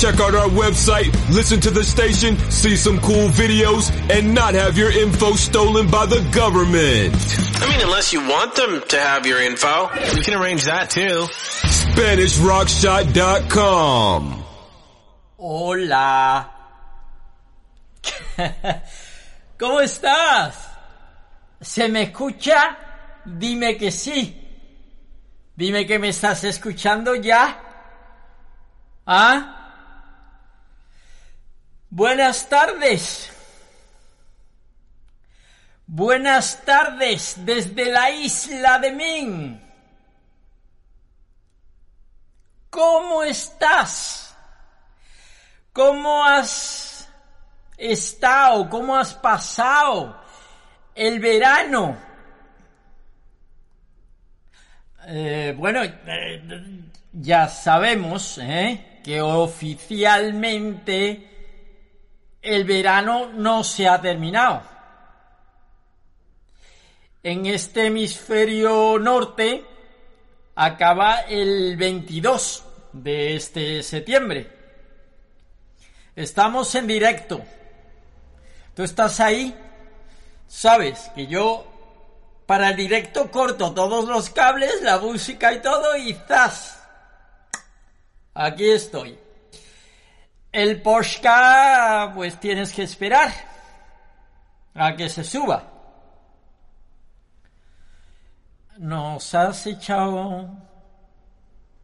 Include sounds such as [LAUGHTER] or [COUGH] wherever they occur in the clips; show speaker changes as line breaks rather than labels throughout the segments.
check out our website, listen to the station, see some cool videos, and not have your info stolen by the government.
I mean, unless you want them to have your info, we can arrange that too.
SpanishRockshot.com.
Hola. [LAUGHS] ¿Cómo estás? ¿Se me escucha? Dime que sí. Dime que me estás escuchando ya. ¿Ah? Buenas tardes. Buenas tardes desde la isla de Min. ¿Cómo estás? ¿Cómo has estado? ¿Cómo has pasado el verano? Eh, bueno, eh, ya sabemos ¿eh? que oficialmente el verano no se ha terminado. En este hemisferio norte acaba el 22 de este septiembre. Estamos en directo. Tú estás ahí. Sabes que yo para el directo corto todos los cables, la música y todo y ¡zas! Aquí estoy. El Porsche, pues tienes que esperar a que se suba. ¿Nos has echado...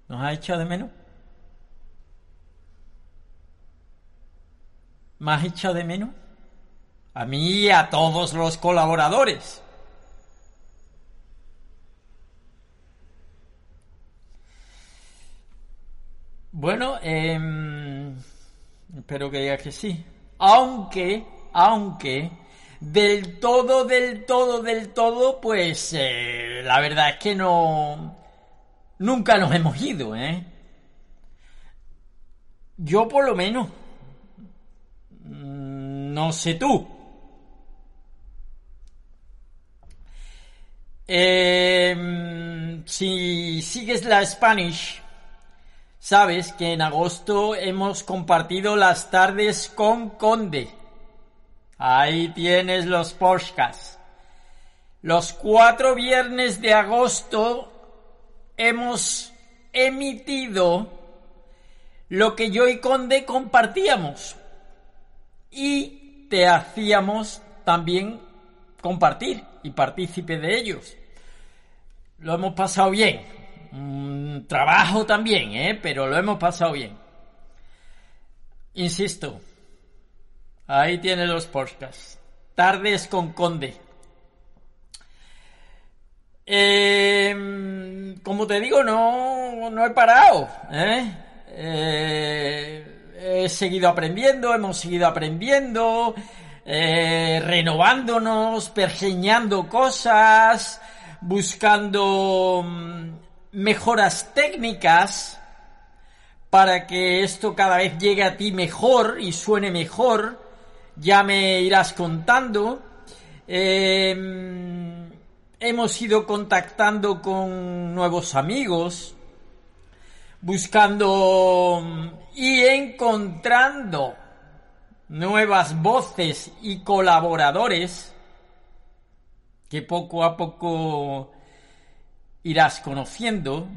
¿Nos has echado de menos? ¿Me has echado de menos? A mí y a todos los colaboradores. Bueno, eh, espero que diga que sí. Aunque, aunque, del todo, del todo, del todo, pues eh, la verdad es que no... Nunca nos hemos ido, ¿eh? Yo por lo menos. Mm, no sé tú. Eh, si sigues la Spanish, sabes que en agosto hemos compartido las tardes con Conde. Ahí tienes los podcasts. Los cuatro viernes de agosto hemos emitido lo que yo y Conde compartíamos. Y te hacíamos también compartir y partícipe de ellos. Lo hemos pasado bien. Un trabajo también, ¿eh? Pero lo hemos pasado bien. Insisto, ahí tiene los podcasts. Tardes con Conde. Eh, como te digo, no, no he parado. ¿eh? Eh, he seguido aprendiendo, hemos seguido aprendiendo, eh, renovándonos, pergeñando cosas, buscando mm, mejoras técnicas para que esto cada vez llegue a ti mejor y suene mejor. Ya me irás contando. Eh, hemos ido contactando con nuevos amigos, buscando mm, y encontrando nuevas voces y colaboradores que poco a poco irás conociendo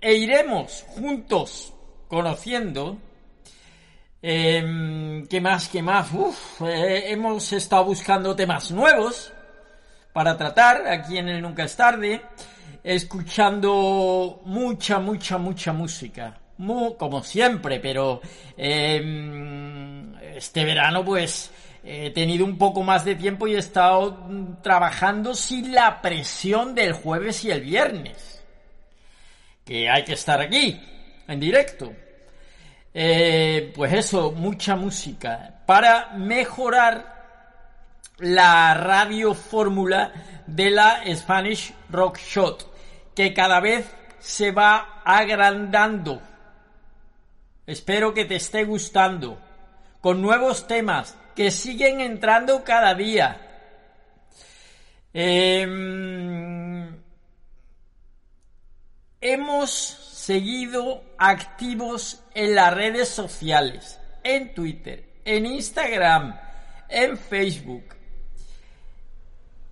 e iremos juntos conociendo. Eh, ¿Qué más? ¿Qué más? Eh, hemos estado buscando temas nuevos para tratar aquí en el Nunca es tarde, escuchando mucha, mucha, mucha música. como siempre, pero eh, este verano pues he tenido un poco más de tiempo y he estado trabajando sin la presión del jueves y el viernes. Que hay que estar aquí, en directo. Eh, pues eso, mucha música. Para mejorar la radio fórmula de la Spanish Rock Shot, que cada vez se va agrandando. Espero que te esté gustando, con nuevos temas que siguen entrando cada día. Em, hemos seguido activos en las redes sociales, en Twitter, en Instagram, en Facebook.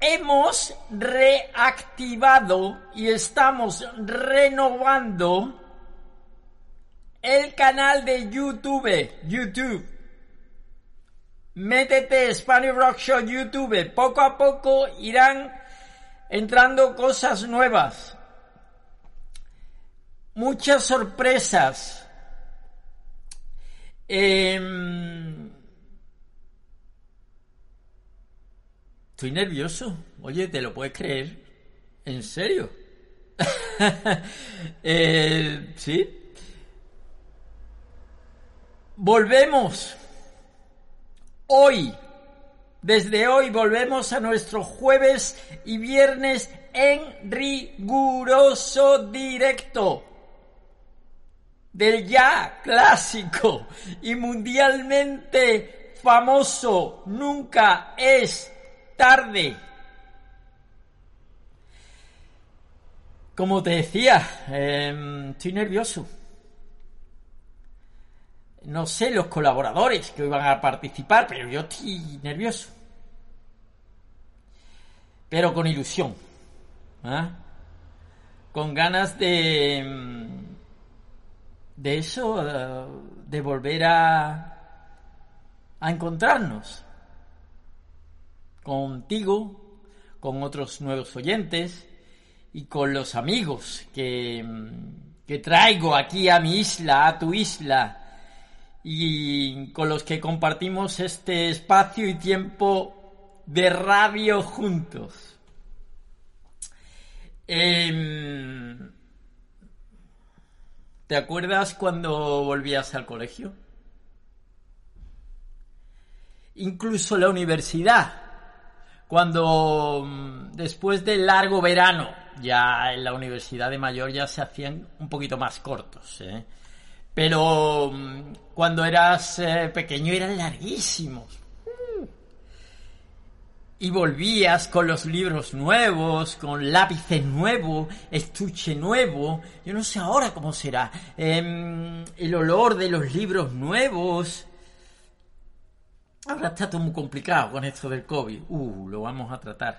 Hemos reactivado y estamos renovando el canal de YouTube. YouTube. Métete Spanish Rock Show YouTube. Poco a poco irán entrando cosas nuevas. Muchas sorpresas. Em, estoy nervioso. Oye, ¿te lo puedes creer? ¿En serio? [LAUGHS] Eh, sí. Volvemos. Hoy. Desde hoy volvemos a nuestro jueves y viernes en riguroso directo del ya clásico y mundialmente famoso Nunca es tarde. Como te decía, em, estoy nervioso. No sé los colaboradores que van a participar, pero yo estoy nervioso. Pero con ilusión. ¿ah? Con ganas de... Mm, de eso, eh, de volver a, a encontrarnos. Contigo, con otros nuevos oyentes y con los amigos que, mm, que traigo aquí a mi isla, a tu isla y con los que compartimos este espacio y tiempo de radio juntos. Em, ¿Te acuerdas cuando volvías al colegio? Incluso la universidad, cuando mm, después del largo verano, ya en la Universidad de Mayor ya se hacían un poquito más cortos, ¿eh? Pero mm, cuando eras eh, pequeño eran larguísimos. Y volvías con los libros nuevos, con lápices nuevos, estuche nuevo. Yo no sé ahora cómo será. Em, el olor de los libros nuevos. Ahora está todo muy complicado con esto del COVID. Uh, lo vamos a tratar.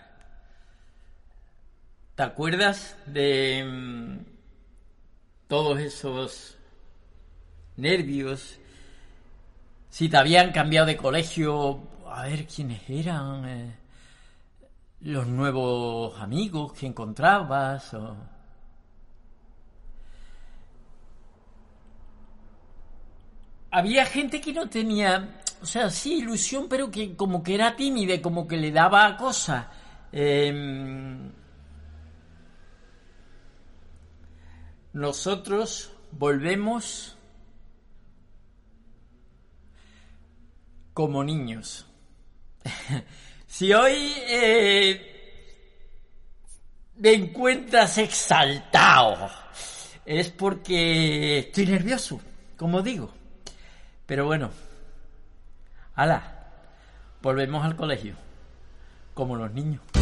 ¿Te acuerdas de em, todos esos nervios, si te habían cambiado de colegio, a ver quiénes eran, eh, los nuevos amigos que encontrabas. Había gente que no tenía, o sea, sí, ilusión, pero que como que era tímida, como que le daba cosas. Em, nosotros volvemos como niños. [LAUGHS] si hoy eh, me encuentras exaltado, es porque estoy nervioso, como digo. Pero bueno, ala, volvemos al colegio, como los niños.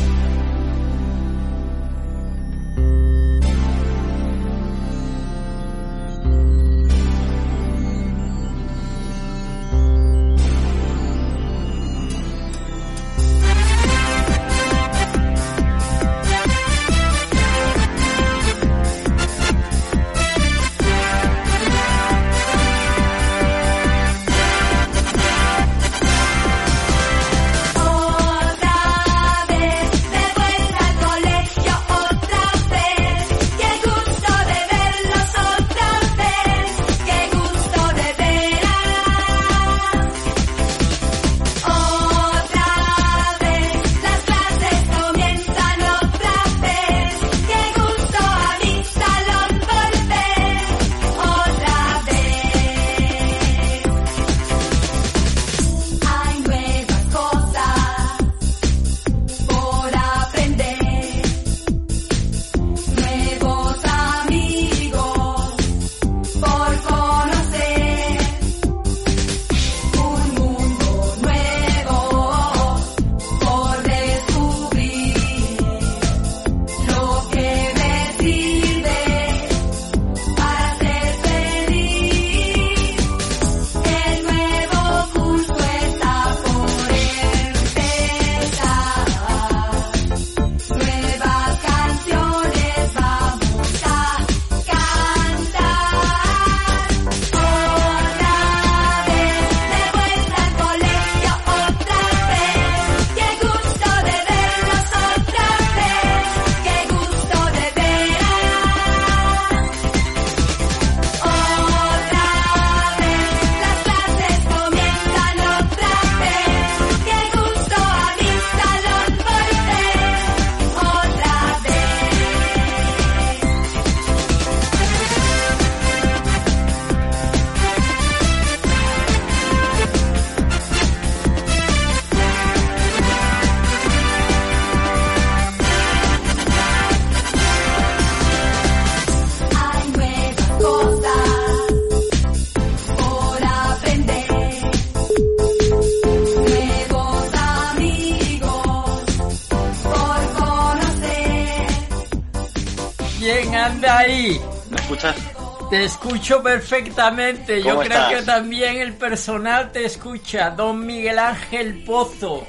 Te escucho perfectamente. Yo
¿Cómo
creo
estás?
que también el personal te escucha. Don Miguel Ángel Pozo.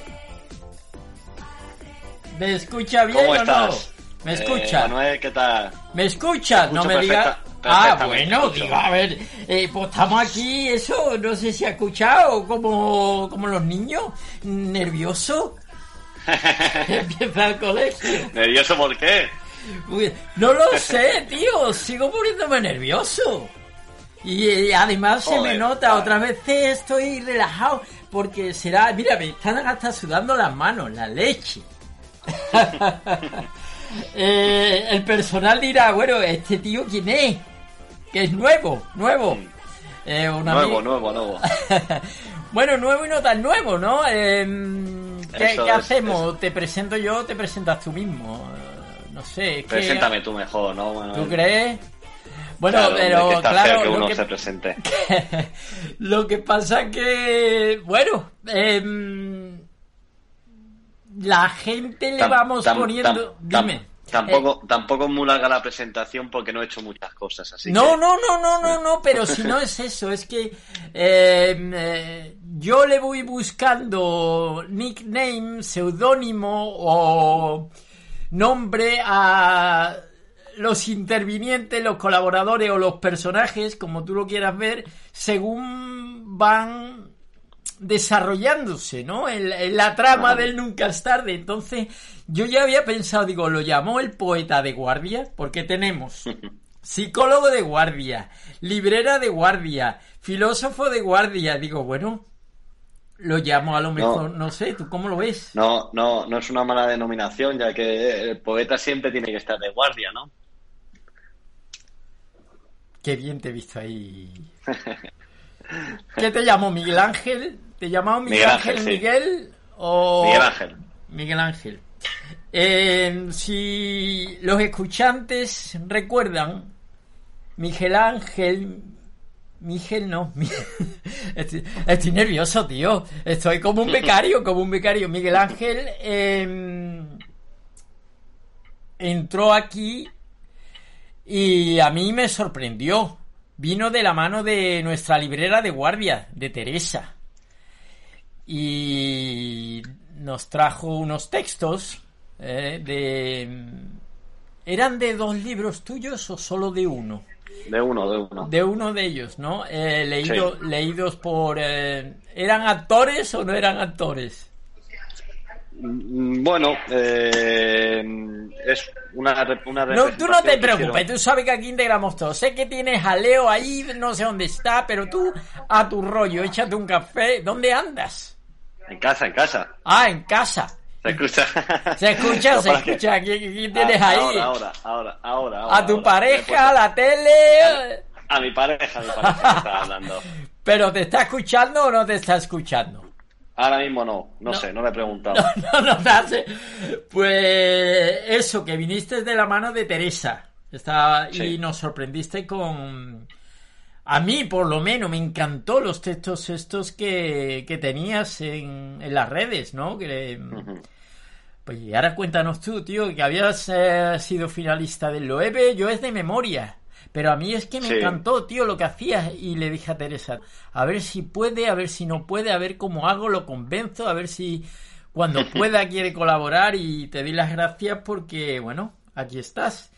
¿Me escucha bien
¿Cómo
o
estás?
no? ¿Me
Eh,
escucha?
Manuel, ¿qué tal?
¿Me escucha? No me diga.
perfecta-
Ah, bueno, digo, a ver, eh, pues estamos aquí, eso, no sé si ha escuchado, como, como los niños, nervioso. [LAUGHS] [LAUGHS] Empieza el colegio.
¿Nervioso por qué?
No lo [LAUGHS] sé, tío, sigo poniéndome nervioso. Y eh, además se me nota,
vale.
otra vez estoy relajado, porque será, mira, me están hasta sudando las manos, la leche. [LAUGHS] Eh, el personal dirá, bueno, ¿este tío quién es? Que es nuevo, nuevo. Eh, un
Nuevo, nuevo, nuevo. [LAUGHS]
bueno, nuevo y no tan nuevo, ¿no? Em, ¿Qué,
Eso
qué
es,
hacemos? ¿Te presento yo o te presentas tú mismo? No sé. es que-
Preséntame tú mejor, ¿no, Manuel?
¿Tú crees? Bueno,
Claro,
pero
hombre, que está
claro,
feo que
lo,
uno
que,
se presente. [LAUGHS]
lo que pasa que, bueno, em, la gente le
Tam-
vamos
tam-
poniendo...
tam-
dime. Eh,
Tampoco, tampoco es muy larga la presentación porque no he hecho muchas cosas, así
No,
que...
no, no, no, no, no, pero si no es eso, es que eh, eh, yo le voy buscando nickname, seudónimo o nombre a los intervinientes, los colaboradores o los personajes, como tú lo quieras ver, según van desarrollándose, ¿no? En, en la trama del Nunca es tarde. Entonces, yo ya había pensado, digo, lo llamó el poeta de guardia, porque tenemos [LAUGHS] psicólogo de guardia, librera de guardia, filósofo de guardia. Digo, bueno, lo llamo a lo mejor, no, sé, ¿tú cómo lo ves?
No, no, no es una mala denominación, ya que el poeta siempre tiene que estar de guardia, ¿no?
Qué bien te he visto ahí. [LAUGHS] ¿Qué te llamo, Miguel Ángel? ¿Te llamamos Miguel,
Miguel
Ángel,
Ángel, sí.
Miguel? O...
Miguel Ángel.
Miguel Ángel. Eh, si los escuchantes recuerdan, Miguel Ángel. Miguel no. [LAUGHS] Estoy, nervioso, tío. Estoy como un becario, como un becario. Miguel Ángel eh, entró aquí y a mí me sorprendió. Vino de la mano de nuestra librera de guardia, de Teresa. Y nos trajo unos textos eh, de... ¿Eran de dos libros tuyos o solo de uno?
De uno, de uno.
De uno de ellos, ¿no? Eh, leído, Leídos por... eh, ¿Eran actores o no eran actores?
Mm, Bueno, eh, es una, una
No, tú no te preocupes, tú sabes que aquí integramos todo. Sé que tienes a Leo ahí, no sé dónde está, pero tú a tu rollo, échate un café. ¿Dónde andas?
En casa, en casa.
Ah, en casa.
Se escucha.
Se escucha,
No,
se escucha. ¿Quién, quién tienes
Ah,
ahí?
Ahora, ahora, ahora, ahora. ahora
a tu
ahora.
pareja, a la tele.
A mi pareja, a mi pareja que está [LAUGHS] hablando.
Pero ¿te está escuchando o no te está escuchando?
Ahora mismo no, no,
No.
sé, no le he preguntado. [LAUGHS]
No, no te hace. Pues eso, que viniste de la mano de Teresa. Está, Y nos sorprendiste con. A mí, por lo menos, me encantó los textos estos que, que tenías en, en las redes, ¿no? Que. Pues y ahora cuéntanos tú, tío, que habías eh, sido finalista del Loewe, yo es de memoria. Pero a mí es que me
Sí.
encantó, tío, lo que hacías. Y le dije a Teresa, a ver si puede, a ver si no puede, a ver cómo hago, lo convenzo, a ver si cuando [LAUGHS] pueda quiere colaborar. Y te doy las gracias porque, bueno, aquí estás.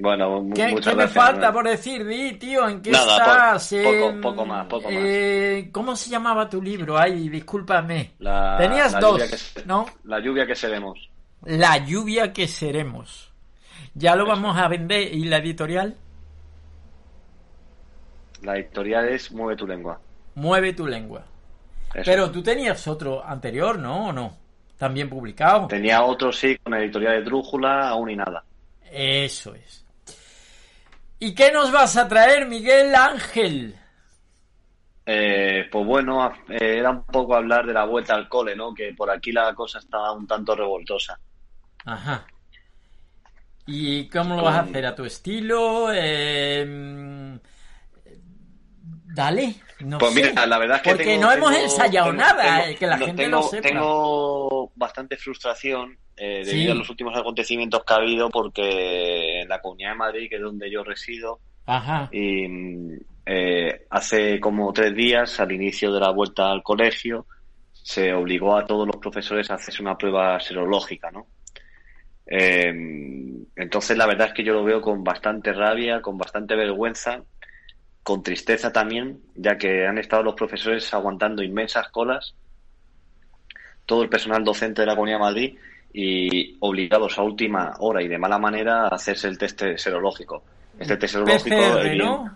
Bueno,
¿Qué,
muchas
qué me falta por decir, Di, tío? ¿En qué
Nada,
estás?
po- poco-
En-
poco más, poco más.
eh, ¿Cómo se llamaba tu libro? Ay, discúlpame.
La-
Tenías
la
dos,
se-
¿no?
La lluvia que seremos.
La lluvia que seremos. Ya lo vamos a vender. ¿Y la editorial?
La editorial es Mueve tu lengua.
Mueve tu lengua.
Eso.
Pero tú tenías otro anterior, ¿no? ¿O no? También publicado.
Tenía otro, sí, con la editorial de Drújula, aún y nada.
Eso es. ¿Y qué nos vas a traer, Miguel Ángel?
Eh, pues bueno, eh, era un poco hablar de la vuelta al cole, ¿no? Que por aquí la cosa estaba un tanto revoltosa.
Ajá. ¿Y cómo lo vas a hacer? ¿A tu estilo? Eh, Dale. No
Pues
sé.
mira, la verdad es que
Porque
tengo-
no hemos
tengo-
ensayado
tengo-
nada, eh, que la
no,
gente lo sepa.
Tengo bastante frustración eh, debido
Sí.
a los últimos acontecimientos que ha habido porque la Comunidad de Madrid, que es donde yo resido. Y eh, hace como tres días, al inicio de la vuelta al colegio, se obligó a todos los profesores a hacerse una prueba serológica, ¿no? Eh, entonces, la verdad es que yo lo veo con bastante rabia, con bastante vergüenza, con tristeza también, ya que han estado los profesores aguantando inmensas colas, todo el personal docente de la Comunidad de Madrid y obligados a última hora y de mala manera a hacerse el test serológico. Este test serológico.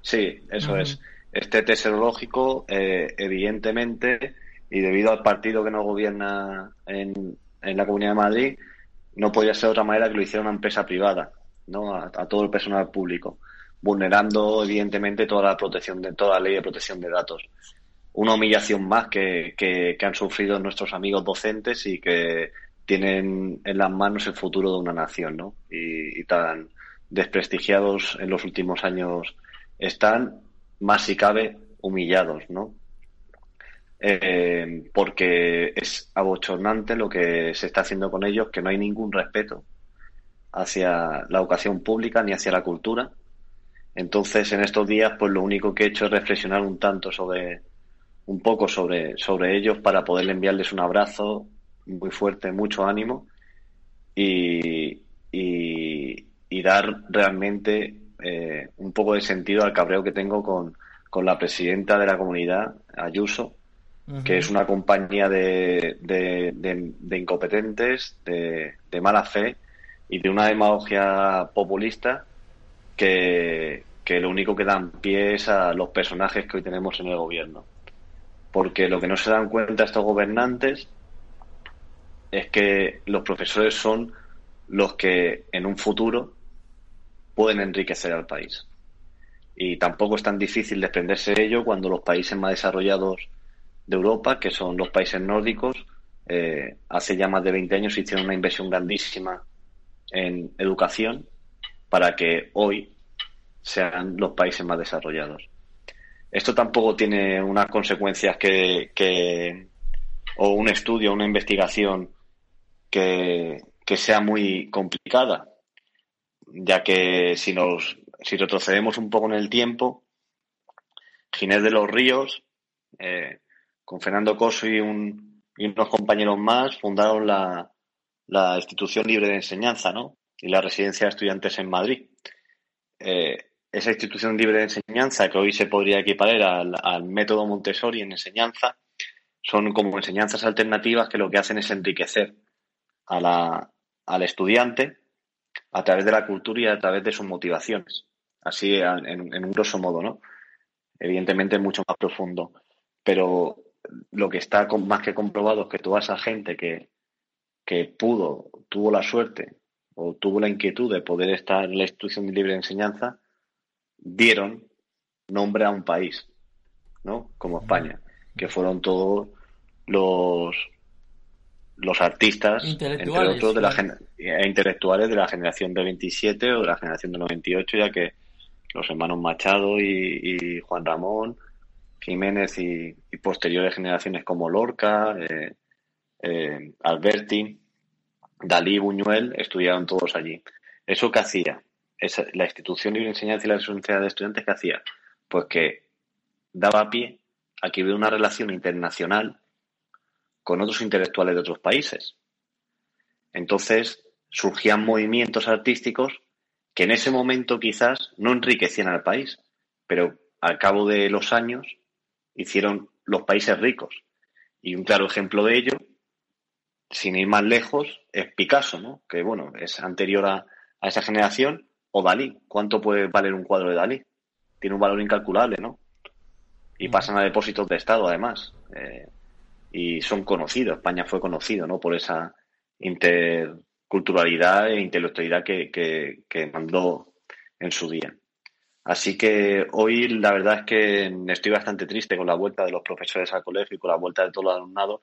Sí, eso es. Este test serológico, eh, evidentemente, y debido al partido que no gobierna en, en la Comunidad de Madrid, no podía ser de otra manera que lo hiciera una empresa privada, ¿no? A, todo el personal público, vulnerando evidentemente toda la protección de toda la ley de protección de datos. Una humillación más que, que, han sufrido nuestros amigos docentes y que tienen en las manos el futuro de una nación, ¿no? Y, tan desprestigiados en los últimos años están, más si cabe, humillados, ¿no? eh, porque es abochornante lo que se está haciendo con ellos, que no hay ningún respeto hacia la educación pública ni hacia la cultura. Entonces, en estos días, pues lo único que he hecho es reflexionar un tanto sobre, un poco sobre, sobre ellos para poder enviarles un abrazo muy fuerte, mucho ánimo y, y, dar realmente eh, un poco de sentido al cabreo que tengo con, con la presidenta de la comunidad, Ayuso, que es una compañía de, de, incompetentes, de, mala fe y de una demagogia populista que, que lo único que dan pie es a los personajes que hoy tenemos en el gobierno. Porque lo que no se dan cuenta estos gobernantes es que los profesores son los que en un futuro pueden enriquecer al país. Y tampoco es tan difícil desprenderse de ello cuando los países más desarrollados de Europa, que son los países nórdicos, eh, hace ya más de 20 años hicieron una inversión grandísima en educación para que hoy sean los países más desarrollados. Esto tampoco tiene unas consecuencias que, que o un estudio, una investigación que, que sea muy complicada, ya que si nos si retrocedemos un poco en el tiempo, Ginés de los Ríos eh, con Fernando Coso y, unos compañeros más, fundaron la, Institución Libre de Enseñanza, ¿no? Y la Residencia de Estudiantes en Madrid. Eh, esa institución libre de enseñanza, que hoy se podría equiparar al, método Montessori en enseñanza, son como enseñanzas alternativas que lo que hacen es enriquecer al estudiante a través de la cultura y a través de sus motivaciones. Así, en, en un grosso modo, ¿no? Evidentemente mucho más profundo. Pero lo que está más que comprobado es que toda esa gente que, que pudo, tuvo la suerte o tuvo la inquietud de poder estar en la institución de libre enseñanza, dieron nombre a un país, ¿no? Como España, que fueron todos los los artistas, entre otros, de la e intelectuales de la generación de 27 o de la generación de 98, ya que los hermanos Machado y Juan Ramón Jiménez y, posteriores generaciones como Lorca, eh, eh, Alberti, Dalí, Buñuel, estudiaron todos allí. ¿Eso qué hacía? la institución de enseñanza y la residencia de estudiantes, ¿qué hacía? Pues que daba pie a que hubiera una relación internacional con otros intelectuales de otros países. Entonces surgían movimientos artísticos que en ese momento quizás no enriquecían al país, pero al cabo de los años hicieron los países ricos. Y un claro ejemplo de ello, sin ir más lejos, es Picasso, ¿no? Que bueno, es anterior a, esa generación, o Dalí. ¿Cuánto puede valer un cuadro de Dalí? Tiene un valor incalculable, ¿no? Y pasan a depósitos de Estado, además. Eh, y son conocidos. España fue conocido, ¿no? Por esa interculturalidad e intelectualidad que, que mandó en su día. Así que hoy la verdad es que estoy bastante triste con la vuelta de los profesores al colegio y con la vuelta de todo el alumnado,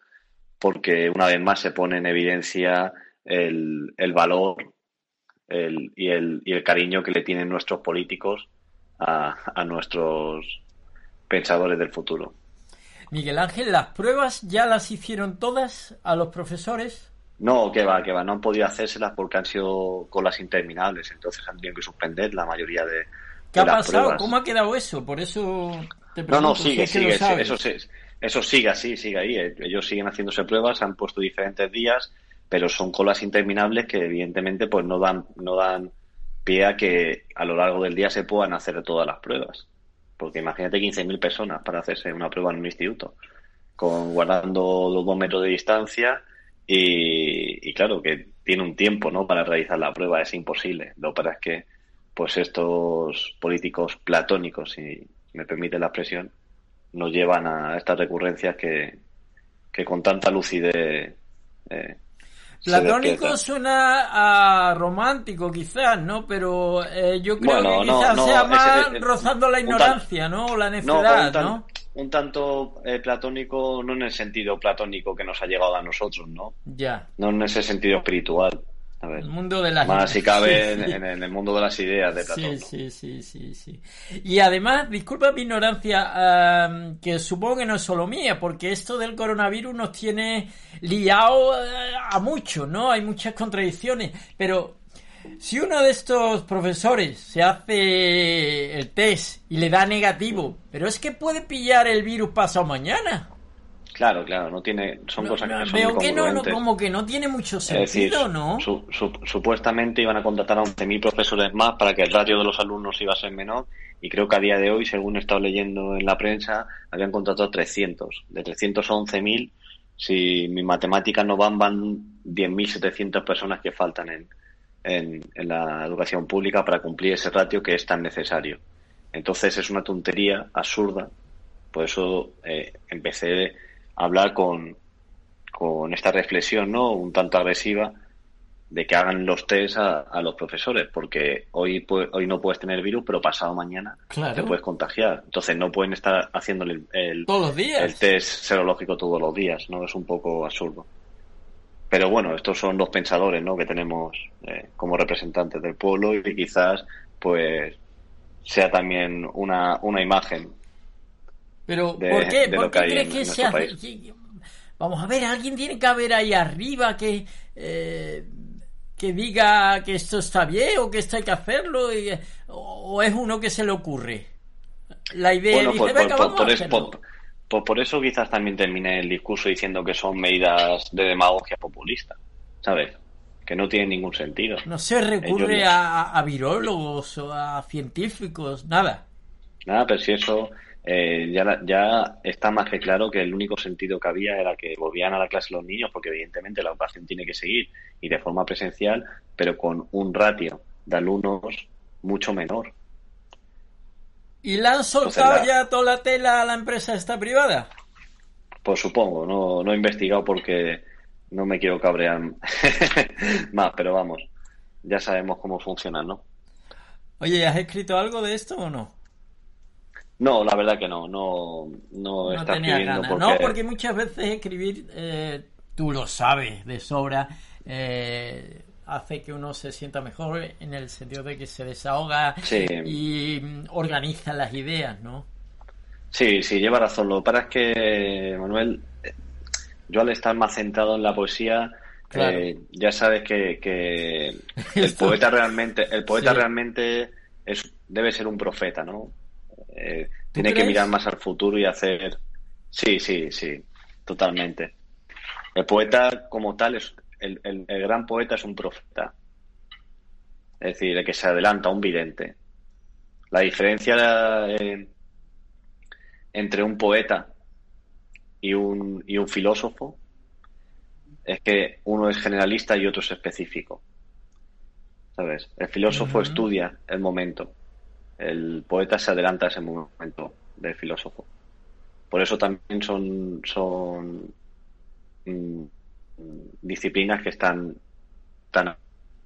porque una vez más se pone en evidencia el, valor y, el, cariño que le tienen nuestros políticos a, nuestros pensadores del futuro.
Miguel Ángel, ¿las pruebas ya las hicieron todas a los profesores?
No, que va, que va, no han podido hacérselas porque han sido colas interminables, entonces han tenido que suspender la mayoría de.
¿Qué ha pasado? ¿Cómo ha quedado eso? Por eso te pregunto.
No, no, sigue, sigue, eso, eso sigue así, sigue ahí. Ellos siguen haciéndose pruebas, han puesto diferentes días, pero son colas interminables que evidentemente pues no dan, no dan pie a que a lo largo del día se puedan hacer todas las pruebas. Porque imagínate 15.000 personas para hacerse una prueba en un instituto, con guardando los dos metros de distancia y, claro que tiene un tiempo ¿no? para realizar la prueba, es imposible. Lo que pasa es que pues estos políticos platónicos, si me permite la expresión, nos llevan a estas recurrencias que, que con tanta lucidez eh,
Platónico suena a romántico, quizás, ¿no? Pero eh, yo creo que quizás sea más rozando la ignorancia, ¿no? la necedad, ¿no?
Un, tanto eh, platónico, no en el sentido platónico que nos ha llegado a nosotros, ¿no?
Ya.
No en ese sentido espiritual.
El mundo de las
Más si cabe [LAUGHS] En, el mundo de las ideas de Platón.
Sí, sí, sí, sí, Y además, disculpa mi ignorancia, que supongo que no es solo mía, porque esto del coronavirus nos tiene liado eh, a mucho, ¿no? Hay muchas contradicciones, pero si uno de estos profesores se hace el test y le da negativo, pero es que puede pillar el virus pasado mañana.
Claro, claro, no tiene, son cosas que
no, Veo que no, como que no tiene mucho sentido, ¿no?
supuestamente iban a contratar a 11.000 profesores más para que el ratio de los alumnos iba a ser menor y creo que a día de hoy, según he estado leyendo en la prensa, habían contratado 300. De 300 a 11.000, si mis matemáticas no van, van 10.700 personas que faltan en, en, en la educación pública para cumplir ese ratio que es tan necesario. Entonces es una tontería absurda, por eso eh, empecé hablar con, con esta reflexión, ¿no? Un tanto agresiva de que hagan los test a, los profesores, porque hoy, hoy no puedes tener virus, pero pasado mañana te puedes contagiar. Entonces no pueden estar haciendo el, el, el test serológico todos los días, ¿no? Es un poco absurdo. Pero bueno, estos son los pensadores, ¿no? Que tenemos eh, como representantes del pueblo y quizás, pues, sea también una, una imagen
pero, ¿por qué? ¿Por qué crees que se hace? [LAUGHS] Vamos a ver, alguien tiene que haber ahí arriba que, eh, que diga que esto está bien o que esto hay que hacerlo, o, es uno que se le ocurre. La idea
dice, por, venga, por, vamos por, por, eso quizás también termine el discurso diciendo que son medidas de demagogia populista, ¿sabes? Que no tienen ningún sentido.
No se recurre a, a virólogos o a científicos, nada.
Nada, pero si eso eh, ya, ya está más que claro que el único sentido que había era que volvían a la clase los niños, porque evidentemente la educación tiene que seguir y de forma presencial, pero con un ratio de alumnos mucho menor.
¿Y la han soltado ya toda la tela a la empresa esta privada?
Pues supongo, no, no he investigado porque no me quiero cabrear [LAUGHS] más, pero vamos, ya sabemos cómo funciona, ¿no?
Oye, ¿has escrito algo de esto o no?
No, la verdad que no, no, no, no ganas. Porque...
No, porque muchas veces escribir, eh, tú lo sabes de sobra, eh, hace que uno se sienta mejor en el sentido de que se desahoga y organiza las ideas, ¿no?
Sí, sí, lleva razón. Lo que pasa es que, Manuel, yo al estar más centrado en la poesía, eh, ya sabes que, que [LAUGHS] el poeta realmente, el poeta realmente es, debe ser un profeta, ¿no? Eh, tiene que mirar más al futuro y hacer. Sí, sí, sí, totalmente. El poeta, como tal, es el, el, gran poeta es un profeta. Es decir, el que se adelanta, un vidente. La diferencia eh, entre un poeta y un, y un filósofo es que uno es generalista y otro es específico. ¿Sabes? El filósofo estudia el momento el poeta se adelanta a ese momento del filósofo. Por eso también son, son mm, disciplinas que están tan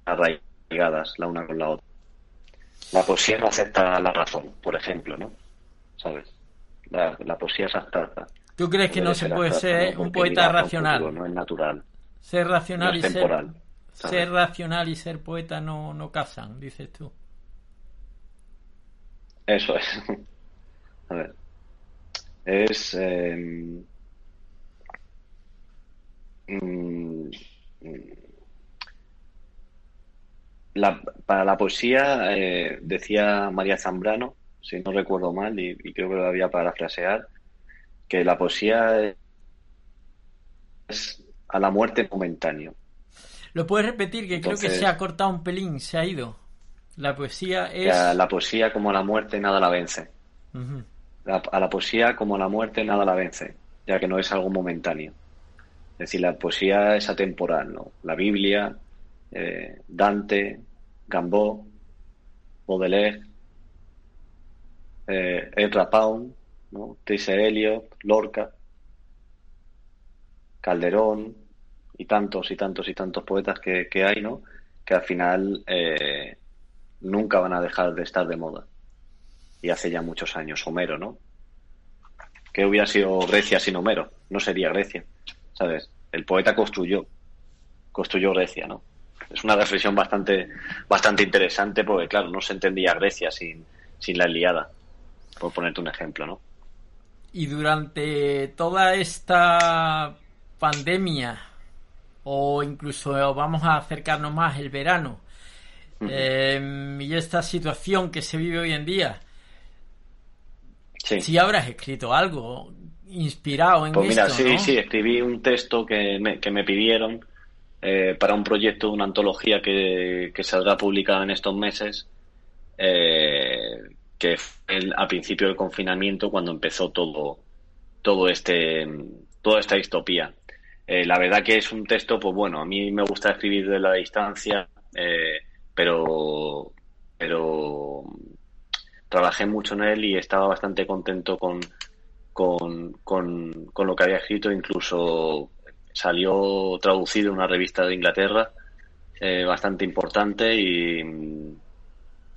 arraigadas la una con la otra. La poesía no acepta la razón, por ejemplo, ¿no? ¿Sabes? La, poesía es abstracta.
¿Tú crees que no se puede ser un poeta racional?
no es natural.
Ser racional y ser, ser racional y ser poeta no, no casan, dices tú.
Eso es. A ver. Es. Em, mm, la, para la poesía, eh, decía María Zambrano, si no recuerdo mal, y, creo que lo había parafrasear, que la poesía es a la muerte momentáneo.
¿Lo puedes repetir? Que creo que se ha cortado un pelín, se ha ido. La poesía es...
A la poesía como la muerte nada la vence. a la poesía como la muerte nada la vence, ya que no es algo momentáneo. Es decir, la poesía es atemporal, ¿no? La Biblia, eh, Dante, Gambó, Baudelaire, eh, Ezra Pound, ¿no? Eliot, Lorca, Calderón y tantos y tantos y tantos poetas que, hay, ¿no? Que al final eh, nunca van a dejar de estar de moda. Y hace ya muchos años, Homero, ¿no? ¿Qué hubiera sido Grecia sin Homero? No sería Grecia, ¿sabes? El poeta construyó, construyó Grecia, ¿no? es una reflexión bastante, bastante interesante porque, claro, no se entendía Grecia sin, sin la Iliada, por ponerte un ejemplo, ¿no?
Y durante toda esta pandemia, o incluso vamos a acercarnos más el verano, em, y esta situación que se vive hoy en día, si habrás escrito algo inspirado en
pues mira,
esto,
sí, sí, escribí un texto que me, que me pidieron eh, para un proyecto, una antología que, que saldrá publicada en estos meses, eh, que fue a principio del confinamiento cuando empezó todo, todo este, toda esta distopía. Eh, la verdad que es un texto, pues bueno, a mí me gusta escribir de la distancia, pero, pero trabajé mucho en él y estaba bastante contento con, con, con, con lo que había escrito, incluso salió traducido en una revista de Inglaterra eh, bastante importante y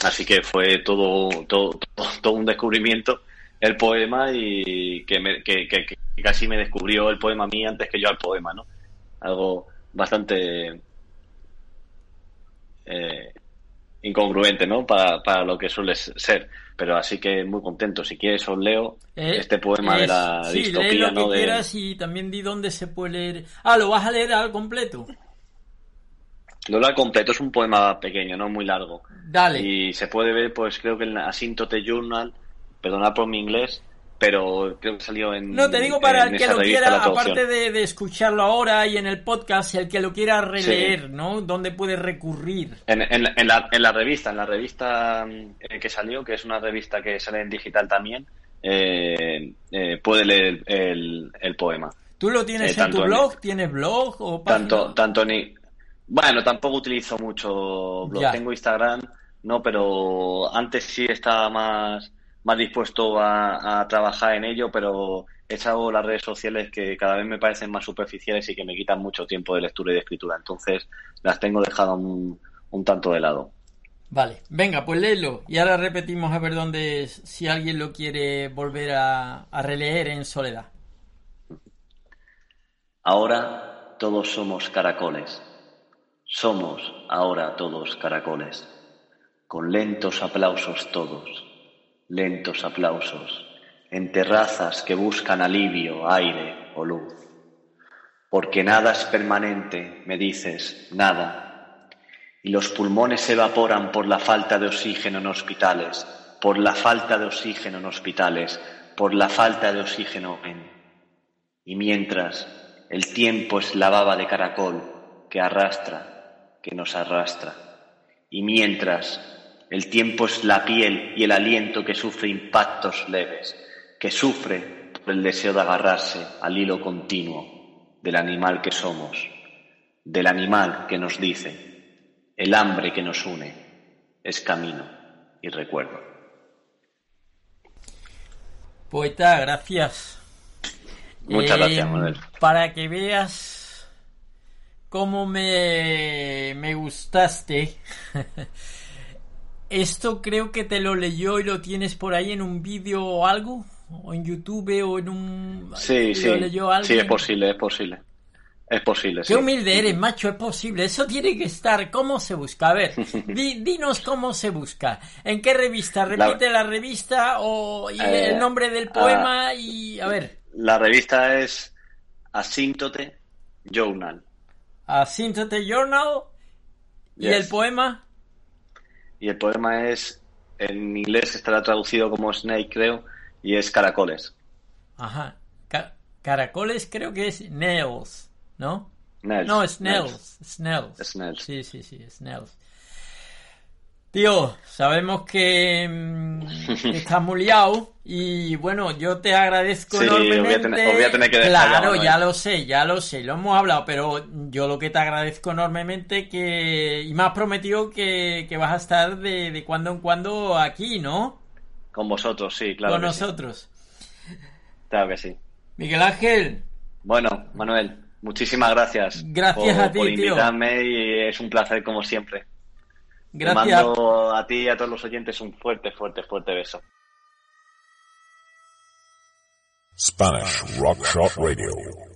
así que fue todo, todo, todo, un descubrimiento el poema y que, me, que, casi me descubrió el poema a mí antes que yo al poema, ¿no? Algo bastante eh, incongruente, ¿no? Para, para lo que suele ser. Pero así que muy contento. Si quieres os leo eh, este poema de la
sí,
distopía,
lo que quieras y también di dónde se puede leer. Ah, ¿lo vas a leer al completo?
Lo leo al completo, es un poema pequeño, no muy largo.
Dale.
Y se puede ver, pues creo que en Asintote Journal, perdonad por mi inglés, pero creo que salió en.
No, te digo para el que lo quiera, aparte de, escucharlo ahora y en el podcast, el que lo quiera releer, ¿no? ¿Dónde puede recurrir?
En, en, en, la, en la revista, en la revista eh, que salió, que es una revista que sale en digital también, eh, eh, puede leer el, el, poema.
¿Tú lo tienes en tu blog? ¿Tienes blog o
Tanto, tanto ni. Bueno, tampoco utilizo mucho blog. Tengo Instagram, no, pero antes sí estaba más más dispuesto a, trabajar en ello, pero he echado las redes sociales que cada vez me parecen más superficiales y que me quitan mucho tiempo de lectura y de escritura. Entonces las tengo dejado un, tanto de lado.
Vale, venga, pues léelo. Y ahora repetimos a ver dónde, si alguien lo quiere volver a, a releer en soledad.
Ahora todos somos caracoles. Somos ahora todos caracoles. Con lentos aplausos todos lentos aplausos, en terrazas que buscan alivio, aire o luz. Porque nada es permanente, me dices, nada. Y los pulmones se evaporan por la falta de oxígeno en hospitales, por la falta de oxígeno en hospitales, por la falta de oxígeno en... Y mientras el tiempo es la baba de caracol que arrastra, que nos arrastra. Y mientras el tiempo es la piel y el aliento que sufre impactos leves, que sufre por el deseo de agarrarse al hilo continuo del animal que somos, del animal que nos dice, el hambre que nos une es camino y recuerdo.
Poeta, gracias.
Muchas gracias, eh, Manuel.
Para que veas cómo me, me gustaste. [LAUGHS] Esto creo que te lo leyó y lo tienes por ahí en un vídeo o algo, o en YouTube o en un...
Sí, sí, sí, es posible, es posible. Es posible.
Qué humilde eres, macho, es posible. Eso tiene que estar. ¿Cómo se busca? A ver, [LAUGHS] dinos cómo se busca. ¿En qué revista? Repite la, revista o el eh, nombre del poema ah, y a ver.
La revista es Asíntote Journal.
Asíntote Journal. ¿Y el poema?
Y el poema es, en inglés estará traducido como snake, creo, y es caracoles.
Ajá. caracoles creo que es nails, ¿no?
Nails,
no, snails.
nails.
Snails. Sí, sí, sí, snails. Tío, sabemos que, mm, [LAUGHS] estás muy liado y bueno, yo te agradezco
sí,
enormemente.
Voy a tener, que
dejar Claro, ya lo sé, ya lo sé, lo hemos hablado, pero yo lo que te agradezco enormemente que y me has prometido que, vas a estar de, de, cuando en cuando aquí, ¿no?
Con vosotros, sí, claro.
Con nosotros.
Claro que sí.
Miguel Ángel.
Bueno, Manuel, muchísimas gracias.
Gracias a ti,
por invitarme y es un placer como siempre.
Gracias.
Te mando a ti y a todos los oyentes un fuerte, fuerte, fuerte beso.
Spanish Rock Shop Radio.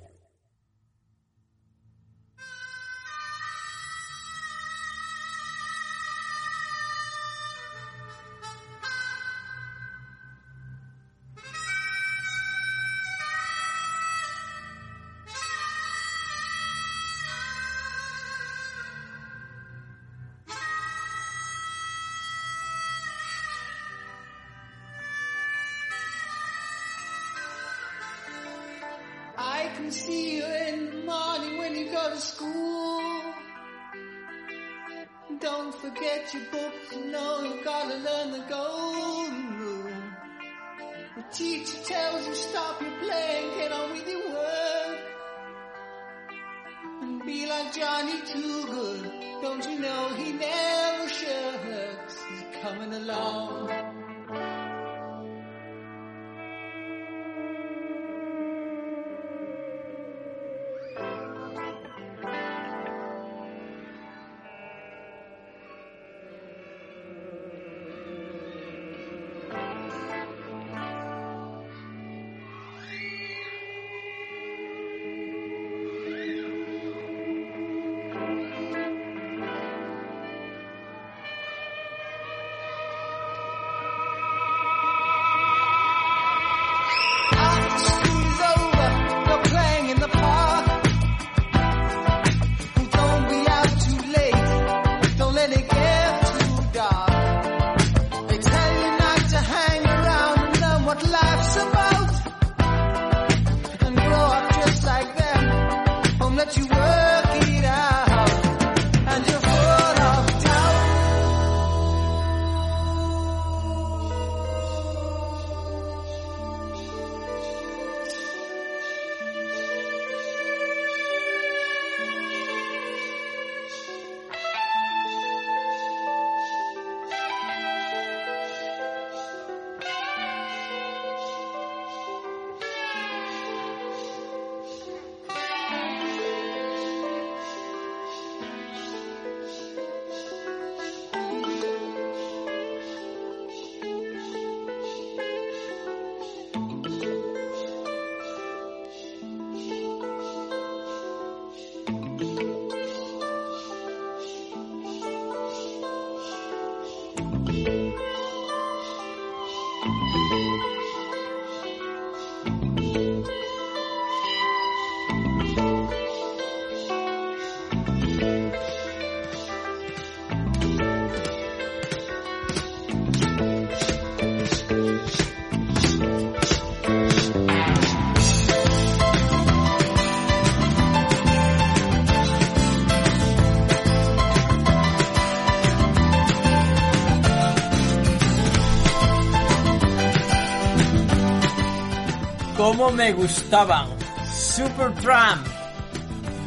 Cómo me gustaban. Super Tramp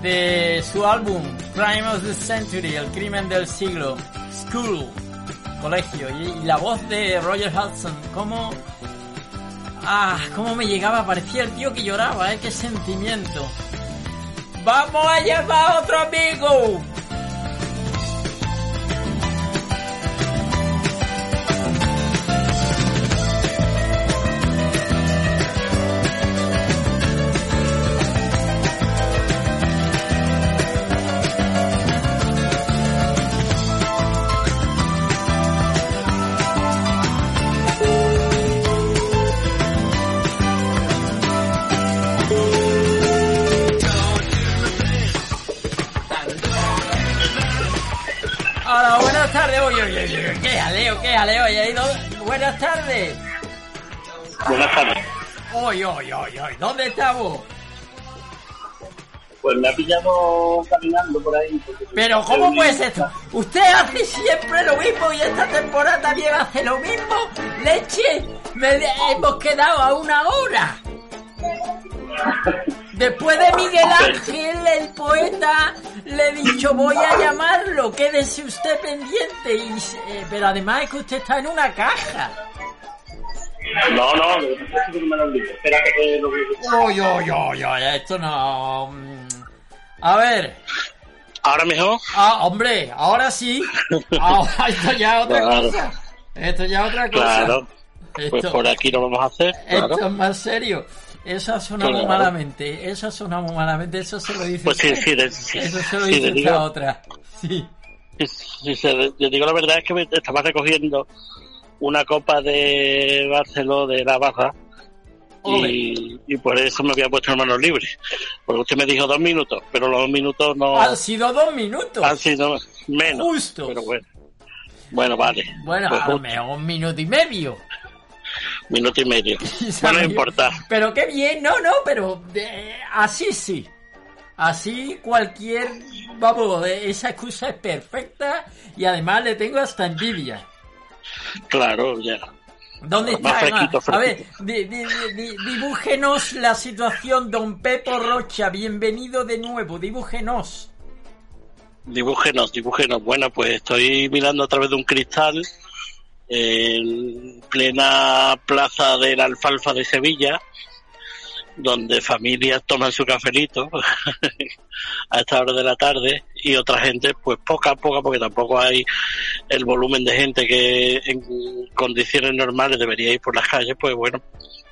de su álbum Crime of the Century, El crimen del siglo, School, colegio, y, la voz de Roger Hudson, cómo... Ah, cómo me llegaba, parecía el tío que lloraba, eh, qué sentimiento. ¡Vamos a llevar a otro amigo! Qué jaleo. Oye, ¿dó- Buenas tardes.
Buenas tardes.
Oye, oye, oye, oye, ¿dónde estamos?
Pues me ha pillado caminando por ahí.
Pero ¿cómo puede ser esto? Usted hace siempre lo mismo y esta temporada también hace lo mismo. Leche, me hemos quedado a una hora. [LAUGHS] Después de Miguel Ángel, el poeta, le he dicho voy a llamarlo, quédese usted pendiente. Y, eh, pero además es que usted está en una caja.
No, no. Espera que lo.
Oye, oye, oye, oye, esto no... mm. A ver,
Ahora mejor.
Ah, hombre, ahora sí. Ahora esto ya es otra
Claro.
cosa. Esto ya es otra cosa.
Claro. Pues
Esto,
por aquí lo vamos a hacer.
esto es más serio. Eso ha sonado
Claro.
malamente. Eso ha sonado malamente. Eso se lo dice
Pues sí, sí, de- [LAUGHS] sí,
Eso se lo dice
digo-
a otra. Sí.
Si, se- yo digo la verdad es que me estaba recogiendo una copa de Barceló de la Baja y, y por eso me había puesto en manos libres. Porque usted me dijo dos minutos, pero los dos minutos no
Han sido dos minutos.
han sido menos.
Justos.
Pero bueno. Bueno, vale.
Bueno,
Pues
a lo
justo,
mejor un minuto y medio.
Minuto y medio. [LAUGHS] No
ido.
importa.
Pero qué bien, no, no, pero eh, así sí. Así cualquier, vamos, eh, esa excusa es perfecta y además le tengo hasta envidia.
Claro, ya.
¿Dónde está?
Fresquito,
A ver, di- di- di- dibújenos la situación, don Pepo Rocha, bienvenido de nuevo, dibújenos.
Dibújenos, dibújenos. Bueno, pues estoy mirando a través de un cristal en plena plaza de la alfalfa de Sevilla, donde familias toman su cafelito [LAUGHS] a esta hora de la tarde y otra gente, pues poca a poca, porque tampoco hay el volumen de gente que en condiciones normales debería ir por las calles, pues bueno,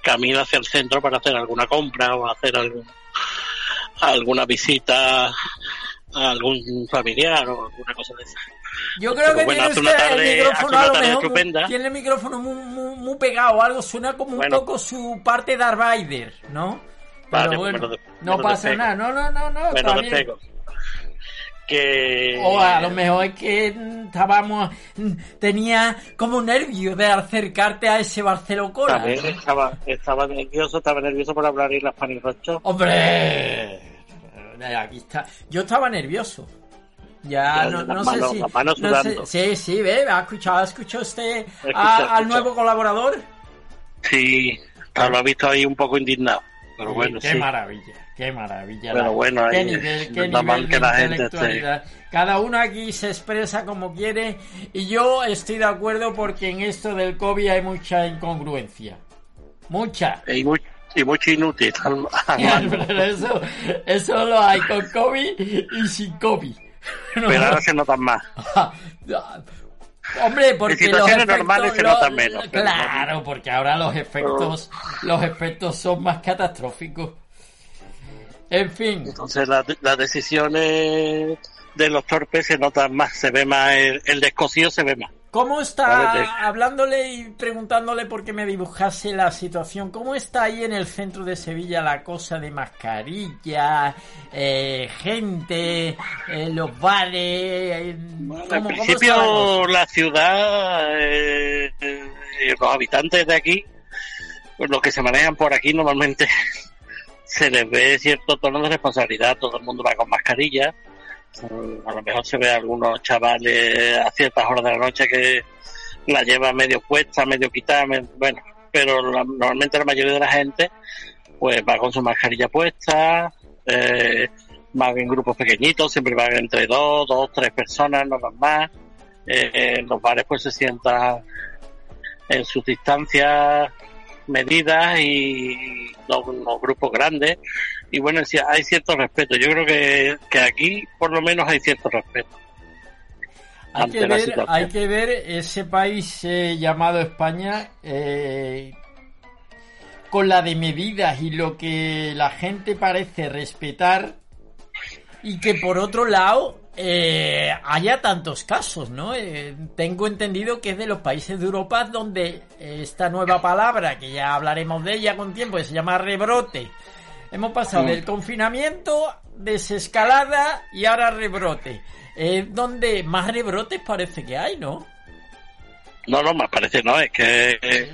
camina hacia el centro para hacer alguna compra o hacer algún, alguna visita a algún familiar o alguna cosa de esa.
Yo creo
Pero
que
bueno,
tiene usted
tarde-
el micrófono a lo mejor, tiene el micrófono muy, muy, muy pegado, algo suena como un poco su parte de Darth Vader, ¿no? Pero
Vale,
bueno,
me lo
no
me
pasa
despego.
nada, no, no, no, no, bien.
despego. Que...
O a lo mejor es que estábamos, tenía como nervio de acercarte a ese Barcelona.
También estaba, estaba nervioso, estaba nervioso por hablar en las panirrochos.
¡Hombre! Aquí está. Yo estaba nervioso. Ya no, no sé si. no sé- sí, sí, ve, ha escuchado, ¿ha escuchado usted
Escucha,
a- al nuevo colaborador?
Sí, lo he visto ahí un poco indignado. Pero bueno,
qué
sí.
maravilla, qué maravilla.
Pero
la-
bueno,
qué
ahí
nivel, qué nivel
que
de
la gente.
Cada uno aquí se expresa como quiere y yo estoy de acuerdo porque en esto del COVID hay mucha incongruencia. Mucha.
Y, muy, y mucho inútil. [LAUGHS] [LAUGHS]
Pero eso, eso lo hay con COVID y sin COVID.
Pero ahora se notan más. [LAUGHS]
Hombre, porque
En
los
situaciones
efectos,
normales se notan menos,
Claro, porque ahora los efectos, los efectos son más catastróficos. En fin,
Entonces la- las decisiones de los torpes se notan más, se ve más, el, el descosido se ve más.
¿Cómo está, hablándole y preguntándole por qué me dibujase la situación, cómo está ahí en el centro de Sevilla la cosa de mascarilla, eh, gente, eh, los bares? eh, ¿cómo-
En
cómo está la
principio
cosa?
la ciudad, eh, eh, los habitantes de aquí, pues los que se manejan por aquí normalmente [LAUGHS] se les ve cierto tono de responsabilidad, todo el mundo va con mascarilla, a lo mejor se ve a algunos chavales a ciertas horas de la noche que la llevan medio puesta, medio quitada, bueno, pero la- normalmente la mayoría de la gente pues va con su mascarilla puesta, eh, van en grupos pequeñitos, siempre van entre dos, dos, tres personas, no van más. Eh, en los bares pues se sientan en sus distancias medidas y los, los grupos grandes. Y bueno, hay cierto respeto. Yo creo que, que aquí por lo menos hay cierto respeto.
Hay que, ver, hay que ver ese país eh, llamado España eh, con la de medidas y lo que la gente parece respetar y que por otro lado eh, haya tantos casos, ¿no? Eh, tengo entendido que es de los países de Europa donde esta nueva palabra, que ya hablaremos de ella con tiempo, que se llama rebrote, Hemos pasado del confinamiento, desescalada y ahora rebrote. Eh, donde más rebrotes parece que hay, ¿no?
No, no, me parece no, es que eh,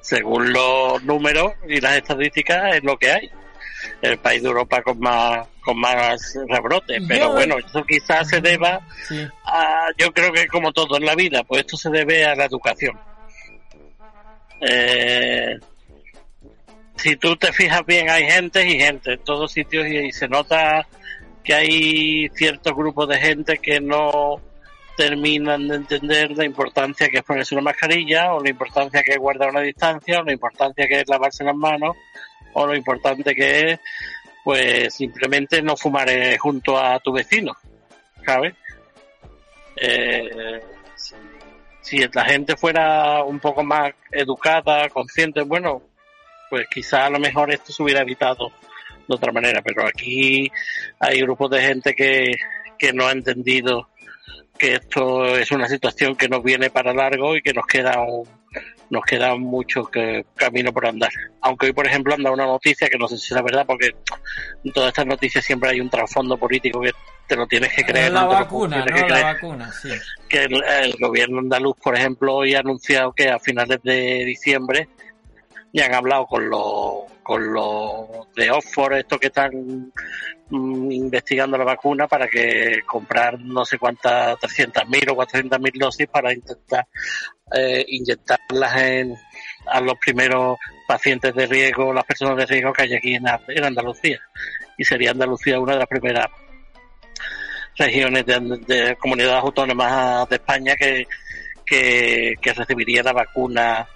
según los números y las estadísticas es lo que hay. El país de Europa con más con más rebrotes,
Yo-
pero bueno, eso quizás se deba
Sí.
a, yo creo que como todo en la vida, pues esto se debe a la educación. Eh, si tú te fijas bien, hay gente y gente en todos sitios y, y se nota que hay ciertos grupos de gente que no terminan de entender la importancia que es ponerse una mascarilla o la importancia que es guardar una distancia o la importancia que es lavarse las manos o lo importante que es pues simplemente no fumar eh, junto a tu vecino, ¿sabes? Eh, si la gente fuera un poco más educada, consciente, bueno, pues quizá a lo mejor esto se hubiera evitado de otra manera, pero aquí hay grupos de gente que, que no ha entendido que esto es una situación que nos viene para largo y que nos queda un, nos queda mucho que, camino por andar. Aunque hoy, por ejemplo, anda una noticia que no sé si es la verdad, porque en todas estas noticias siempre hay un trasfondo político que te lo tienes que creer.
la
no
vacuna, ¿no?
que
La vacuna, sí.
que el, el gobierno andaluz, por ejemplo, hoy ha anunciado que a finales de diciembre ya han hablado con los con los de Oxford, estos que están mm, investigando la vacuna para que comprar no sé cuántas 300.000 o 400.000 dosis para intentar eh, inyectarlas en a los primeros pacientes de riesgo, las personas de riesgo que hay aquí en, Andalucía. Y sería Andalucía una de las primeras regiones de, de comunidades autónomas de España que, que recibiría la vacuna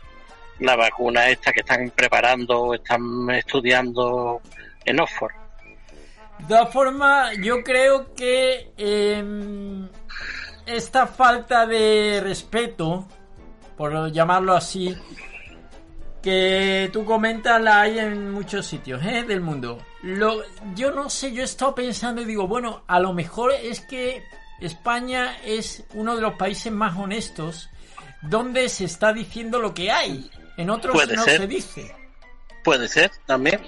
la vacuna esta que están preparando están estudiando en Oxford
De todas formas, yo creo que eh, esta falta de respeto, por llamarlo así, que tú comentas la hay en muchos sitios ¿eh? del mundo. Lo, yo no sé, yo he estado pensando y digo, bueno, a lo mejor es que España es uno de los países más honestos donde se está diciendo lo que hay. En otros
Puede
no
ser.
se dice.
puede ser también.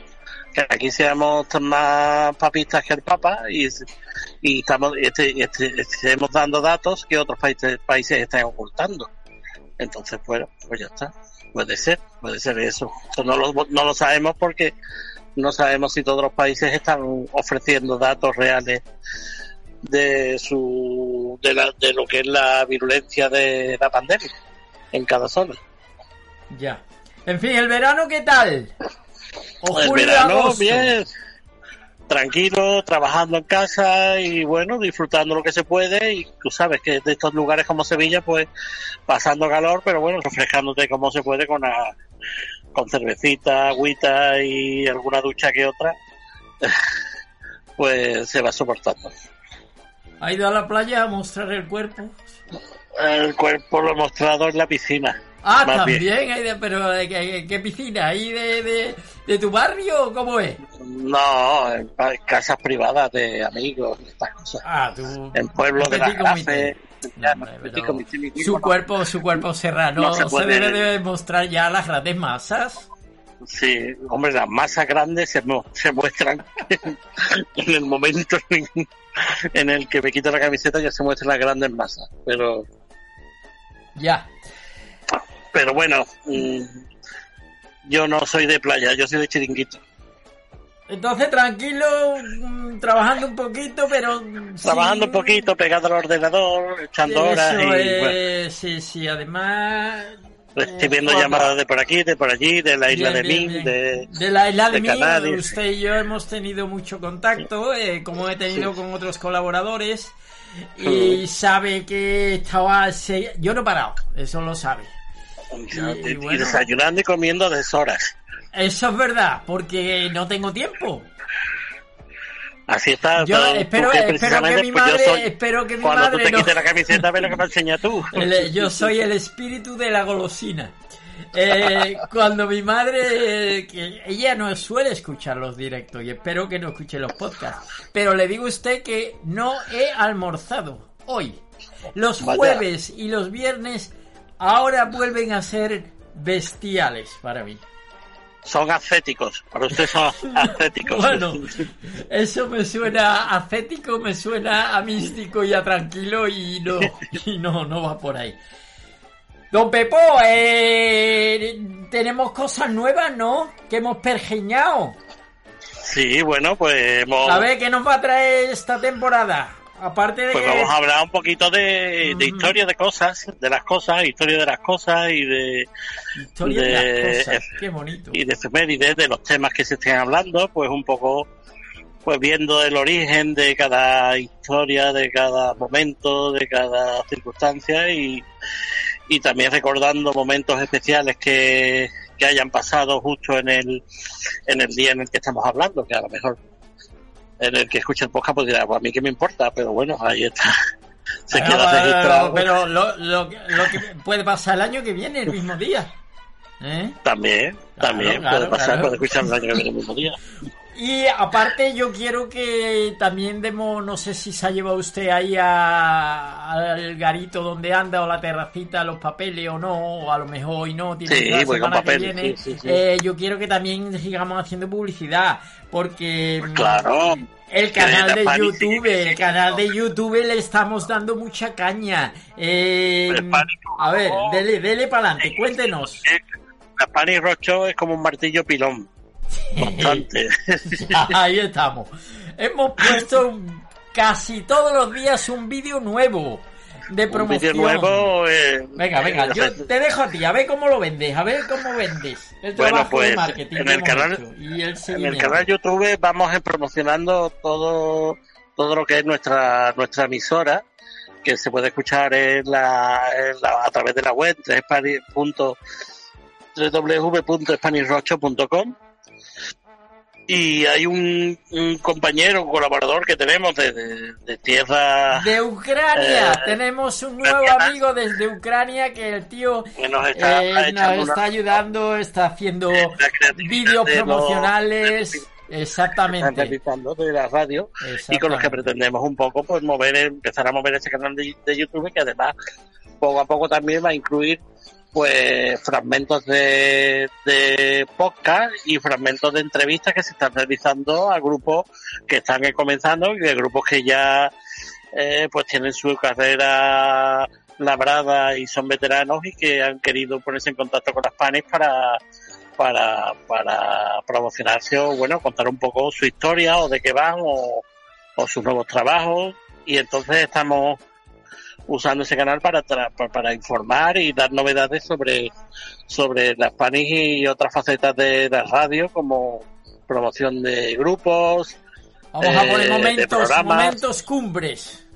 Que aquí seamos más papistas que el Papa y, y estamos este, y este- estemos dando datos que otros países países están ocultando. Entonces bueno pues ya está. Puede ser puede ser eso. Eso no lo, no lo sabemos porque no sabemos si todos los países están ofreciendo datos reales de su de, la, de lo que es la virulencia de la pandemia en cada zona
Ya. En fin, ¿el verano qué tal? O
el
julio,
verano
agosto.
bien tranquilo trabajando en casa y bueno disfrutando lo que se puede y tú sabes que de estos lugares como Sevilla pues pasando calor pero bueno refrescándote como se puede con la- con cervecita agüita y alguna ducha que otra [LAUGHS] pues se va soportando
¿Ha ido a la playa a mostrar el cuerpo?
el cuerpo lo he mostrado en la piscina
Ah,
Más
también, hay de- pero ¿qué, qué- qué piscina? ¿Ahí de, de, de tu barrio o cómo es?
no en casas privadas de amigos y estas cosas
Ah, tú...
en pueblos de la
Petit comité.
Grafe
No, hombre, pero
Petit comité, mi
su cuerpo, su cuerpo serrano
No se
se,
puede-
debe de mostrar ya las grandes masas.
Sí, hombre, las masas grandes se, mu- se muestran [LAUGHS] en el momento en, en el que me quito la camiseta ya se muestran las grandes masas. Pero,
Ya.
Pero bueno, mm, yo no soy de playa, yo soy de chiringuito.
Entonces, tranquilo, mm, trabajando un poquito, pero...
Trabajando
sí,
un poquito, pegado al ordenador, echando horas y
Eso
bueno,
es, sí, sí, además...
recibiendo
eh,
llamadas de por aquí, de por allí, de la isla
Bien,
de
bien,
Min,
bien.
de...
De la isla de,
de
Min,
Canarias,
usted y yo hemos tenido mucho contacto, eh, como he tenido con otros colaboradores, y sabe que estaba... se- Yo no he parado, eso lo sabe.
Y,
y
y
bueno.
desayunando y comiendo a deshoras.
Eso es verdad, porque no tengo tiempo.
Así está.
Yo espero,
que
espero que
precisamente,
mi
pues
madre,
soy-
espero que mi
Cuando tú te
no-
quites la camiseta, ve lo que me enseñas tú. [LAUGHS]
El- yo soy el espíritu de la golosina. Eh, cuando mi madre, eh, que ella no suele escuchar los directos y espero que no escuche los podcasts, pero le digo a usted que no he almorzado hoy. Los jueves y los viernes ahora vuelven a ser bestiales para mí.
Son ascéticos, para usted son [LAUGHS] ascéticos.
Bueno, [LAUGHS] eso me suena ascético, me suena a místico y a tranquilo y no, [LAUGHS] y no, no va por ahí. Don Pepo, eh, tenemos cosas nuevas, ¿no? Que hemos pergeñado.
Sí, bueno, pues hemos...
A ver, ¿qué nos va a traer esta temporada? Aparte de
Pues
que...
vamos a hablar un poquito de, de historia de cosas, de las cosas, historia de las cosas y de,
Historia de,
de-
las cosas, qué bonito.
y de efemérides, de los temas que se estén hablando, pues un poco pues viendo el origen de cada historia, de cada momento, de cada circunstancia y, y también recordando momentos especiales que, que hayan pasado justo en el, en el día en el que estamos hablando, que a lo mejor en el que escucha el podcast pues dirá, pues a mí qué me importa, pero bueno, ahí está. [LAUGHS] Se
Bueno,
queda
pero,
registrado.
pero lo, lo que- lo que puede pasar el año que viene, el mismo día. ¿Eh?
También, también
claro,
puede pasar,
claro.
puede escuchar el año que viene el mismo día. [LAUGHS]
Y aparte yo quiero que también demos, no sé si se ha llevado usted ahí a- al garito donde anda o la terracita, los papeles o no, o a lo mejor hoy no, tiene
Sí,
la
con
semana que viene.
sí, sí, sí.
Eh, yo quiero que también sigamos haciendo publicidad, porque mm,
Claro.
el canal de YouTube, el canal de YouTube le estamos dando mucha caña. Eh,
Spani,
a ver, dele, dele para adelante, cuéntenos.
La Spanish Rocho es como un martillo pilón. Constante. [LAUGHS]
Ahí estamos. Hemos puesto casi todos los días un vídeo nuevo de
un
promoción.
vídeo nuevo. eh,
Venga, venga,
eh,
yo te dejo a ti, a ver cómo lo vendes, a ver cómo vendes. El
Bueno,
trabajo de
pues,
marketing
en el canal-
hecho y el
En el
seguimiento.
canal YouTube vamos promocionando todo, todo lo que es nuestra, nuestra emisora, que se puede escuchar en la, en la- a través de la web, www.spanishrocho.com y hay un, un compañero, un colaborador que tenemos de, de, de tierra
De Ucrania,
Eh,
tenemos un nuevo
Ucrania.
amigo desde Ucrania que el tío
que nos está,
eh, nos está
una-
ayudando, está haciendo vídeos
los-
promocionales. [LAUGHS] Exactamente.
de la radio y con los que pretendemos un poco pues mover empezar a mover este canal de, de YouTube que además poco a poco también va a incluir pues fragmentos de, de podcast y fragmentos de entrevistas que se están realizando a grupos que están comenzando y de grupos que ya eh, pues tienen su carrera labrada y son veteranos y que han querido ponerse en contacto con las panes para para, para promocionarse o bueno contar un poco su historia o de qué van o, o sus nuevos trabajos. Y entonces estamos usando ese canal para, tra- pa- para informar y dar novedades sobre sobre las Spanish y otras facetas de la radio como promoción de grupos
Vamos a poner
eh,
momentos, momentos cumbres.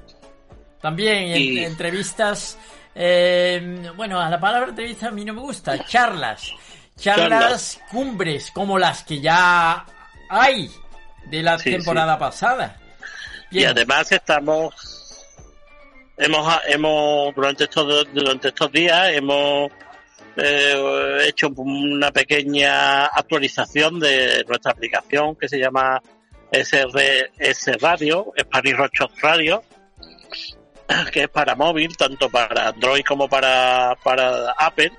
También en- entrevistas. eh, bueno, a la palabra entrevista a mí no me gusta. Charlas. Charlas,
Charlas.
cumbres, como las que ya hay de la
Sí,
temporada pasada.
y además estamos hemos hemos durante estos durante estos días hemos eh, hecho una pequeña actualización de nuestra aplicación que se llama SRS Radio, Spanish Rochos Radio, que es para móvil, tanto para Android como para, para Apple,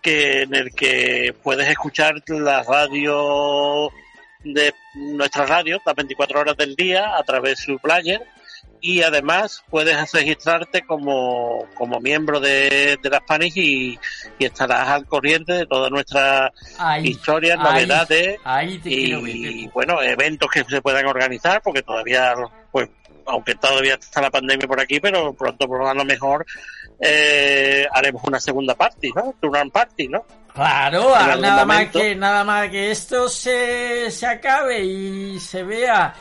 que en el que puedes escuchar la radio de nuestra radio las 24 horas del día a través de su player y además puedes registrarte como, como miembro de, de la Spanish y, y estarás al corriente de todas nuestras historias, novedades
ahí
y bueno, eventos que se puedan organizar porque todavía, pues, aunque todavía está la pandemia por aquí, pero pronto por a lo mejor eh, haremos una segunda party, ¿no? Turn party, ¿no?
Claro, nada más que nada más que esto se, se acabe y se vea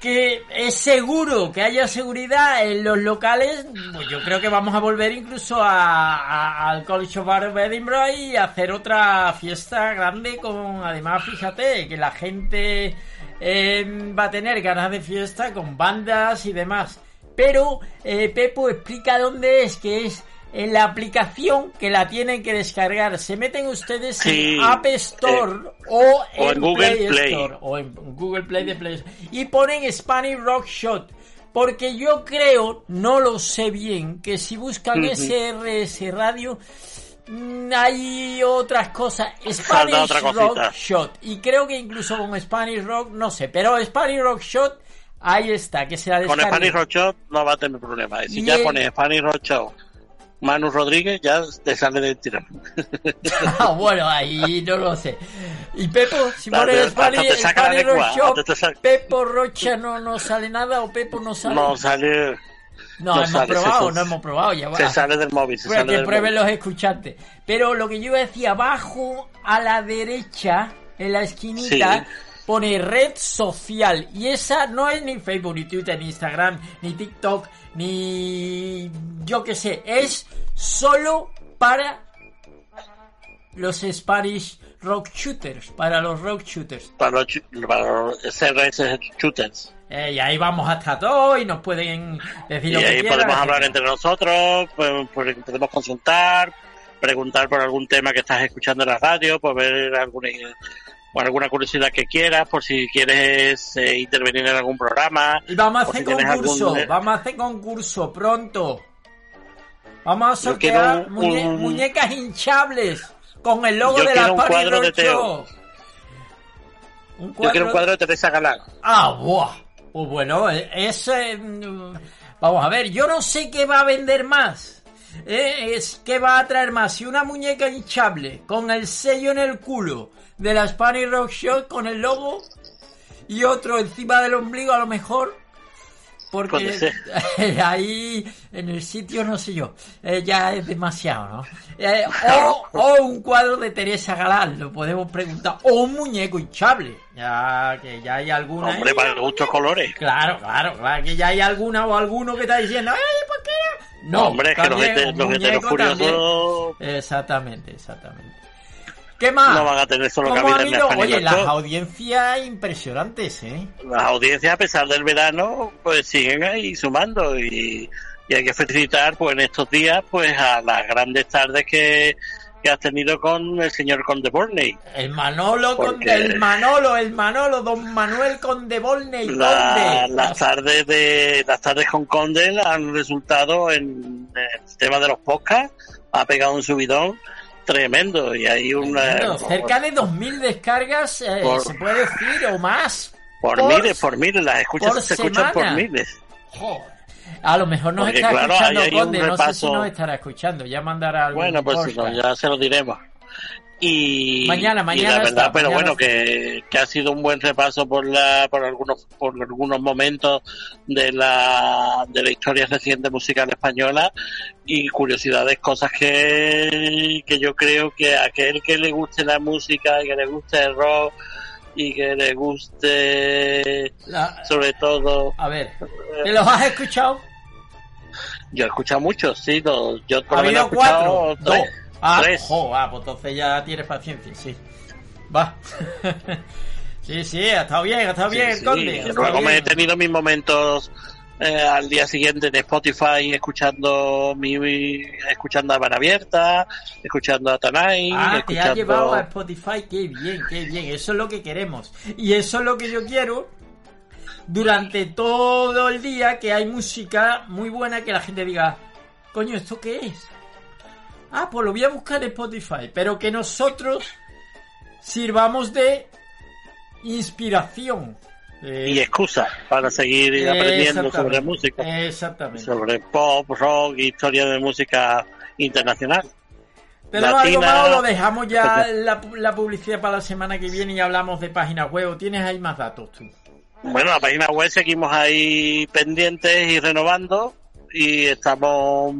que es seguro que haya seguridad en los locales, pues yo creo que vamos a volver incluso a, a- al College of Art of Edinburgh y hacer otra fiesta grande con, además, fíjate, que la gente eh, va a tener ganas de fiesta con bandas y demás. Pero, eh, Pepo, explica dónde es, que es en la aplicación que la tienen que descargar. Se meten ustedes
Sí,
en App Store o, en,
o en Google
Play,
Play.
Store o en Google Play de Play Store, y ponen Spanish Rock Shot. Porque yo creo, no lo sé bien, que si buscan
Ujú.
SRS Radio, mm, hay otras cosas. Spanish
otra
Rock. Shot. Y creo que incluso con Spanish Rock, no sé, pero Spanish Rock Shot, ahí está, que se la
Con
descargue.
Spanish Rock Show no va a tener problema. Si
Y
ya
el-
pones Spanish Rock Show, Manu Rodríguez, ya te sale del tirón. [LAUGHS]
Ah, bueno, ahí no lo sé. Y Pepo, si
Hasta
pones
saca-
Pepo Rocha no, no sale nada o Pepo no sale.
No sale,
No,
no
hemos
sale,
probado,
se-
no hemos probado, ya va.
se sale del móvil, se
Prueba-
sale
que
del
prueben
móvil.
los escuchantes. Pero lo que yo iba a decir, abajo a la derecha, en la esquinita,
Sí.
Pone red social. Y esa no es ni Facebook, ni Twitter, ni Instagram, ni TikTok, ni yo qué sé. Es solo para los Spanish rock shooters. Para los rock shooters.
Para para los shooters.
Eh, y ahí vamos hasta todo y nos pueden decir
Y
lo que
ahí
quieran.
podemos hablar entre nosotros, pues, pues, podemos consultar, preguntar por algún tema que estás escuchando en la radio, por ver alguna, por alguna curiosidad que quieras, por si quieres eh, intervenir en algún programa.
Y vamos a hacer
si
concurso,
algún-
vamos a hacer concurso pronto. Vamos a sortear
un-
muñe-
un-
muñecas hinchables con el logo
Yo
de la
un cuadro de Teo.
Un
Yo quiero un cuadro de Teresa Galán.
Ah, buah. Pues bueno, eh, es... eh, mm, vamos a ver, yo no sé qué va a vender más. Eh, es que va a traer más. Si una muñeca hinchable con el sello en el culo de la Spanish Rock Show con el logo y otro encima del ombligo a lo mejor. Porque [LAUGHS] ahí en el sitio no sé yo, eh, ya es demasiado, ¿no? Eh, o, o un cuadro de Teresa Galán, lo podemos preguntar, o un muñeco hinchable, ya que ya hay alguna.
Hombre, para gustos colores.
Claro, claro, claro, que ya hay alguna o alguno que está diciendo, ¡ay, ¿por qué no? No,
Hombre, es que los,
también,
los
también.
curiosos
Exactamente, exactamente. ¿Qué más?
no van a tener solo
¿Cómo
cabida en? España.
Oye, las audiencias impresionantes, ¿eh?
Las audiencias, a pesar del verano, pues siguen ahí sumando y, y hay que felicitar, pues en estos días, pues a las grandes tardes que, que has tenido con el señor Conde Borney.
El Manolo, con,
Porque-
el Manolo, el Manolo, don Manuel Conde
La-
Conde.
las tardes de las tardes con Conde han resultado en el tema de los podcasts ha pegado un subidón tremendo y hay una
cerca de 2.000 descargas, eh,
Por-
se puede decir, o más.
por,
por-
miles por miles las escuchas
por
se escuchan por miles.
Joder. A lo mejor nos
Porque,
está
claro,
escuchando Conde, no sé si nos estará escuchando, ya mandará algún
bueno pues si no, ya se lo diremos y
Mañana,
y
mañana
la verdad
está,
pero bueno que, que ha sido un buen repaso por la por algunos por algunos momentos de la de la historia reciente musical española y curiosidades cosas que que yo creo que a aquel que le guste la música y que le guste el rock y que le guste
La-
sobre todo
A ver, ¿te los has escuchado?
yo he escuchado muchos sí los- yo por
Ha habido cuatro,
escuchado
dos. Ah,
tres.
jo, ah, pues entonces ya tienes paciencia, sí. Va. [LAUGHS] sí, sí, ha estado bien, ha estado bien,
Sí,
conde.
Luego me he tenido mis momentos eh, al día siguiente en Spotify escuchando mi, mi- escuchando a Van Abierta, escuchando a Tanay,
Ah, te ha llevado a Spotify, qué bien, qué bien, eso es lo que queremos. Y eso es lo que yo quiero durante todo el día, que hay música muy buena que la gente diga, coño, ¿esto qué es? Ah, pues lo voy a buscar en Spotify, pero que nosotros sirvamos de inspiración. Eh,
y excusas para seguir aprendiendo sobre música,
Exactamente.
sobre pop, rock, historia de música internacional.
¿Tenemos algo
Latina.
más o lo dejamos ya la, la publicidad para la semana que viene y hablamos de páginas web? ¿O ¿Tienes ahí más datos tú?
Bueno, la página web seguimos ahí pendientes y renovando y estamos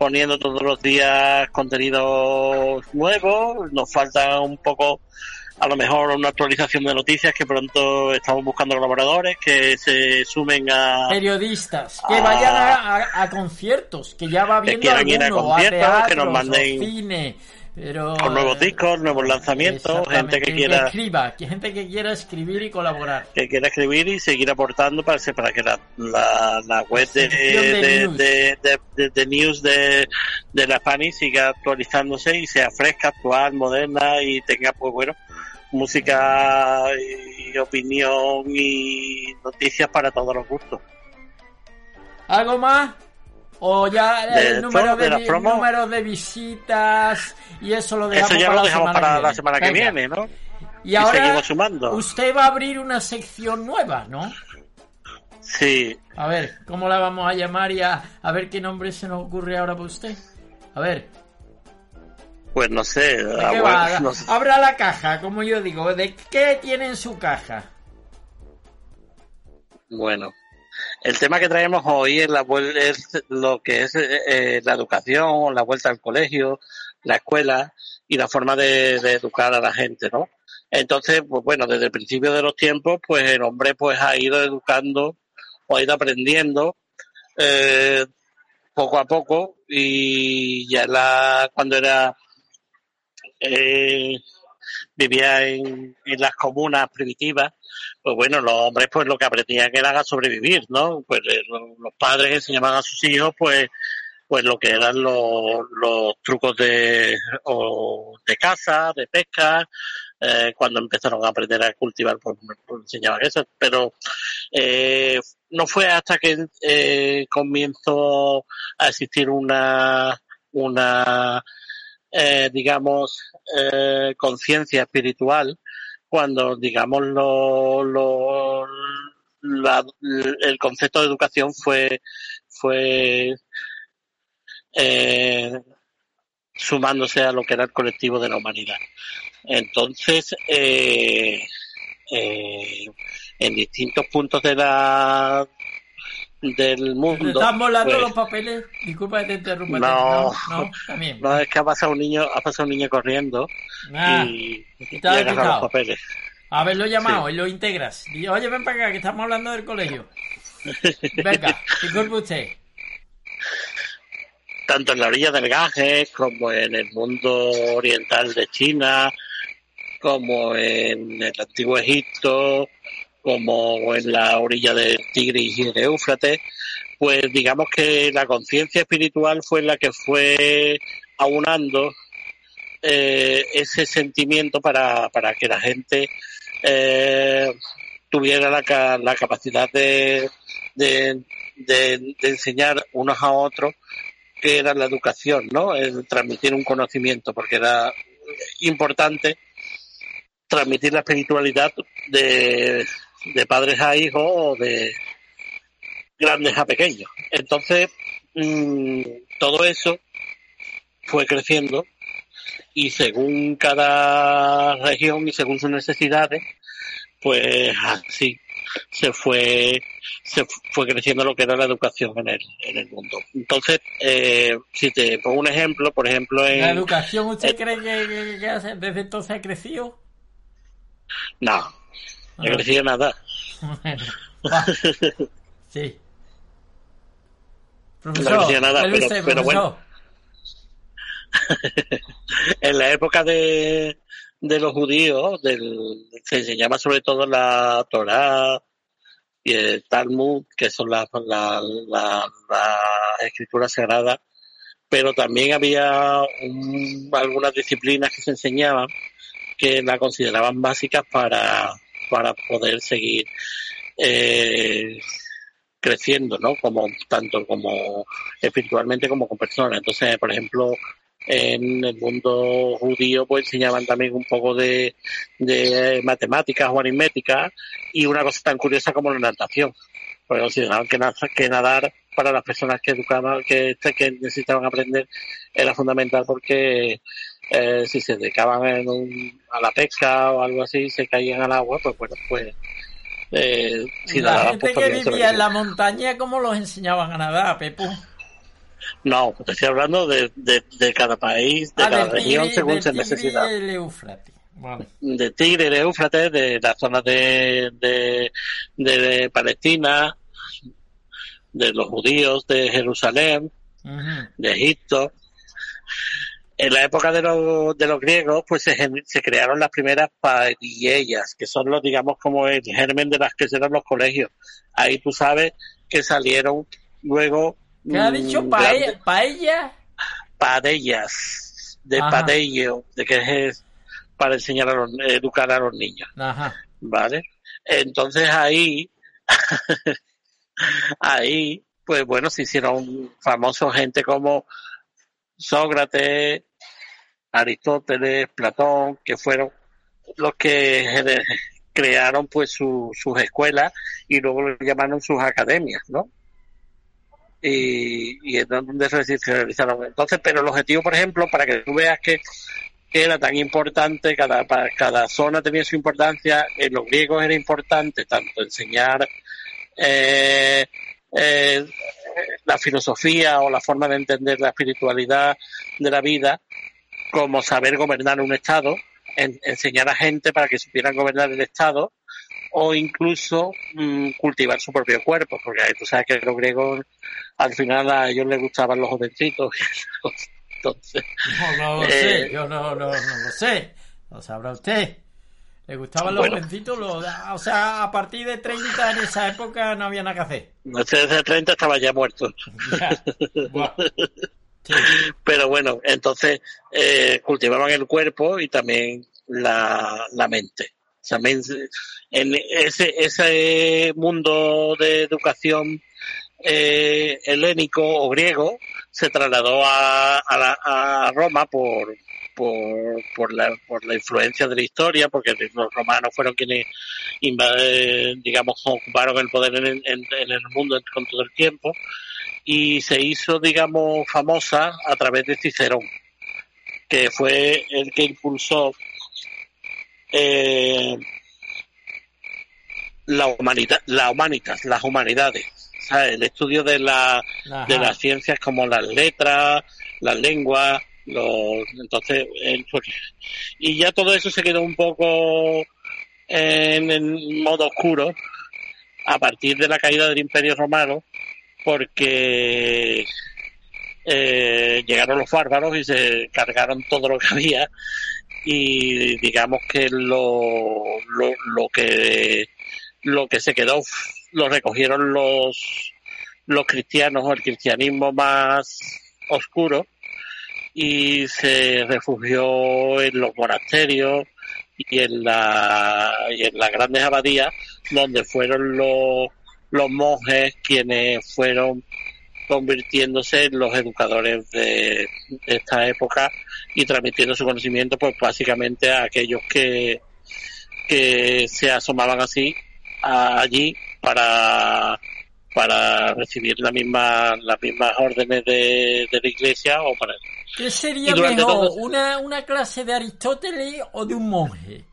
poniendo todos los días contenidos nuevos. Nos falta un poco, a lo mejor, una actualización de noticias que pronto estamos buscando colaboradores que se sumen a...
Periodistas que vayan a, a- a conciertos, que ya va
Que
viendo
ir a conciertos,
teatros,
que nos
o
manden
cine, pero,
con nuevos
eh,
discos, nuevos lanzamientos, gente que quiera
escriba, que gente que quiera escribir y colaborar.
que quiera escribir y seguir aportando para, que- para que la, la, la web de,
de
de,
news.
de, de- de- de news de, de la Spanish siga actualizándose y sea fresca, actual, moderna y tenga, pues bueno, música y opinión y noticias para todos los gustos.
¿Algo más? O ya
¿De
el número de, número de visitas y eso lo dejamos
Eso ya
para
lo
la
dejamos para
que
la
viene.
semana que
Venga.
viene, ¿no?
Y ahora
seguimos sumando.
usted va a abrir una sección nueva, ¿no?
Sí,
A ver, ¿cómo la vamos a llamar y a, a ver qué nombre se nos ocurre ahora para usted? A ver,
pues no sé.
¿de
ah,
va?
no sé.
Abra la caja, como yo digo. ¿De qué tiene en su caja?
Bueno, el tema que traemos hoy es, la, es lo que es eh, eh, la educación, la vuelta al colegio, la escuela y la forma de, de educar a la gente, ¿no? Entonces, pues bueno, desde el principio de los tiempos, pues el hombre pues ha ido educando o ha ido aprendiendo eh, poco a poco y ya la cuando era eh, vivía en, en las comunas primitivas pues bueno, los hombres pues lo que aprendían era a sobrevivir, ¿no? Pues eh, lo- los padres enseñaban a sus hijos pues pues lo que eran los, trucos de, o de caza, de pesca, eh, cuando empezaron a aprender a cultivar pues, pues enseñaban eso, pero eh, no fue hasta que eh, comenzó a existir una una eh, digamos conciencia espiritual cuando digamos lo, lo- la- el concepto de educación fue fue eh, sumándose a lo que era el colectivo de la humanidad. Entonces eh, eh, en distintos puntos de la del
¿Le
mundo
están volando
pues,
los papeles? Disculpa que te interrumpa.
No.
no, no, también.
no es que ha pasado un niño ha pasado un niño corriendo
Ah,
y, y
despistado.
los papeles
haberlo llamado y lo integras. Y, Oye, ven para acá, que estamos hablando del colegio. [LAUGHS] Venga, disculpe usted.
tanto en la orilla del Ganges como en el mundo oriental de China, como en el antiguo Egipto, como en la orilla del Tigris y de Éufrates, pues digamos que la conciencia espiritual fue la que fue aunando eh, ese sentimiento para, para que la gente eh, tuviera la, la capacidad de, de, de- de enseñar unos a otros que era la educación, ¿no? El transmitir un conocimiento, porque era importante transmitir la espiritualidad de, de padres a hijos o de grandes a pequeños. Entonces, mm, todo eso fue creciendo y según cada región y según sus necesidades, pues así se fue se fue creciendo lo que era la educación en el, en el mundo. Entonces, eh, si te pongo un ejemplo, por ejemplo, en...
¿La educación usted
eh,
cree que, que- que hace- desde entonces ha crecido?
No, no he crecido nada.
Bueno, va. [LAUGHS] Sí.
No
Profesor,
decía nada, pero-
usted,
pero bueno. [LAUGHS] en la época de, de los judíos, del, se enseñaba sobre todo la Torá y el Talmud, que son las la, la, la escrituras sagradas, pero también había un- algunas disciplinas que se enseñaban que la consideraban básicas para, para poder seguir eh, creciendo, ¿no? Como tanto como espiritualmente como con personas. Entonces, por ejemplo, en el mundo judío pues enseñaban también un poco de, de matemáticas o aritmética y una cosa tan curiosa como la natación porque consideraban que, que nadar para las personas que educaban que, que necesitaban aprender era fundamental porque eh, si se dedicaban en un- a la pesca o algo así se caían al agua pues bueno pues eh, si
la
nadaban,
gente
pues,
que vivía en la montaña, ¿cómo los enseñaban a nadar, Pepo?
no estoy hablando de, de, de cada país de
Ah,
cada región
Tigre-
según se necesita.
Vale.
de Tigre, de Éufrates, de las zonas de, de, de Palestina, de los judíos de Jerusalén, de Egipto. En la época de los, de los griegos, pues se, se crearon las primeras paellas, que son los, digamos, como el germen de las que serán los colegios. Ahí tú sabes que salieron luego.
¿Qué ha
mm,
dicho?
grandes-
¿Paella? ¿Paella?
de
Ajá.
padello, de que es para enseñar a los, educar a los niños.
Ajá.
¿vale? Entonces ahí, [LAUGHS] ahí, pues bueno, se hicieron famosos gente como Sócrates, Aristóteles, Platón, que fueron los que crearon pues sus escuelas y luego lo llamaron sus academias, ¿no? Y, y es donde se realizaron. Entonces, pero el objetivo, por ejemplo, para que tú veas que, era tan importante, cada, cada zona tenía su importancia, en los griegos era importante tanto enseñar eh, eh, la filosofía o la forma de entender la espiritualidad de la vida como saber gobernar un Estado, enseñar a gente para que supieran gobernar el Estado o incluso mm, cultivar su propio cuerpo, porque tú sabes que los griegos al final a ellos les gustaban los jovencitos. [LAUGHS] Entonces,
no, no lo sé, eh, yo no, no, no lo sé, lo sabrá usted. ¿Le gustaban los jovencitos? o sea, a partir de 30 en esa época no había nada que hacer.
Desde 30 estaba ya muerto. [LAUGHS] Pero bueno, entonces eh, cultivaban el cuerpo y también la, la mente. También en ese, ese mundo de educación eh, helénico o griego se trasladó a, a, Roma por, por, por, la, por la influencia de la historia, porque los romanos fueron quienes, digamos, ocuparon el poder en, en, en el mundo con todo el tiempo y se hizo, digamos, famosa a través de Cicerón, que fue el que impulsó eh, la humanidad, la humanitas, las humanidades, el estudio de la de las ciencias como las letras, las lenguas, los entonces y ya todo eso se quedó un poco en, en modo oscuro a partir de la caída del Imperio Romano porque eh, llegaron los bárbaros y se cargaron todo lo que había y digamos que lo, lo, lo que lo que se quedó lo recogieron los los cristianos o el cristianismo más oscuro y se refugió en los monasterios y en la y en las grandes abadías donde fueron los los monjes quienes fueron convirtiéndose en los educadores de, esta época y transmitiendo su conocimiento pues básicamente a aquellos que, que se asomaban así allí para para recibir la misma, las mismas órdenes de, la iglesia o para
¿Qué sería mejor? ¿Una, ¿Una clase de Aristóteles o de un monje?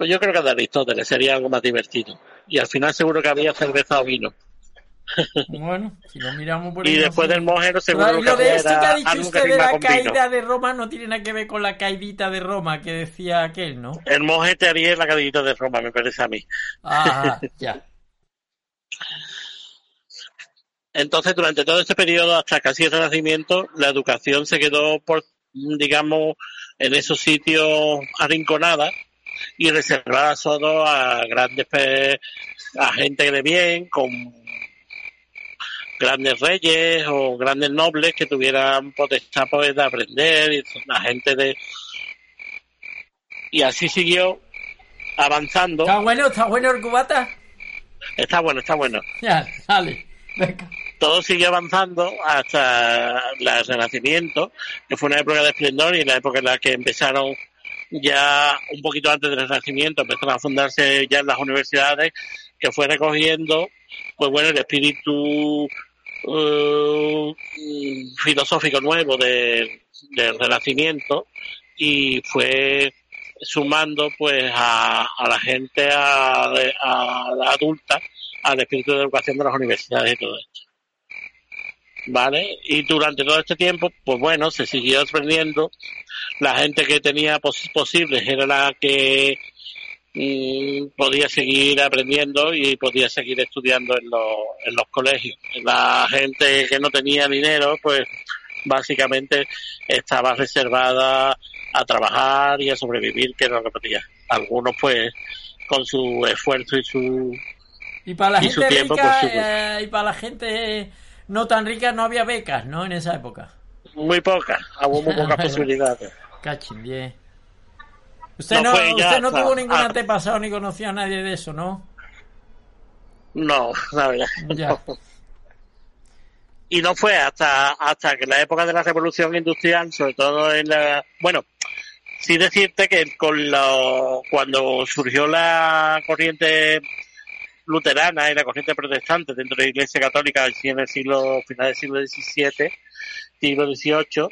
Pues yo creo que de Aristóteles sería algo más divertido. Y al final seguro que había cerveza o vino. [LAUGHS]
Bueno, si lo miramos por
Y después del mojero seguro
lo que de esto que ha dicho usted de la caída de Roma no tiene nada que ver con la caidita de Roma que decía aquel, ¿no?
El monje te haría la caidita de Roma, me parece a mí.
Ah, [LAUGHS] ya.
Entonces, durante todo este periodo, hasta casi el Renacimiento, la educación se quedó, por, digamos, en esos sitios arrinconadas y reservada solo a grandes a gente de bien con grandes reyes o grandes nobles que tuvieran potestad pues, de aprender y la gente de y así siguió avanzando.
Está bueno está bueno el cubata
está bueno está bueno.
Ya dale
todo siguió avanzando hasta el Renacimiento, que fue una época de esplendor y la época en la que empezaron ya un poquito antes del Renacimiento empezaron a fundarse ya en las universidades, que fue recogiendo, pues bueno, el espíritu uh, filosófico nuevo del Renacimiento y fue sumando pues a, la gente a, la adulta al espíritu de educación de las universidades y todo esto. ¿Vale? Y durante todo este tiempo, pues bueno, se siguió aprendiendo la gente que tenía posibles era la que mm, podía seguir aprendiendo y podía seguir estudiando en, en los colegios. La gente que no tenía dinero, pues básicamente estaba reservada a trabajar y a sobrevivir, que era lo que podía. Algunos, pues, con su esfuerzo y su
y para la gente rica eh, y para la gente no tan rica no había becas, ¿no? En esa época.
Muy pocas, hubo muy pocas [LAUGHS] posibilidades.
Cachín. Usted no, usted no tuvo ningún ah. antepasado ni conoció a nadie de eso, ¿no?
No, la verdad.
Ya.
y no fue hasta hasta que en la época de la revolución industrial, sobre todo en la, bueno, sí decirte que con lo, cuando surgió la corriente luterana y la corriente protestante dentro de la Iglesia Católica en el siglo final del siglo XVII, siglo XVIII,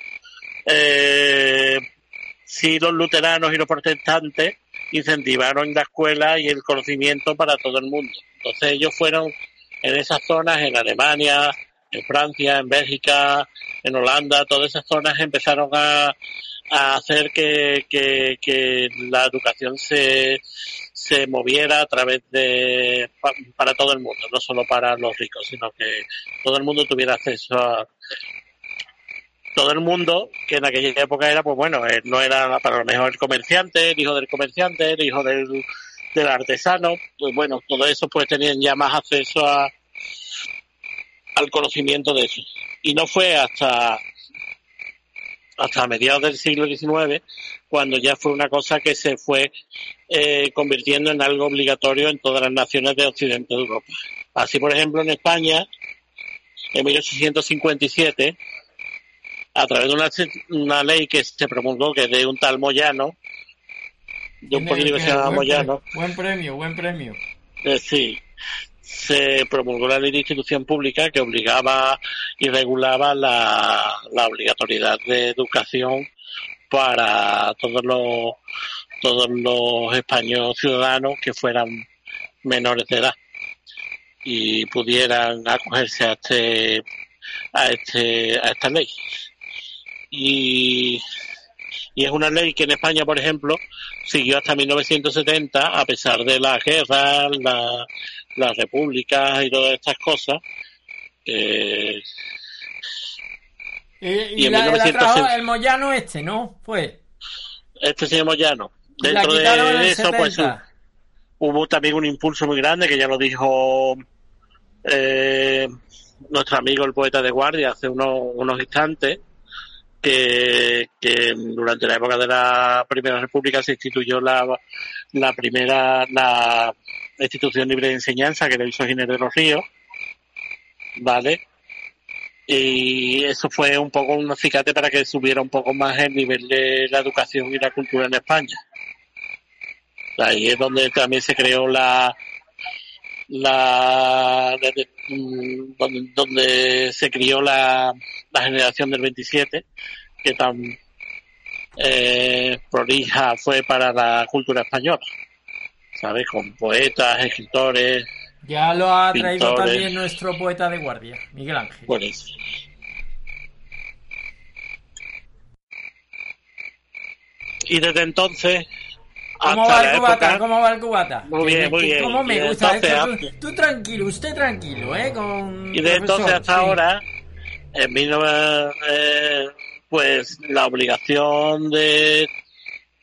eh, sí los luteranos y los protestantes incentivaron la escuela y el conocimiento para todo el mundo. Entonces ellos fueron en esas zonas, en Alemania, en Francia, en Bélgica, en Holanda, todas esas zonas empezaron a, hacer que, la educación se, se moviera a través de para todo el mundo, no solo para los ricos, sino que todo el mundo tuviera acceso a todo el mundo, que en aquella época era, pues bueno, no era para lo mejor el comerciante, el hijo del comerciante, el hijo del, del artesano, pues bueno, todo eso pues tenían ya más acceso a, al conocimiento de eso. Y no fue hasta hasta mediados del siglo XIX cuando ya fue una cosa que se fue eh, convirtiendo en algo obligatorio en todas las naciones de Occidente de Europa. Así, por ejemplo, en España, en 1857, a través de una, una ley que se promulgó, que es de un tal Moyano, de un político que se llama Moyano.
Buen premio, buen premio.
Eh, sí, se promulgó la ley de institución pública que obligaba y regulaba la, la obligatoriedad de educación para todos los todos los españoles ciudadanos que fueran menores de edad y pudieran acogerse a este a este a esta ley y, y es una ley que en España por ejemplo siguió hasta 1970 a pesar de las guerras la las repúblicas y todas estas cosas. Eh,
y, y, y la, 1900... la el Moyano este, ¿no? Fue.
Este señor Moyano. Dentro de eso, 70. pues hubo también un impulso muy grande, que ya lo dijo eh, nuestro amigo el poeta de guardia hace unos, unos instantes, que, que, durante la época de la Primera República se instituyó la, la primera, la institución libre de enseñanza, que era el Ginés de los Ríos, ¿vale? Y eso fue un poco un acicate para que subiera un poco más el nivel de la educación y la cultura en España. Ahí es donde también se creó la, la donde, donde se crió la, la generación del 27 que tan eh, prolija fue para la cultura española sabes con poetas escritores
ya lo ha traído pintores. también nuestro poeta de guardia Miguel Ángel
y desde entonces
¿Cómo va el cubata? Época... ¿Cómo va el cubata?
Muy bien, muy bien.
¿Cómo me gusta entonces, esto? Tú, tú, tranquilo, usted tranquilo, ¿eh? Con
y de entonces hasta sí. ahora, en 19, eh, pues la obligación de,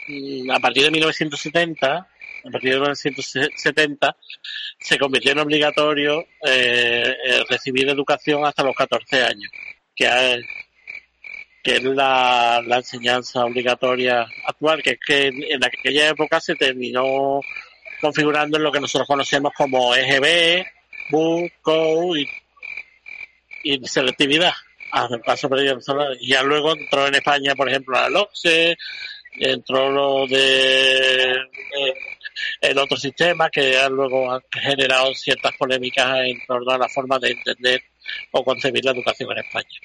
mm, a partir de 1970, a partir de 1970, se convirtió en obligatorio eh, recibir educación hasta los 14 años, que es la, la, enseñanza obligatoria actual, que es que en, aquella época se terminó configurando en lo que nosotros conocemos como EGB, BU, y, selectividad. Paso por y ya luego entró en España, por ejemplo, la LOCSE, entró lo de eh, el otro sistema que ya luego ha generado ciertas polémicas en torno a la forma de entender o concebir la educación en España.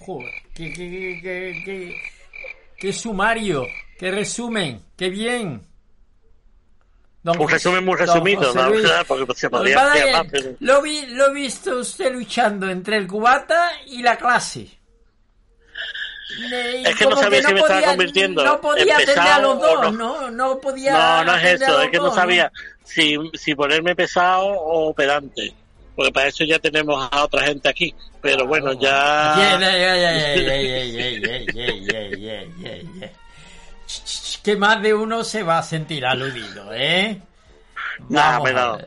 Joder, qué, qué, qué, qué, qué sumario, qué resumen, qué bien.
Don un resumen muy resumido, ¿no? Porque se
más, pero... lo, vi, lo he visto usted luchando entre el cubata y la clase.
Es que no sabía que no si me podía, estaba convirtiendo.
No podía atender a los dos, no. no. No, podía.
No, no es eso, es que no sabía si, si ponerme pesado o pedante porque para eso ya tenemos a otra gente aquí. Pero bueno, ya.
Que más de uno se va a sentir aludido, ¿eh?
Nah, pero...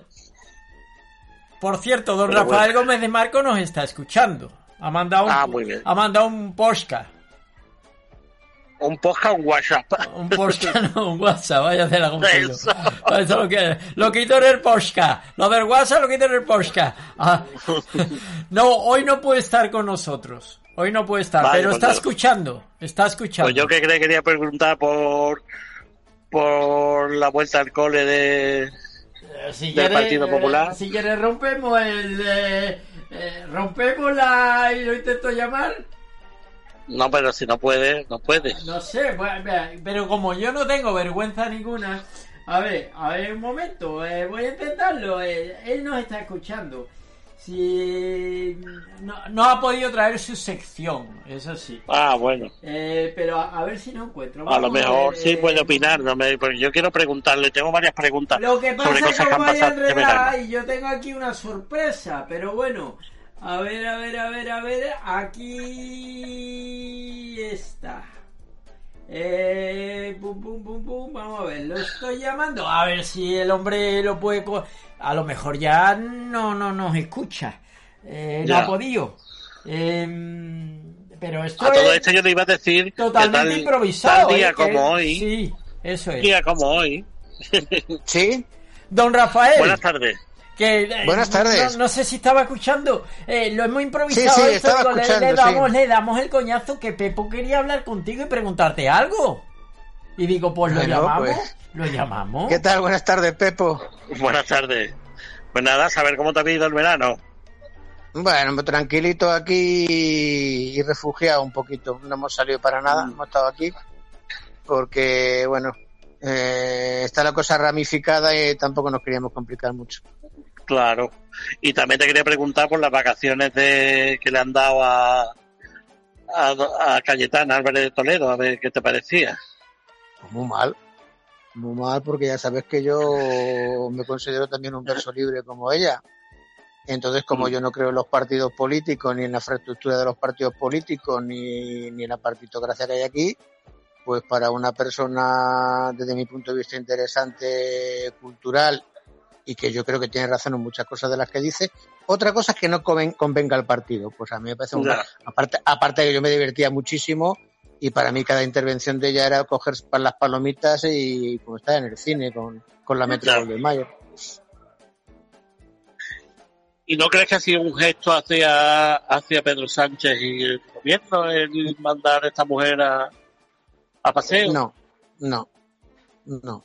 Por cierto, don pero Rafael bueno. Gómez de Marco nos está escuchando. Ha mandado un,
ah, muy bien.
Ha mandado un podcast.
Un podcast, un WhatsApp.
Un podcast, [LAUGHS] no, un WhatsApp, vaya a hacer la confusión.
Eso.
Eso lo que lo quito en el podcast. Lo del WhatsApp lo quito en el podcast. Ah. [LAUGHS] No, hoy no puede estar con nosotros. Hoy no puede estar,
Vale,
pero
pues
está escuchando. Está escuchando.
Pues yo que quería preguntar por por la vuelta al cole de
Eh, si
del Partido Popular.
Si quieres rompemos el eh, eh, rompemos la y lo intento llamar.
No pero si no puede no puede
No sé, pues, pero como yo no tengo vergüenza ninguna, a ver, a ver un momento, eh, voy a intentarlo. eh, él nos está escuchando. Si no, no ha podido traer su sección, eso sí.
ah bueno
Eh, pero a, a ver si no encuentro.
a lo mejor sí
eh,
puede opinar no me porque yo quiero preguntarle tengo varias preguntas
Lo que
sobre
pasa es
cosas
que
que han pasado
y yo tengo aquí una sorpresa, pero bueno. A ver, a ver, a ver, a ver. Aquí está. Eh, pum, pum, pum, pum. Vamos a ver, lo estoy llamando. A ver si el hombre lo puede. co- A lo mejor ya no, no nos escucha. Eh, no ha podido. Eh, pero esto
a todo
es
esto yo le iba a decir
totalmente
tal-
improvisado.
tal día
¿eh?
Como hoy
Sí, eso es.
día como hoy
Sí,
Don Rafael.
buenas tardes
Que, eh,
Buenas tardes.
No, no sé si estaba escuchando. Eh, lo hemos improvisado.
Sí, sí,
esto,
estaba
le-
escuchando,
le, damos,
sí.
le damos el coñazo que Pepo quería hablar contigo y preguntarte algo. Y digo, pues lo
Bueno,
llamamos.
pues.
Lo llamamos.
¿qué tal? Buenas tardes, Pepo.
buenas tardes pues nada saber cómo te ha ido el verano
Bueno, pues tranquilito aquí y refugiado un poquito. No hemos salido para nada, hemos estado aquí porque, bueno, eh, está la cosa ramificada y tampoco nos queríamos complicar mucho.
Claro. Y también te quería preguntar por las vacaciones de que le han dado a, a, a Cayetana Álvarez de Toledo, a ver qué te parecía.
Pues muy mal, muy mal porque ya sabes que yo me considero también un verso libre como ella. Entonces, como yo no creo en los partidos políticos, ni en la infraestructura de los partidos políticos, ni, ni en la partitocracia que hay aquí, pues para una persona, desde mi punto de vista, interesante, cultural, y que yo creo que tiene razón en muchas cosas de las que dice, otra cosa es que no conven- convenga al partido. Pues a mí me parece un...
Ya.
Aparte, aparte de que yo me divertía muchísimo y para mí cada intervención de ella era coger las palomitas y como está en el cine con, con la Metro. Goldwyn Mayer.
¿Y no crees que ha sido un gesto hacia, hacia Pedro Sánchez y el gobierno el mandar a esta mujer a, a paseo?
No, no, no.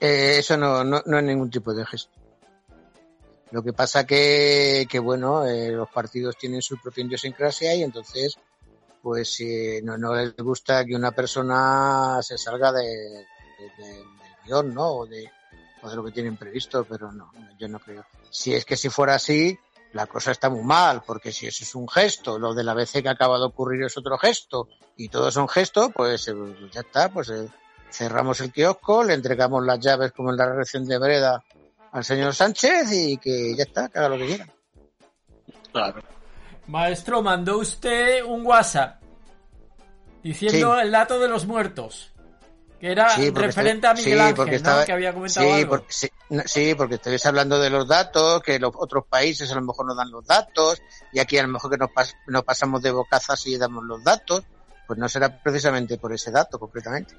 Eh, eso no, no, no es ningún tipo de gesto. Lo que pasa que, que bueno, eh, los partidos tienen su propia idiosincrasia y entonces, pues eh, no, no les gusta que una persona se salga de- del guion, ¿no? O de, o de lo que tienen previsto, pero no, yo no creo. Si es que si fuera así, la cosa está muy mal, porque si eso es un gesto, lo de la BC que acaba de ocurrir es otro gesto, y todos son gestos, pues eh, ya está, pues eh, cerramos el kiosco, le entregamos las llaves como en la reacción de Breda al señor Sánchez y que ya está, que haga lo que quiera.
Claro.
Maestro, mandó usted un WhatsApp diciendo
Sí.
el dato de los muertos. Que era
Sí,
referente a Miguel
sí,
Ángel,
porque
¿no?
estaba-
Que había comentado
Sí
algo.
porque, sí, no, sí, porque estáis hablando de los datos, que los otros países a lo mejor no dan los datos, y aquí a lo mejor que nos, pas- nos pasamos de bocazas y damos los datos, pues no será precisamente por ese dato concretamente.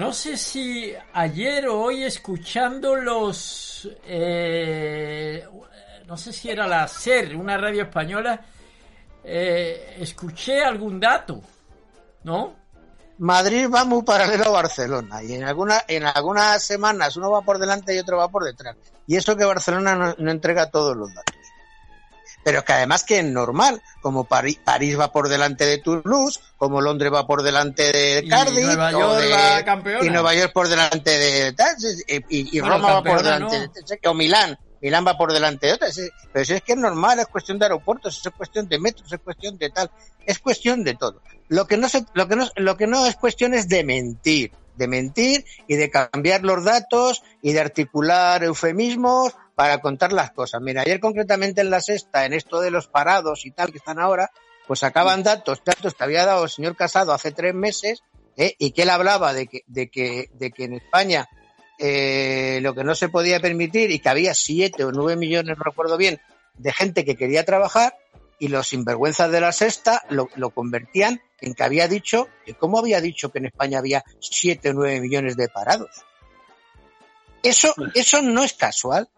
No sé si ayer o hoy escuchando los... eh, no sé si era la SER, una radio española, eh, escuché algún dato, ¿no?
Madrid va muy paralelo a Barcelona y en alguna, en algunas semanas uno va por delante y otro va por detrás. Y eso que Barcelona no, no entrega todos los datos. Pero que además que es normal, como París, París va por delante de Toulouse, como Londres va por delante de
Y
Cardiff,
Nueva
o
York
de- y Nueva York por delante de tal, y, y- y
Bueno,
Roma va por delante de o Milán, Milán va por delante de otras. Pero si es que es normal, es cuestión de aeropuertos, es cuestión de metros, es cuestión de tal, es cuestión de todo. Lo que no se, lo que no, lo que no es cuestión es de mentir, de mentir y de cambiar los datos y de articular eufemismos para contar las cosas. Mira, ayer concretamente en la sexta, en esto de los parados y tal que están ahora, pues sacaban datos, datos que había dado el señor Casado hace tres meses, ¿eh? y que él hablaba de que, de que, de que en España eh, lo que no se podía permitir y que había siete o nueve millones, no recuerdo bien, de gente que quería trabajar, y los sinvergüenzas de la sexta lo, lo convertían en que había dicho, que cómo había dicho que en España había 7 o 9 millones de parados. Eso, eso no es casual.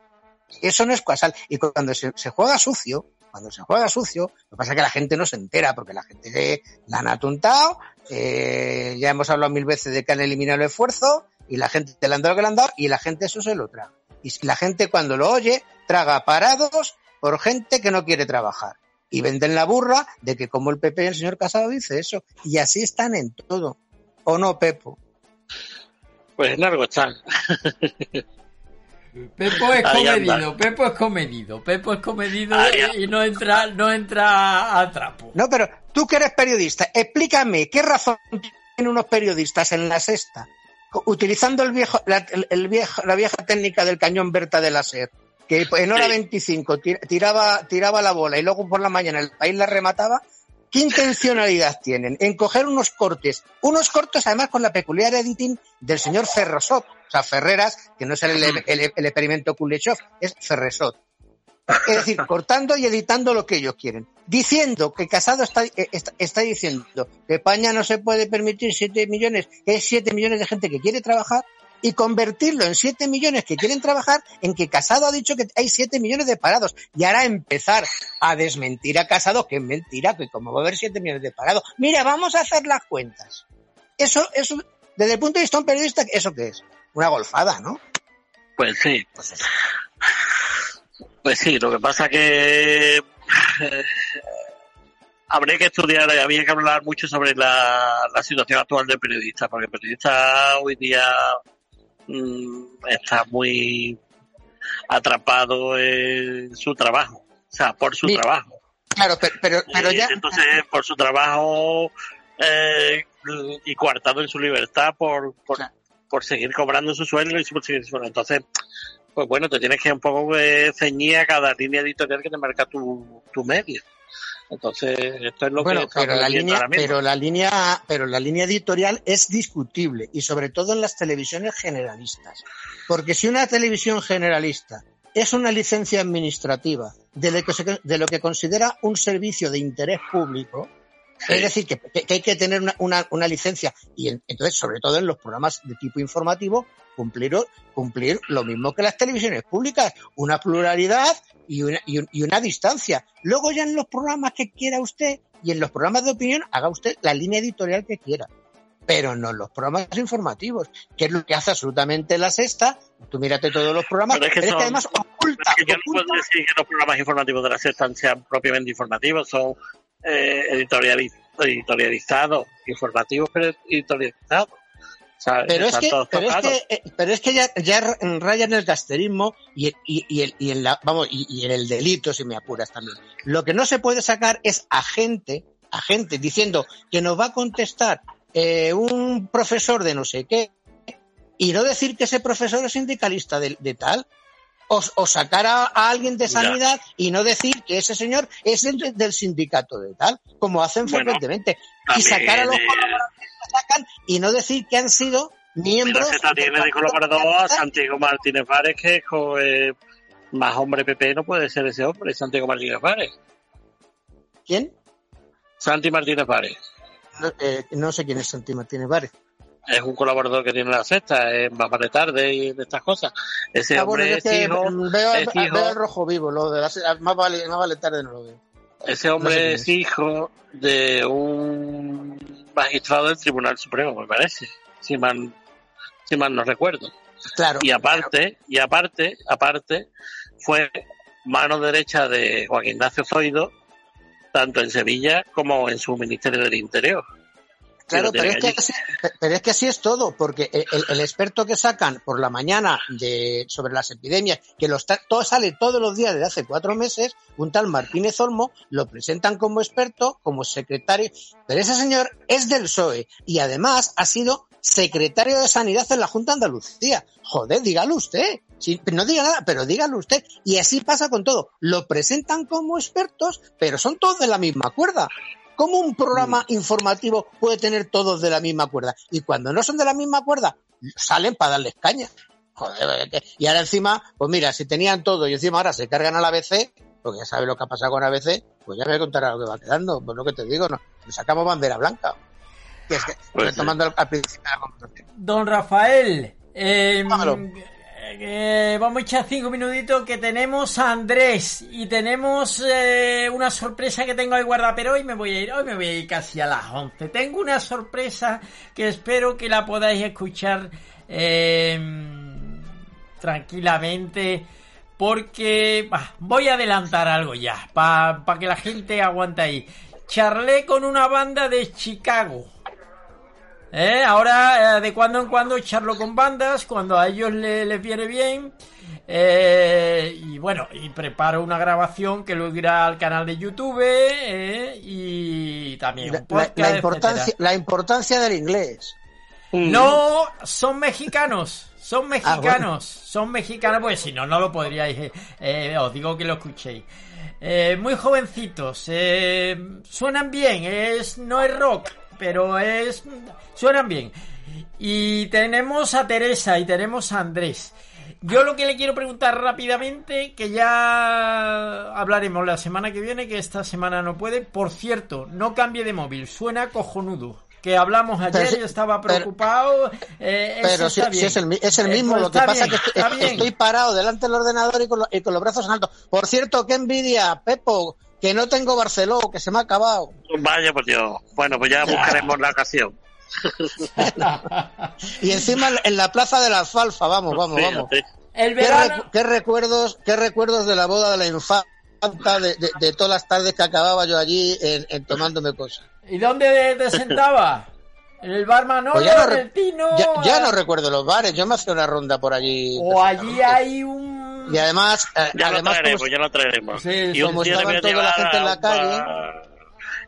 Eso no es casual. Y cuando se, se juega sucio, cuando se juega sucio, lo que pasa es que la gente no se entera, porque la gente le, la han atuntado, eh, ya hemos hablado mil veces de que han eliminado el esfuerzo, y la gente te le han dado lo que le han dado, y la gente eso se lo traga. Y la gente cuando lo oye, traga parados por gente que no quiere trabajar. Y venden la burra de que como el PP y el señor Casado dice eso. Y así están en todo. ¿O no, Pepo?
Pues largo están. [LAUGHS]
Pepo es
Ahí anda.
comedido, Pepo es comedido, Pepo es comedido y no entra, no entra a trapo.
No, pero tú que eres periodista, explícame qué razón tienen unos periodistas en la sexta utilizando el viejo, la, el- viejo, la vieja técnica del cañón Berta de la SER, que en hora
Sí.
25 tir- tiraba, tiraba la bola y luego por la mañana el país la remataba. ¿Qué intencionalidad tienen? En coger unos cortes, unos cortes además con la peculiar editing del señor Ferrosot, o sea, Ferreras, que no es el, el- el- el experimento Kuleshov, es Ferresot. Es decir, [LAUGHS] cortando y editando lo que ellos quieren. Diciendo que Casado está, eh, está, está diciendo que España no se puede permitir 7 millones, es 7 millones de gente que quiere trabajar, y convertirlo en 7 millones que quieren trabajar en que Casado ha dicho que hay 7 millones de parados. Y ahora empezar a desmentir a Casado, que es mentira, que como va a haber 7 millones de parados. Mira, vamos a hacer las cuentas. Eso, eso, desde el punto de vista de un periodista, ¿eso qué es? Una golfada, ¿no?
Pues sí,
Pues
pues sí, lo que pasa que eh, habría que estudiar, había que hablar mucho sobre la, la situación actual del periodista, porque el periodista hoy día está muy atrapado en su trabajo, o sea, por su trabajo.
Claro, pero, pero, pero ya.
Entonces, por su trabajo eh, y coartado en su libertad por, por,
Claro.
por seguir cobrando su sueldo y por seguir su sueldo. Entonces, pues bueno, te tienes que un poco eh, ceñir a cada línea editorial que te marca tu, tu medio. Entonces, esto es lo
bueno,
que
pero la línea,
ahora mismo.
pero la línea, pero la línea editorial es discutible y sobre todo en las televisiones generalistas, porque si una televisión generalista es una licencia administrativa de lo que, se- de lo que considera un servicio de interés público,
Sí.
es decir, que, hay que tener una, una- una licencia y en- entonces, sobre todo en los programas de tipo informativo, cumplir, cumplir lo mismo que las televisiones públicas, una pluralidad y una, y un- y una distancia. Luego ya en los programas que quiera usted y en los programas de opinión haga usted la línea editorial que quiera. Pero no en los programas informativos, que es lo que hace absolutamente la sexta. Tú mírate todos los programas,
Pero es
pero
que
es que,
son-
además oculta,
Es que yo no puedo decir que los programas informativos de la sexta sean propiamente informativos, son eh, editoriali- editorializados, informativos pero editorializados. O sea,
Pero es
están
que,
todos
pero es
tocados.
que, eh, pero es que ya, ya raya en el casterismo y, y, y, el- y en la, vamos, y, y en el delito, si me apuras también. Lo que no se puede sacar es a gente, a gente diciendo que nos va a contestar eh, un profesor de no sé qué y no decir que ese profesor es sindicalista de, de tal. O, sacar a, a alguien de
Ya.
sanidad y no decir que ese señor es el de- del sindicato de tal, como hacen
Bueno,
frecuentemente. Y sacar a los colaboradores que sacan y no decir que han sido
la
miembros.
sexta tiene de colaborador a Santiago Martínez Vares, que es eh, más hombre PP no puede ser ese hombre, Santiago Martínez Vares.
¿Quién?
Santi Martínez Vares.
No, eh, no sé quién es Santi Martínez Vares.
Es un colaborador que tiene la sexta, es más vale tarde y de estas cosas. Ese
Ah, bueno,
hombre es
que
hijo,
veo,
es hijo-
veo el rojo vivo, lo de la- más, vale, más vale tarde no lo veo.
ese
no sé
hombre es
es.
hijo de un magistrado del Tribunal Supremo, me parece, si mal, si mal no recuerdo.
Claro.
Y aparte, y aparte, aparte, fue mano derecha de Juan Ignacio Zoido, tanto en Sevilla como en su Ministerio del Interior.
Claro, pero es, que así, pero es que así es todo, porque el, experto que sacan por la mañana de, sobre las epidemias, que lo está, todo sale todos los días desde hace cuatro meses, un tal Martínez Olmo, lo presentan como experto, como secretario, pero ese señor es del PSOE y además ha sido secretario de Sanidad en la Junta de Andalucía. Joder, dígalo usted. Sí, no diga nada, pero dígalo usted. Y así pasa con todo. Lo presentan como expertos, pero son todos de la misma cuerda. ¿Cómo un programa informativo puede tener todos de la misma cuerda? Y cuando no son de la misma cuerda, salen para darles caña. Joder, que- y ahora encima, pues mira, si tenían todo y encima ahora se cargan a la ABC, porque ya sabes lo que ha pasado con ABC, pues ya me contará lo que va quedando, pues lo que te digo, no, le sacamos bandera blanca. Que es que,
Pues sí.
al, principio de la conversación.
Don Rafael, eh. Vamos a echar cinco minutitos que tenemos a Andrés y tenemos eh, una sorpresa que tengo ahí guardada, pero hoy me voy a ir, hoy me voy a ir casi a las 11. Tengo una sorpresa que espero que la podáis escuchar eh, tranquilamente porque voy a adelantar algo ya para que la gente aguante ahí. Charlé con una banda de Chicago. ¿Eh? Ahora, eh, de cuando en cuando charlo con bandas, cuando a ellos le- les viene bien. Eh, y bueno, y preparo una grabación que luego irá al canal de YouTube eh, y también
La,
un podcast,
la importancia,
etcétera.
la importancia del inglés.
No, son mexicanos. Son
Ah,
mexicanos. Son mexicanos, pues si no, no lo podríais. eh, eh, os digo que lo escuchéis. Eh, muy jovencitos. eh, suenan bien. Es, no es rock, pero es. Suenan bien. Y tenemos a Teresa y tenemos a Andrés. Yo lo que le quiero preguntar rápidamente, que ya hablaremos la semana que viene, que esta semana no puede. Por cierto, no cambie de móvil, suena cojonudo. Que hablamos ayer
Pero
estaba
pero-
preocupado. eh,
Pero si,
está
si
bien.
es el, mi- es el
Eh,
mismo,
pues
lo que pasa
bien,
que estoy parado delante del ordenador y con, lo- y con los brazos en alto. Por cierto, qué envidia, Pepo, que no tengo Barceló, que se me ha acabado.
Vaya por Dios. Bueno, pues ya [LAUGHS] buscaremos la ocasión.
Y encima en la- plaza de la alfalfa, vamos, vamos, vamos.
El
¿Qué,
verano.
qué recuerdos, qué recuerdos de la boda de la infanta de, de- de todas las tardes que acababa yo allí en, en tomándome cosas?
¿Y dónde te sentaba? ¿En el bar Manolo?
Pues ya no
en el Tino?
Ya, ya no recuerdo los bares, yo me hacía una ronda por allí.
O allí hay un.
Y además, eh,
Ya lo
además
traeremos,
como-
ya lo traeremos.
Sí,
y un
como
día te voy a
estaban toda la gente en la calle.
bar-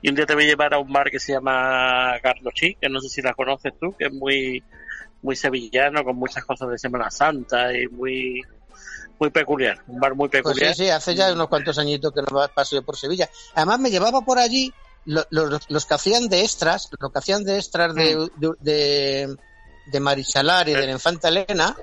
Y un día te voy a llevar a un bar que se llama Carlos Chi, que no sé si la conoces tú, que es muy muy sevillano, con muchas cosas de Semana Santa y muy muy peculiar. Un bar muy
Pues
peculiar.
sí, sí, hace ya unos cuantos añitos que no paseo por Sevilla. Además me llevaba por allí lo- los, los que hacían de extras, lo que hacían de extras de, de, de, de Marichalar y de la Infanta Elena,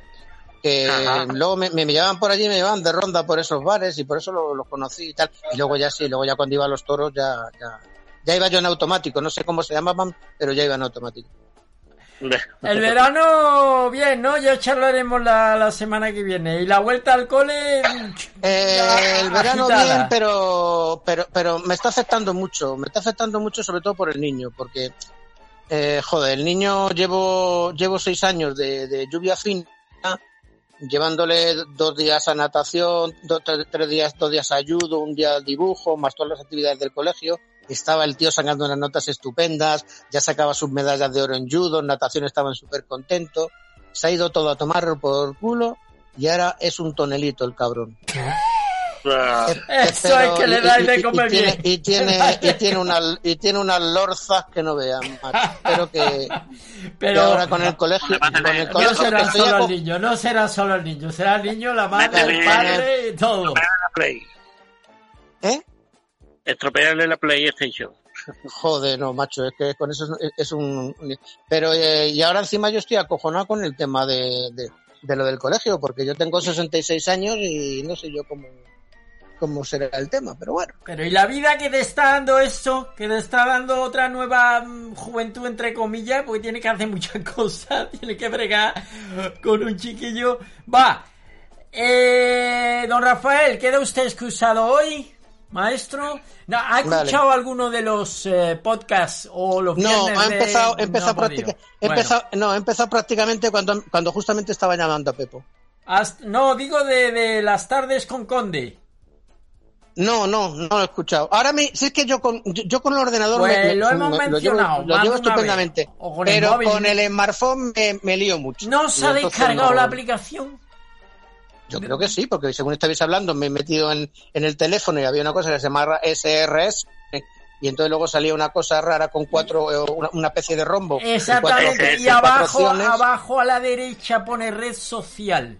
que
Ajá.
luego me, me llevaban por allí, me llevaban de ronda por esos bares y por eso lo- los conocí y tal. Y luego ya sí, luego ya cuando iba a los toros ya, ya, ya iba yo en automático, no sé cómo se llamaban, pero ya iba en automático.
El verano, bien, ¿no? Ya charlaremos la, la semana que viene. Y la vuelta al cole.
Eh, el verano
agitada.
bien, pero, pero, pero me está afectando mucho. Me está afectando mucho, sobre todo por el niño, porque, eh, joder, el niño llevo, llevo seis años de, de lluvia fina, llevándole dos días a natación, dos, tres, días, dos días a judo, un día al dibujo, más todas las actividades del colegio. Estaba el tío sacando unas notas estupendas, ya sacaba sus medallas de oro en judo, en natación estaban súper contentos. Se ha ido todo a tomar por culo y ahora es un tonelito el cabrón. [LAUGHS]
Eso
Pero-
es que le
y-
dais
y-
de
y-
comer
y tiene,
bien.
y tiene y tiene una y tiene unas lorzas que no vean macho. espero que, [LAUGHS] que
Pero.
ahora con el colegio con el
no
No
colegio
será solo el niño, no será solo el niño, será el niño, la madre, el padre y todo.
la Play.
¿Eh?
Estropearle la PlayStation.
joder no macho es que con eso es, es un un- pero eh, y ahora encima yo estoy acojonado con el tema de, de, de lo del colegio porque yo tengo 66 años y no sé yo cómo cómo será el tema pero bueno
Pero ¿y la vida que te está dando esto? Que te está dando otra nueva mm, juventud, entre comillas, porque tiene que hacer muchas [LAUGHS] cosas, tiene que bregar con un chiquillo. Va, eh, don Rafael, ¿queda usted excusado hoy, maestro? No, ¿Ha
Vale.
escuchado alguno de los eh, podcasts o los
No, ha
de-
empezado,
no
empezado
ha podido?
práctica-
Bueno,
empezado- no, empezado prácticamente cuando, cuando justamente estaba llamando a Pepo.
hasta- no, digo de, de las tardes con Conde.
No, no, no lo he escuchado. Ahora mi, si es que yo con, yo, yo con el ordenador
Pues
me- me-
lo hemos
me- llevo,
mencionado
lo llevo
de una
estupendamente.
con
pero con el smartphone me, me lío mucho.
¿No se ha descargado
no-
la aplicación?
Yo creo que sí, porque según estabais hablando me he metido en, en el teléfono y había una cosa que se llama SRS y entonces luego salía una cosa rara con cuatro, eh, una, una especie de rombo.
Exactamente,
cuatro-
y abajo,
opciones.
abajo a la derecha pone red social.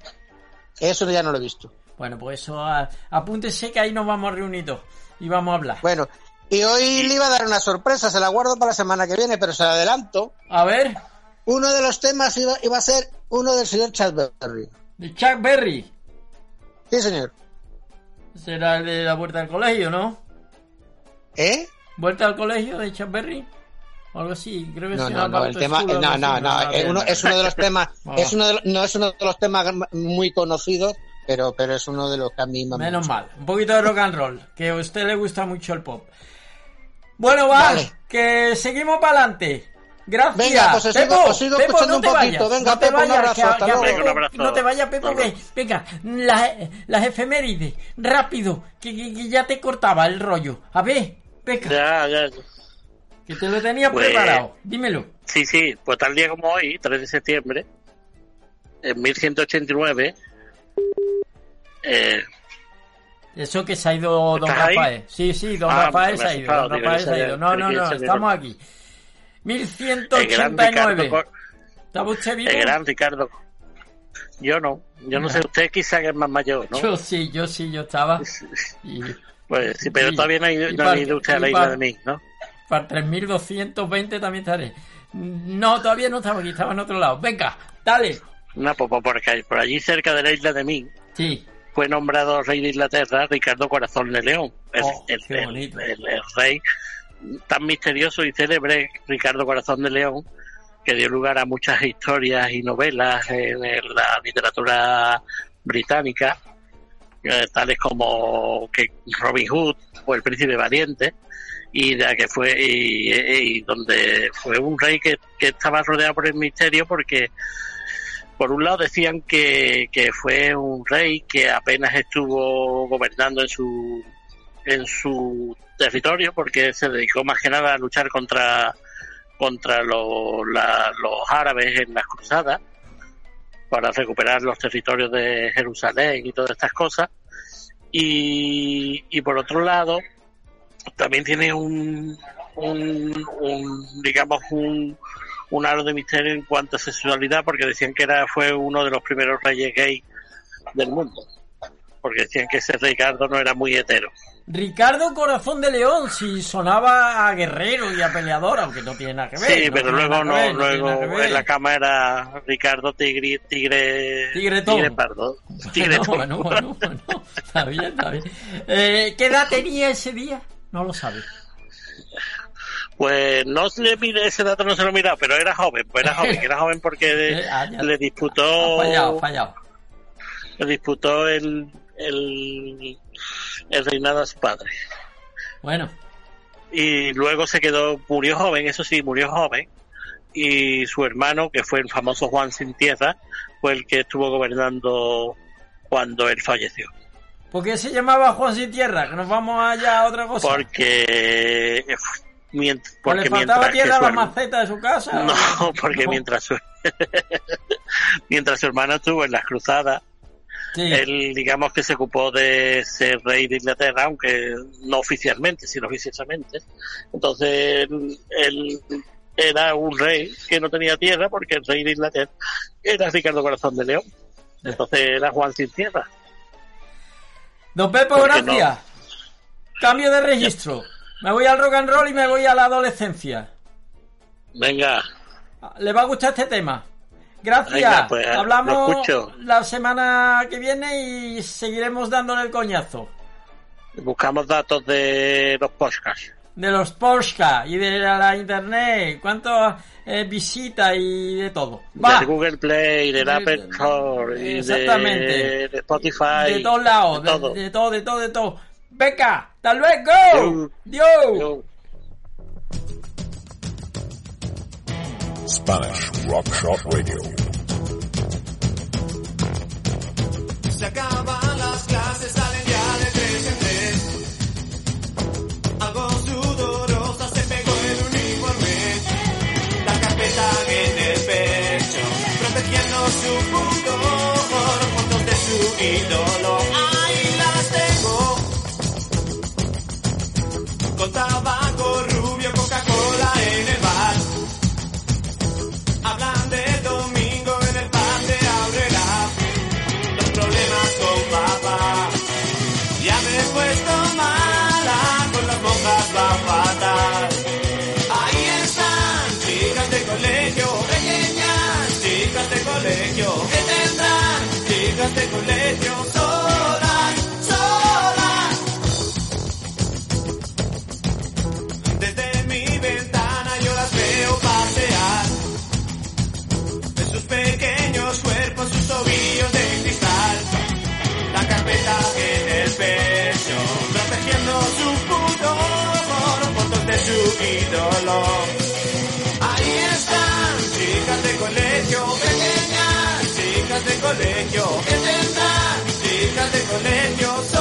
Eso ya no lo he visto.
Bueno, pues eso, a- apúntese que ahí nos vamos reunidos y vamos a hablar.
Bueno, y hoy le iba a dar una sorpresa, se la guardo para la semana que viene, pero se la adelanto.
A ver,
Uno de los temas iba, iba a ser uno del señor Chadberry.
de Chuck Berry.
Sí, señor.
Será el de la vuelta al colegio, ¿no?
¿Eh?
¿Vuelta al colegio de Chamberry? O algo así, creo que
No, no, no, el tema, no, no, no, es uno, de los temas, [LAUGHS] es uno de, los- no es uno de los temas muy conocidos, pero, pero es uno de los que a mí me
Menos mal, un poquito de rock and roll, que a usted le gusta mucho el pop. Bueno, va,
Vale.
que seguimos para adelante. Gracias.
Venga, pues os sigo-
Pepo,
os sigo
Pepo,
escuchando
no
un
te
poquito.
vayas,
Venga,
no te
Pepo, un
vayas,
abrazo,
que a-
hasta
que a
luego.
Pepo-
Venga, un abrazo.
No te vayas, Pepo, que, venga, las, las efemérides, rápido, que, que- que ya te cortaba el rollo. A ver, venga,
Ya, ya.
que te lo tenía
Pues-
preparado. Dímelo.
Sí, sí, pues tal día como hoy, 3 de septiembre, en 1189, eh,
Eso que se ha ido Don. Rafael. Sí, sí, Don
Ah,
Rafael se ha ido. Don Rafael se ha ido. No, no, no, estamos aquí.
el gran Ricardo
1189.
Cor-
¿Estaba usted vivo?
el gran Ricardo. Yo no, yo no sé, usted quizá que es más mayor, ¿no?
Yo sí, yo sí, yo estaba. Y
Pues sí, pero todavía no ha ido, no ido usted a la isla
para-
de mí, ¿no?
para 3220 también estaré. No, todavía no estaba aquí, estaba en otro lado. Venga, dale.
No, pues, porque por allí cerca de la isla de mí
Sí,
fue nombrado rey de Inglaterra Ricardo Corazón de León. El,
Oh,
el- el- rey tan misterioso y célebre Ricardo Corazón de León que dio lugar a muchas historias y novelas en, en la literatura británica, eh, tales como que Robin Hood o El Príncipe Valiente, y de la que fue y, y donde fue un rey que, que estaba rodeado por el misterio porque por un lado decían que, que fue un rey que apenas estuvo gobernando en su en su territorio porque se dedicó más que nada a luchar contra contra los, la- los árabes en las cruzadas para recuperar los territorios de Jerusalén y todas estas cosas. Y, y por otro lado también tiene un, un, un, digamos un un halo de misterio en cuanto a sexualidad porque decían que era fue uno de los primeros reyes gay del mundo porque decían que ese Ricardo no era muy hetero
Ricardo Corazón de León, si sonaba a guerrero y a peleador, aunque no tiene nada que ver.
sí
no
pero luego no
ver,
luego en la cama era Ricardo Tigre Tigre
Tigretón.
Tigre Pardo Tigretón. [LAUGHS]
Bueno, bueno, bueno, bueno. Está bien, está bien. Eh, ¿Qué edad tenía ese día? No lo sabe.
Pues no se le mire ese dato, no se lo he mirado, pero era joven, pues era joven, [LAUGHS] era joven porque
Eh,
le disputó,
fallado, fallado.
le disputó el, el, el reinado a su padre.
Bueno,
Y luego se quedó, murió joven, eso sí, murió joven. Y su hermano, que fue el famoso Juan Sin Tierra, fue el que estuvo gobernando cuando él falleció.
¿por qué se llamaba Juan Sin Tierra? Que nos vamos allá a otra cosa.
Porque, mient-
¿O
porque
le faltaba
mientras
tierra a la maceta de su casa?
No, porque
No.
mientras su [LAUGHS] mientras su hermano estuvo en las cruzadas,
Sí.
él digamos que se ocupó de ser rey de Inglaterra, aunque no oficialmente, sino oficiosamente. Entonces él, él era un rey que no tenía tierra porque el rey de Inglaterra era Ricardo Corazón de León. Entonces era Juan sin tierra.
Don Pepo,
¿Por qué
gracias. Cambio de registro. Me voy al rock and roll y me voy a la adolescencia.
Venga,
¿Le va a gustar este tema? Gracias.
Venga, pues, lo
Hablamos la semana que viene y seguiremos dándole el coñazo.
buscamos datos de los podcasts.
De los Porsche y de la internet. ¿Cuánto eh, visita y de todo? Va.
De Google Play, del
De-
Apple Store, y
Exactamente.
de, Spotify.
De todos lados.
de
de
todo,
de todo, de todo. Beca, hasta luego. Dios.
Yo-
Spanish Rock Shop Radio.
Se acaban las clases, salen ya de tres en tres. Algo sudorosa se pegó el uniforme. La carpeta en el pecho, protegiendo su pudor. Fotos de su ídolo, tengo. en el pecho, protegiendo su puto pudor, fotos de su ídolo. Ahí están, chicas de colegio, pequeñas, chicas de colegio, que tendrán, chicas de colegio,
son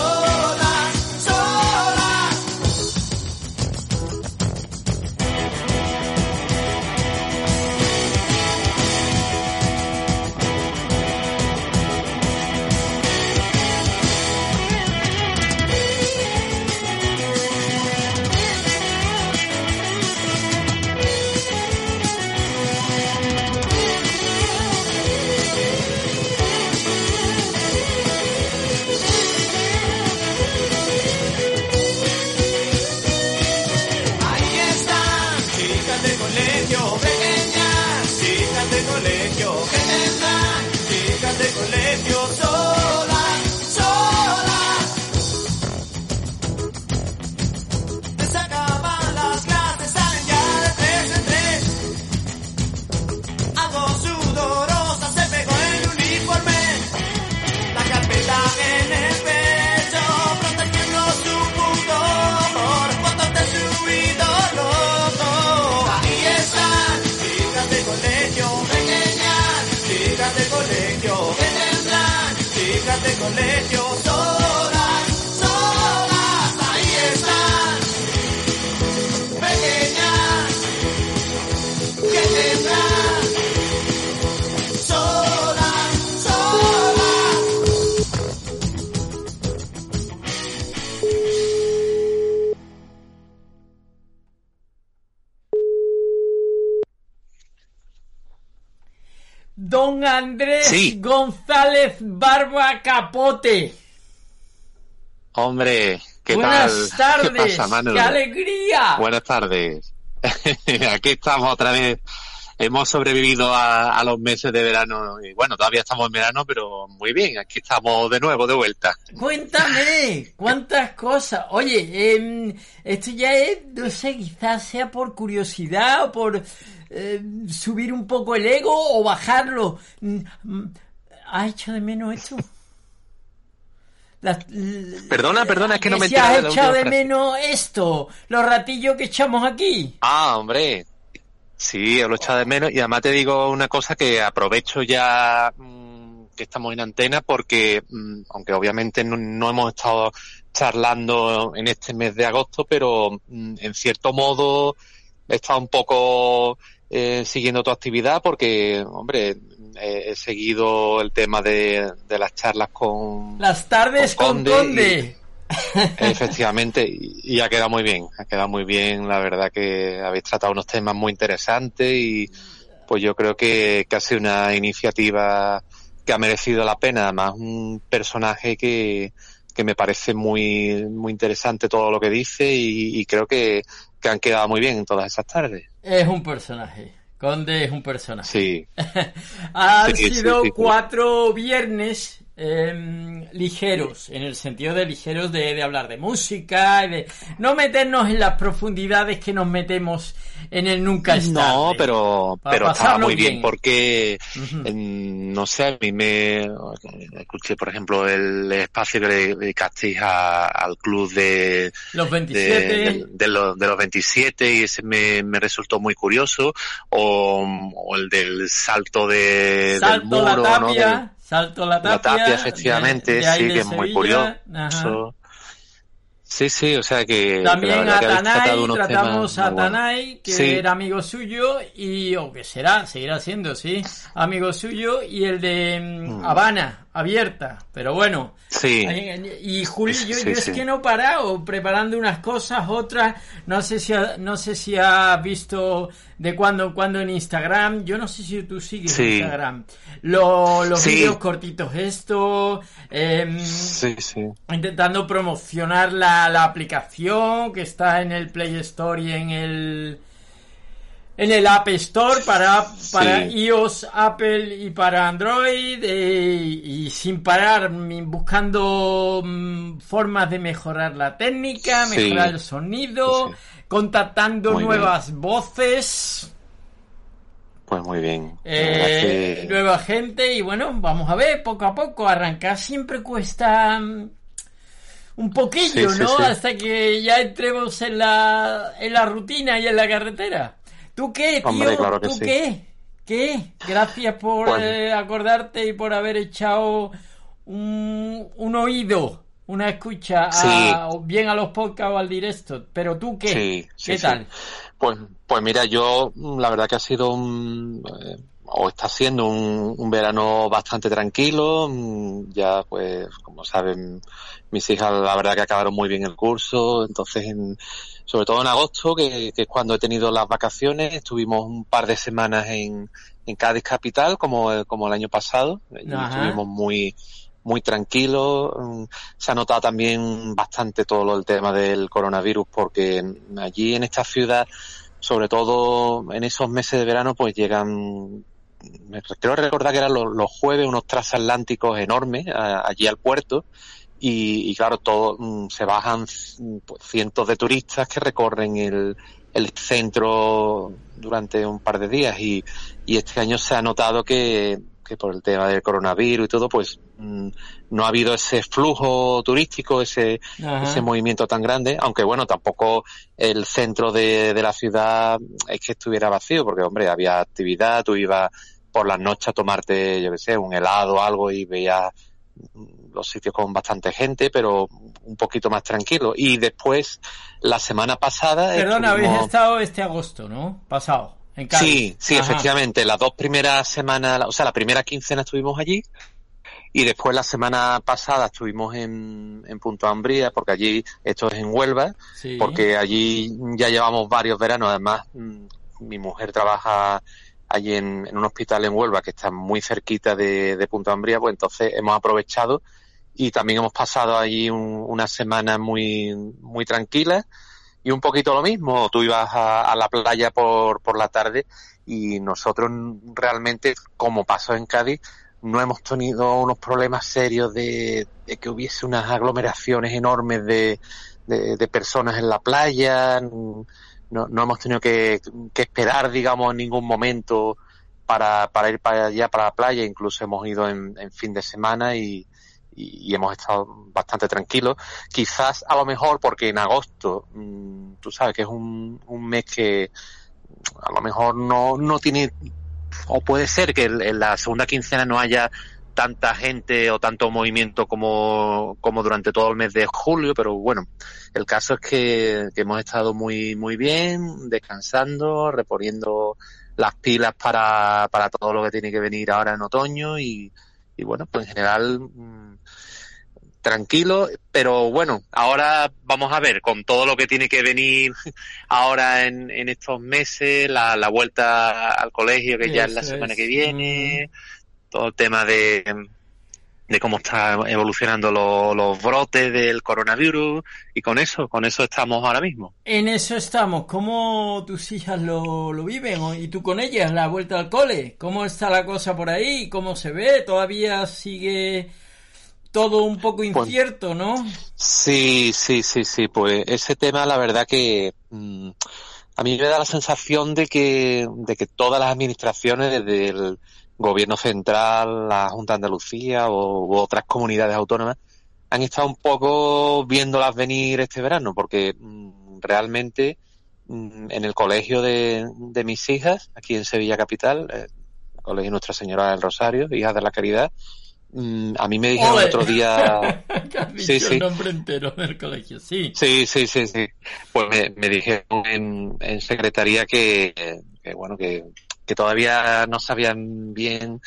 Barba Capote.
Hombre, ¿qué
Buenas
tal?
tardes. [LAUGHS]
¿Qué pasa, Manu?
¡Qué alegría!
Buenas tardes. [LAUGHS] Aquí estamos otra vez. Hemos sobrevivido a, a los meses de verano y bueno, todavía estamos en verano, pero muy bien, aquí estamos de nuevo, de vuelta.
Cuéntame, [LAUGHS] cuántas cosas. Oye, em, esto ya es, no sé, quizás sea por curiosidad o por eh, subir un poco el ego o bajarlo. ¿Has hecho de menos esto? Las- l-
Perdona, perdona, es que no me he
si has
de la
echado de menos esto, los ratillos que echamos aquí.
Ah, hombre. Sí, lo he echado de menos y además te digo una cosa que aprovecho ya mm, que estamos en antena porque, mm, aunque obviamente no, no hemos estado charlando en este mes de agosto, pero mm, en cierto modo he estado un poco eh, siguiendo tu actividad porque, hombre, eh, he seguido el tema de, de las charlas con,
Las tardes
Con
con
Conde
Conde. [LAUGHS]
Efectivamente, y, y ha quedado muy bien, ha quedado muy bien, la verdad que habéis tratado unos temas muy interesantes y pues yo creo que, que ha sido una iniciativa que ha merecido la pena, además un personaje que, que me parece muy, muy interesante todo lo que dice y, y creo que, que han quedado muy bien en todas esas tardes.
Es un personaje. Conde es un personaje.
Sí, [LAUGHS]
Han
Sí,
sido
sí, sí.
cuatro viernes em, ligeros, en el sentido de ligeros de, de hablar de música, de no meternos en las profundidades que nos metemos en el nunca es tarde.
No, pero, pero estaba muy bien,
bien.
porque, en- no sé, a mí me escuché, por ejemplo, el espacio que le dedicasteis a- al club de,
Los
de,
27,
de- de los, de los 27 y ese me, me resultó muy curioso, o, o el del salto de, del
Salto
muro,
la
¿no?
tapia,
Del-
Salto la tapia.
la tapia, efectivamente,
de- de ahí
sí, que es muy curioso.
Ajá.
Sí, sí, o sea que...
También a Tanay, tratamos a. Tanay, que
Sí.
era amigo suyo, y, o que será, seguirá siendo, sí, amigo suyo, y el de mm,
Mm.
Habana, abierta, pero bueno.
Sí.
Y Julio, yo,
Sí,
yo es
sí.
que no he parado, preparando unas cosas, otras, no sé si ha- no sé si has visto de cuando en cuando en Instagram, yo no sé si tú sigues
Sí.
Instagram, Lo- los vídeos cortitos esto,
Sí, sí.
intentando promocionar la, la aplicación que está en el Play Store y en el en el App Store para, para
Sí.
iOS, Apple y para Android eh, y sin parar buscando mm, formas de mejorar la técnica,
Sí.
mejorar el sonido,
Sí,
contactando
Muy
nuevas voces,
Pues muy bien.
Eh,
que-
nueva gente y bueno, vamos a ver poco a poco, arrancar siempre cuesta mm, un poquillo, ¿no? Hasta que ya entremos en la, en la rutina y en la carretera. ¿Tú qué, tío?
Hombre, claro que
¿Tú
sí.
qué? ¿Qué? Gracias por
Pues-
eh, acordarte y por haber echado un, un oído, una escucha a-
Sí.
bien a los podcasts o al directo. Pero tú qué?
Sí, sí,
¿Qué tal?
Pues, pues mira, yo mm, la verdad que ha sido un, eh, o está siendo un, un verano bastante tranquilo. mm, Ya, pues, como saben, mis hijas la verdad que acabaron muy bien el curso. Entonces, en- sobre todo en agosto, que, que es cuando he tenido las vacaciones, estuvimos un par de semanas en, en Cádiz capital, como, el- como el año pasado. Estuvimos muy, muy tranquilos. mm, Se ha notado también bastante todo lo, el tema del coronavirus, porque allí en esta ciudad, sobre todo en esos meses de verano, pues llegan, me creo recordar que eran los, los jueves, unos transatlánticos enormes a- allí al puerto. Y, y claro, todo, mm, se bajan mm, pues, cientos de turistas que recorren el, el centro durante un par de días y, y este año se ha notado que, que por el tema del coronavirus y todo, pues mm, no ha habido ese flujo turístico, ese,
Ajá.
ese movimiento tan grande, aunque bueno, tampoco el centro de, de la ciudad es que estuviera vacío, porque hombre, había actividad, tú ibas por las noches a tomarte, yo qué sé, un helado o algo y veías los sitios con bastante gente, pero un poquito más tranquilo. Y después, la semana pasada...
Perdona, habéis
estuvimos-
estado este agosto, ¿no? Pasado. En Cádiz.
Sí, sí,
Ajá.
efectivamente. Las dos primeras semanas, o sea, la primera quincena estuvimos allí y después la semana pasada estuvimos en, en Punto Ambría, porque allí, esto es en Huelva,
Sí.
porque allí ya llevamos varios veranos. Además, mm, mi mujer trabaja allí en, en un hospital en Huelva que está muy cerquita de, de Ambría, pues entonces hemos aprovechado y también hemos pasado allí un- una semana muy, muy tranquila y un poquito lo mismo. Tú ibas a, a la playa por, por la tarde y nosotros realmente, como pasó en Cádiz, no hemos tenido unos problemas serios de, de que hubiese unas aglomeraciones enormes de, de, de personas en la playa. No, no hemos tenido que, que esperar, digamos, en ningún momento para, para ir para allá, para la playa. Incluso hemos ido en, en fin de semana y, y, hemos estado bastante tranquilos. Quizás a lo mejor porque en agosto, mm, tú sabes que es un, un mes que a lo mejor no, no tiene, o puede ser que en la segunda quincena no haya tanta gente o tanto movimiento como, como durante todo el mes de julio, pero bueno, el caso es que, que hemos estado muy, muy bien, descansando, reponiendo las pilas para, para todo lo que tiene que venir ahora en otoño y, y bueno, pues en general mm, tranquilo, pero bueno, ahora vamos a ver con todo lo que tiene que venir ahora en, en estos meses, la, la vuelta al colegio que ya es la semana
es.
que viene, todo el tema de, de cómo está evolucionando lo- los brotes del coronavirus y con eso, con eso estamos ahora mismo.
En eso estamos. ¿Cómo tus hijas lo, lo viven? ¿O- ¿Y tú con ellas, la vuelta al cole? ¿Cómo está la cosa por ahí? ¿Cómo se ve? ¿Todavía sigue todo un poco incierto, no?
Sí, sí, sí, sí, pues ese tema la verdad que mm, a mí me da la sensación de que, de que todas las administraciones, desde el gobierno central, la Junta de Andalucía o u otras comunidades autónomas, han estado un poco viéndolas venir este verano, porque mm, realmente mm, en el colegio de, de mis hijas, aquí en Sevilla Capital, eh, el colegio Nuestra Señora del Rosario, Hijas de la Caridad, mm, a mí me dijeron
Ole.
el otro día [LAUGHS]
Que has dicho
Sí, sí.
el nombre entero del colegio, sí.
Sí, sí, sí, sí. Pues me, me dijeron en, en secretaría que, que, bueno, que, que todavía no sabían bien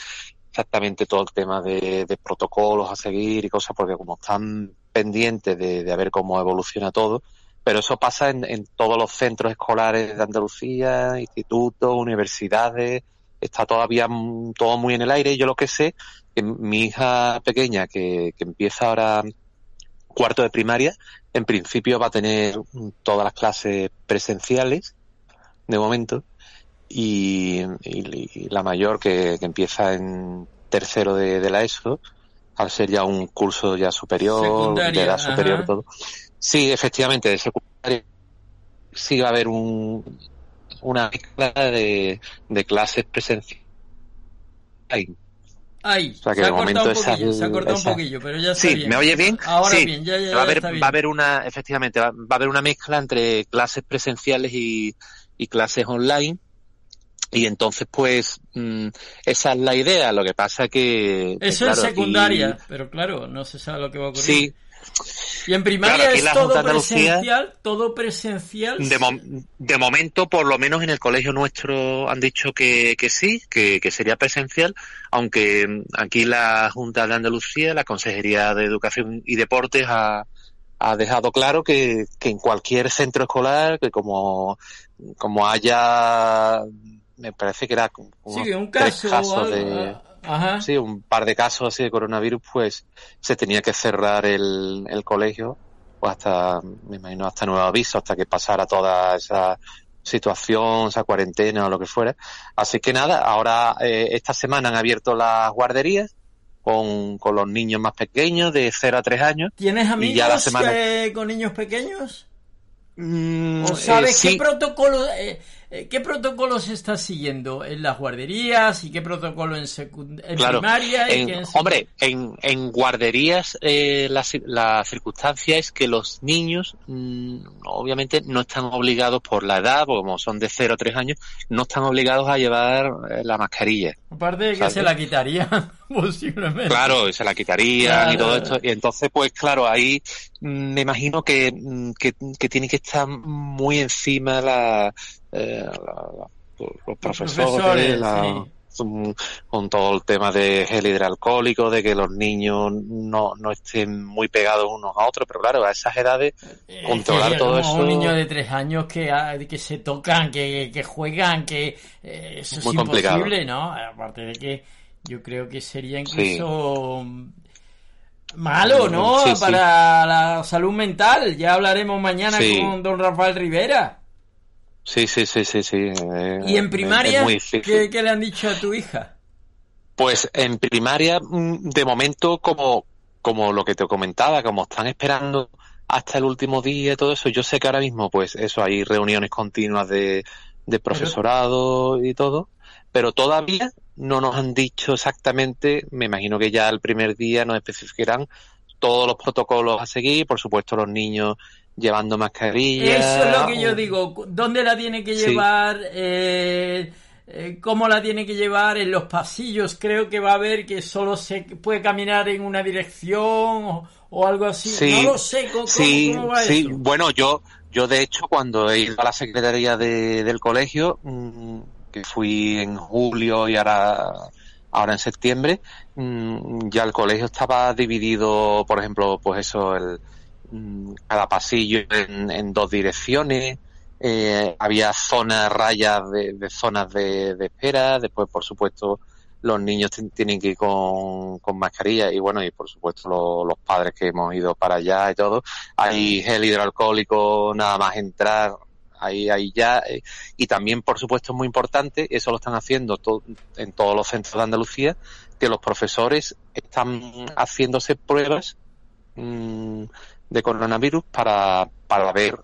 exactamente todo el tema de, protocolos a seguir y cosas, porque como están pendientes de, de ver cómo evoluciona todo, pero eso pasa en, en todos los centros escolares de Andalucía, institutos, universidades, está todavía todo muy en el aire. Yo lo que sé, que mi hija pequeña, que, empieza ahora cuarto de primaria, en principio va a tener todas las clases presenciales, de momento, y, y- y la mayor que, que empieza en tercero de, de la ESO, al ser ya un curso ya superior,
Secundaria,
de edad superior
ajá.
todo. Sí, efectivamente, de secundaria sí va a haber un, una mezcla de, de clases presenciales.
Ahí,
O sea que
se
de
ha cortado
momento
un
esa-
poquillo, se ha cortado
esa-
un poquillo, pero ya está
Sí,
bien.
¿me oye bien?
Ahora
Sí.
bien, ya, ya
va a haber,
está bien.
va a haber una, efectivamente, va, va a haber una mezcla entre clases presenciales y, y clases online. Y entonces, pues, mm, esa es la idea. Lo que pasa que... que,
Eso
claro, aquí-
secundaria, pero claro, no se sabe lo que va a ocurrir.
Sí,
Y en primaria
Claro,
es todo
Andalucía-
presencial, todo presencial.
De, de momento, por lo menos en el colegio nuestro han dicho que, que sí, que, que sería presencial, aunque mm, aquí la Junta de Andalucía, la Consejería de Educación y Deportes ha, ha dejado claro que, que en cualquier centro escolar, que como, como haya, me parece que era como
Sí, un
tres
caso o
casos de,
Ajá.
sí, un par de casos así de coronavirus, pues se tenía que cerrar el, el colegio, pues hasta, me imagino, hasta nuevo aviso, hasta que pasara toda esa situación, esa cuarentena o lo que fuera. Así que nada, ahora eh, esta semana han abierto las guarderías con, con los niños más pequeños, de 0 a 3 años.
¿Tienes amigos
ya la semana-
que- con niños pequeños?
Mm,
¿O sabes
eh, sí.
qué protocolo, eh, qué protocolos estás siguiendo en las guarderías y qué protocolo en, en
Claro,
primaria? y
en-
qué en sec-
hombre, en, en guarderías eh, la, la circunstancia es que los niños mm, obviamente no están obligados por la edad, porque como son de 0 a 3 años, no están obligados a llevar eh, la mascarilla.
Aparte de que
¿sabes? [LAUGHS]
se la quitarían, posiblemente.
Claro, se la quitarían
Claro.
y todo esto. Y entonces, pues claro, ahí mm, me imagino que, mm, que, que tiene que estar muy encima la, eh, la- la- los profesores,
profesores,
la- con todo el tema de gel hidroalcohólico, de que los niños no, no estén muy pegados unos a otros, pero claro, a esas edades
Eh,
controlar todo eso
Un niño de tres años que, ah, que se tocan, que, que juegan, que eh, eso es
Muy complicado.
imposible, ¿no? Aparte de que yo creo que sería incluso malo, ¿no?
Sí, sí.
Para la salud mental. Ya hablaremos mañana
Sí.
con don Rafael Rivera.
Sí, sí, sí, sí, sí. eh,
¿Y en primaria
es muy difícil.
¿qué, qué le han dicho a tu hija?
Pues en primaria, mm, de momento, como, como lo que te comentaba, como están esperando hasta el último día y todo eso, yo sé que ahora mismo, pues eso, hay reuniones continuas de, de profesorado y todo, pero todavía no nos han dicho exactamente, me imagino que ya el primer día nos especificarán todos los protocolos a seguir, por supuesto los niños llevando mascarilla.
Eso es lo que yo digo. ¿Dónde la tiene que
Sí.
llevar? Eh, eh, ¿Cómo la tiene que llevar? En los pasillos creo que va a haber que solo se puede caminar en una dirección o, o algo así.
Sí,
no lo sé. ¿Cómo,
sí,
cómo va
sí.
eso?
Bueno, yo, yo de hecho cuando he ido a la secretaría de- del colegio, mm, que fui en julio y ahora, ahora en septiembre, mm, ya el colegio estaba dividido, por ejemplo, pues eso, el, cada pasillo en, dos direcciones, eh, había zonas, rayas de, zonas de, espera, después por supuesto los niños tienen que ir con, con mascarilla y bueno, y por supuesto lo- los padres que hemos ido para allá y todo, hay gel hidroalcohólico nada más entrar, ahí, ahí ya, eh, y también por supuesto es muy importante, eso lo están haciendo en todos los centros de Andalucía, que los profesores están haciéndose pruebas mm, de coronavirus para, para ver,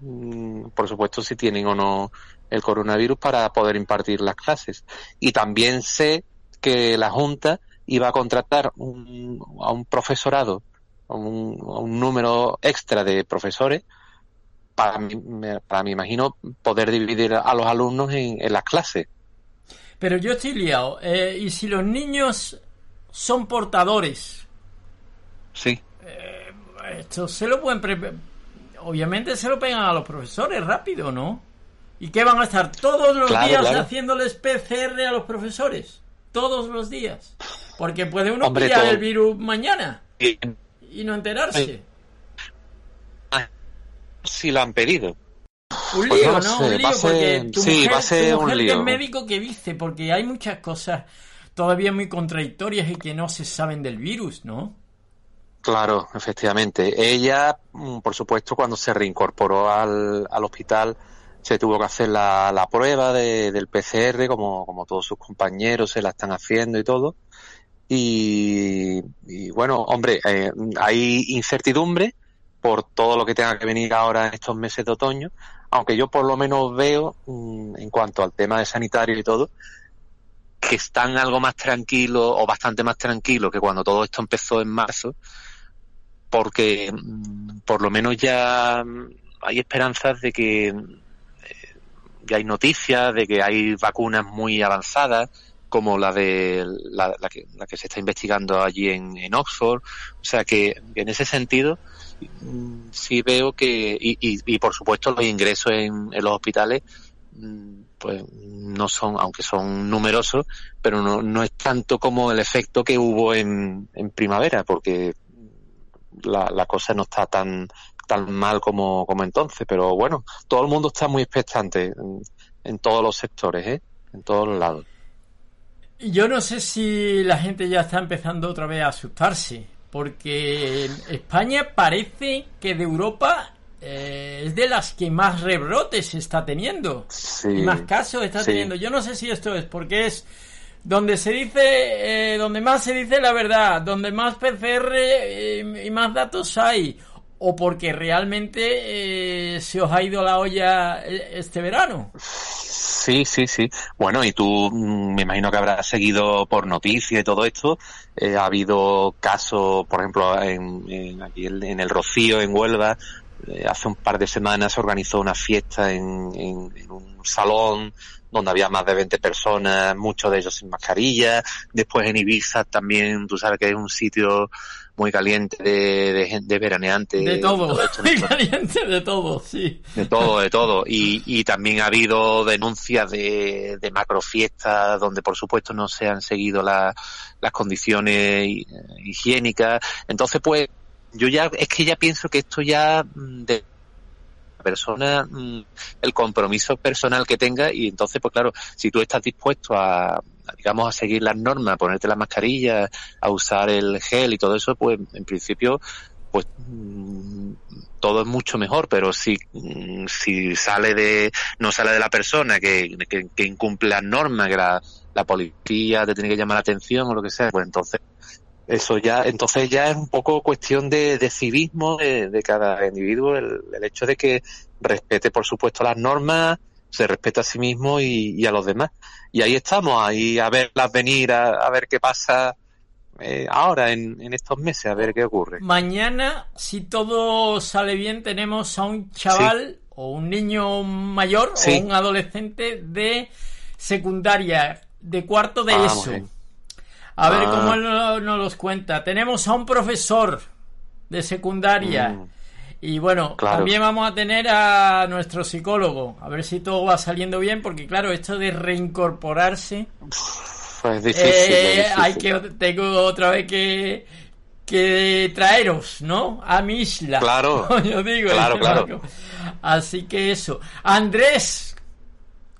mm, por supuesto, si tienen o no el coronavirus para poder impartir las clases. Y también sé que la Junta iba a contratar un- a un profesorado, a un, a un número extra de profesores para, me- para, me imagino, poder dividir a los alumnos en, en las clases.
Pero yo estoy liado. Eh, ¿Y si los niños son portadores?
Sí.
Esto se lo pueden... pre- Obviamente se lo pegan a los profesores rápido, ¿no? ¿Y qué van a estar todos los
Claro,
días
claro.
haciéndoles PCR a los profesores? Todos los días. Porque puede uno
Hombre,
pillar
todo-
el virus mañana
Y-
no enterarse.
Si lo han pedido.
Un
Pues
lío,
no
¿no?
lo sé,
un lío,
va a ser-
porque tu
sí,
mujer,
va a ser
tu
un
mujer que
lío.
es médico, ¿qué dice? Porque hay muchas cosas todavía muy contradictorias y que no se saben del virus, ¿no?
Claro, efectivamente. Ella, mm, por supuesto, cuando se reincorporó al, al hospital, se tuvo que hacer la, la prueba de- del PCR, como, como todos sus compañeros se la están haciendo y todo. Y, bueno, hombre, eh, hay incertidumbre por todo lo que tenga que venir ahora en estos meses de otoño, aunque yo por lo menos veo, mm, en cuanto al tema de sanitario y todo, que están algo más tranquilos o bastante más tranquilos que cuando todo esto empezó en marzo, porque mm, por lo menos ya mm, hay esperanzas de que eh, ya hay noticias de que hay vacunas muy avanzadas como la de la, que, la que se está investigando allí en, Oxford. O sea que, en ese sentido mm, sí veo que, y, y, por supuesto los ingresos en, los hospitales pues no son, aunque son numerosos, pero no, no es tanto como el efecto que hubo en primavera, porque la, la cosa no está tan tan mal como, como entonces, pero bueno, todo el mundo está muy expectante en, en todos los sectores, ¿eh? en todos los lados.
Yo no sé si la gente ya está empezando otra vez a asustarse, porque España parece que de Europa eh, es de las que más rebrotes está teniendo
Sí,
y más casos está
sí.
teniendo. Yo no sé si esto es porque es donde se dice, eh, donde más se dice la verdad, donde más PCR eh, y más datos hay, o porque realmente eh, se os ha ido la olla eh, este verano.
Sí, sí, sí. Bueno, y tú mm, me imagino que habrás seguido por noticias y todo esto. Eh, ha habido casos, por ejemplo, en, aquí en, el Rocío, en Huelva, eh, hace un par de semanas se organizó una fiesta en un salón donde había más de 20 personas, muchos de ellos sin mascarilla. Después en Ibiza también, tú sabes que es un sitio muy caliente de, de, de veraneantes.
De todo,
esto, [LAUGHS]
caliente de todo, sí.
de todo, de todo. Y, y también ha habido denuncias de, de macrofiestas donde por supuesto no se han seguido la- las condiciones hi- higiénicas. Entonces pues yo ya, es que ya pienso que esto ya mm, de persona, mm, el compromiso personal que tenga y entonces pues claro, si tú estás dispuesto a, digamos a seguir las normas, a ponerte la mascarilla, a usar el gel y todo eso, pues en principio pues mm, todo es mucho mejor, pero si, mm, si sale de, no sale de la persona que, que, que incumple las normas, que la, la policía te tiene que llamar la atención o lo que sea, pues entonces eso ya, entonces ya es un poco cuestión de, de civismo de, de cada individuo, el, el hecho de que respete por supuesto las normas, se respeta a sí mismo y, y a los demás. Y ahí estamos, ahí a verlas venir, a, a ver qué pasa eh, ahora en, en estos meses, a ver qué ocurre.
Mañana, si todo sale bien, tenemos a un chaval o un niño mayor
Sí.
o un adolescente de secundaria, de cuarto de eso. A ver
Ah.
cómo no- nos los cuenta. Tenemos a un profesor de secundaria.
Mm.
Y bueno,
Claro.
también vamos a tener a nuestro psicólogo. A ver si todo va saliendo bien, porque claro, esto de reincorporarse.
Pues es difícil,
Eh, hay que tengo otra vez que que traeros, ¿no? A mi isla.
Claro. [LAUGHS]
Yo digo,
Claro, [LAUGHS] claro.
Así que eso. Andrés,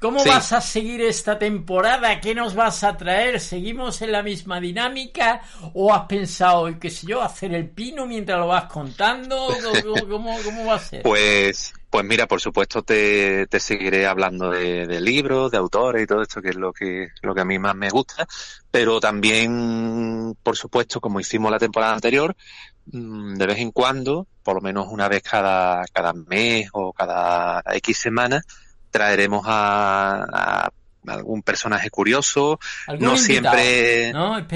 ¿cómo
Sí.
vas a seguir esta temporada? ¿Qué nos vas a traer? ¿Seguimos en la misma dinámica? ¿O has pensado, qué sé yo, hacer el pino mientras lo vas contando? [LAUGHS] ¿Cómo, cómo, cómo va a ser?
Pues, pues mira, por supuesto te, te seguiré hablando de, de libros, de autores y todo esto, que es lo que, lo que a mí más me gusta, pero también, por supuesto, como hicimos la temporada anterior, mm, de vez en cuando, por lo menos una vez cada, cada mes o cada X semanas, traeremos a, a algún personaje curioso,
¿Algún
no
invitado,
siempre,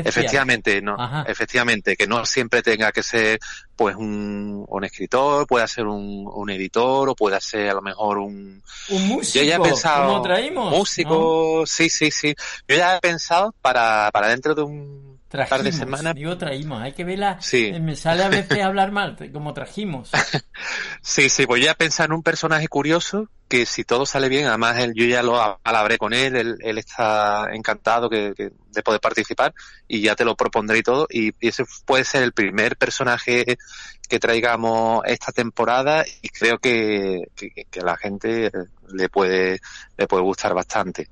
efectivamente, no,
Ajá.
efectivamente, que no siempre tenga que ser pues un, un escritor, puede ser un, un editor o puede ser a lo mejor un
Un músico,
yo ya he pensado
traímos.
músico, sí, sí, sí. Yo ya he pensado para, para dentro de un par de
Trajimos,
semanas.
digo traímos, hay que verla.
Sí.
eh, Me sale a veces [LAUGHS] hablar mal, como trajimos.
Sí, sí, pues ya pensar en un personaje curioso que si todo sale bien, además él, yo ya lo palabré con él, él, él está encantado que, que- de poder participar y ya te lo propondré y todo y, y ese puede ser el primer personaje que traigamos esta temporada y creo que, que, que a la gente le puede, le puede gustar bastante.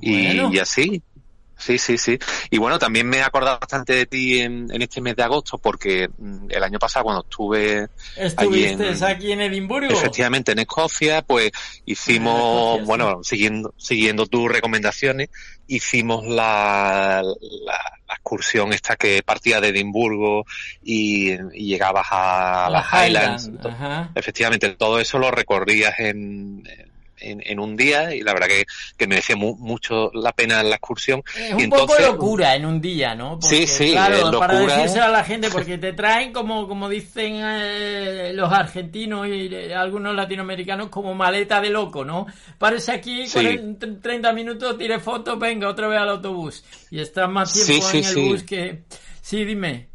Y,
Bueno.
y así, Sí, sí, sí. Y bueno, también me he acordado bastante de ti en, en este mes de agosto porque mm, el año pasado cuando estuve
¿Estuviste
en-
aquí en Edimburgo?
efectivamente en Escocia, pues hicimos,
sí.
bueno, siguiendo, siguiendo tus recomendaciones, hicimos la, la, la excursión esta que partía de Edimburgo y, y llegabas a
La
las Highlands.
Highland.
Efectivamente, todo eso lo recorrías en, en, en un día y la verdad que, que merecía mu- mucho la pena la excursión.
Es
y
un
entonces,
poco locura en un día, ¿no?
Sí, sí,
Claro, para decírselo a la gente, porque te traen como, como dicen eh, los argentinos y eh, algunos latinoamericanos como maleta de loco, ¿no? Parece aquí,
Sí.
40, 30 minutos, tire fotos, venga, otra vez al autobús. Y estás más tiempo
Sí,
en el bus que... Sí, dime.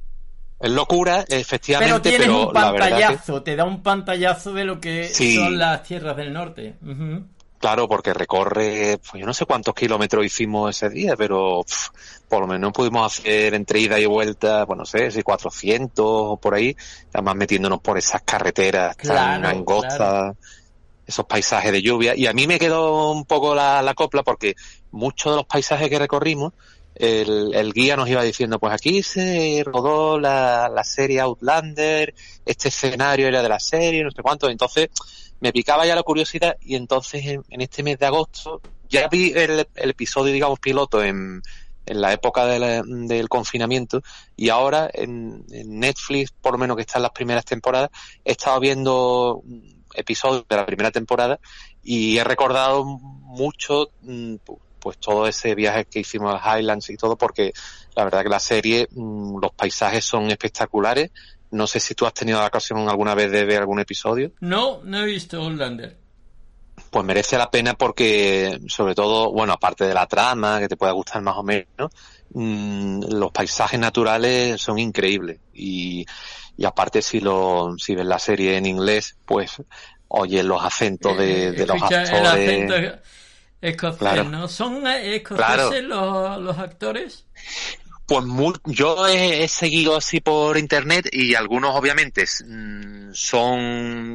Es locura,
Pero
efectivamente,
tienes
pero,
un
la verdad que...
pantallazo, te da un pantallazo de lo que
Sí.
son las tierras del norte. Ujú.
Claro, porque recorre, pues yo no sé cuántos kilómetros hicimos ese día, pero por lo menos pudimos hacer entre ida y vuelta, pues no sé, si 400 o por ahí, además metiéndonos por esas carreteras tan angostas,
claro.
esos paisajes de lluvia. Y a mí me quedó un poco la, la copla porque muchos de los paisajes que recorrimos, el, el guía nos iba diciendo, pues aquí se rodó la, la serie Outlander, este escenario era de la serie, no sé cuánto, entonces me picaba ya la curiosidad y entonces en, en este mes de agosto ya vi el, episodio, digamos, piloto en, en la época del confinamiento y ahora en, en Netflix, por lo menos que están las primeras temporadas, he estado viendo episodios de la primera temporada y he recordado mucho mm, pues todo ese viaje que hicimos a las Highlands y todo porque la verdad que la serie mm, los paisajes son espectaculares no sé si tú has tenido la ocasión alguna vez de ver algún episodio
No, no he visto Outlander.
pues merece la pena porque, sobre todo, bueno, aparte de la trama, que te pueda gustar más o menos, mm, los paisajes naturales son increíbles. Y, y aparte si lo, si ves la serie en inglés, pues, oye, los acentos de,
Eh,
de los actores.
acento escocés,
Claro.
¿no? ¿Son eh, escoceses
Claro.
los, los actores?
Pues yo he, he seguido así por internet y algunos obviamente mm, son,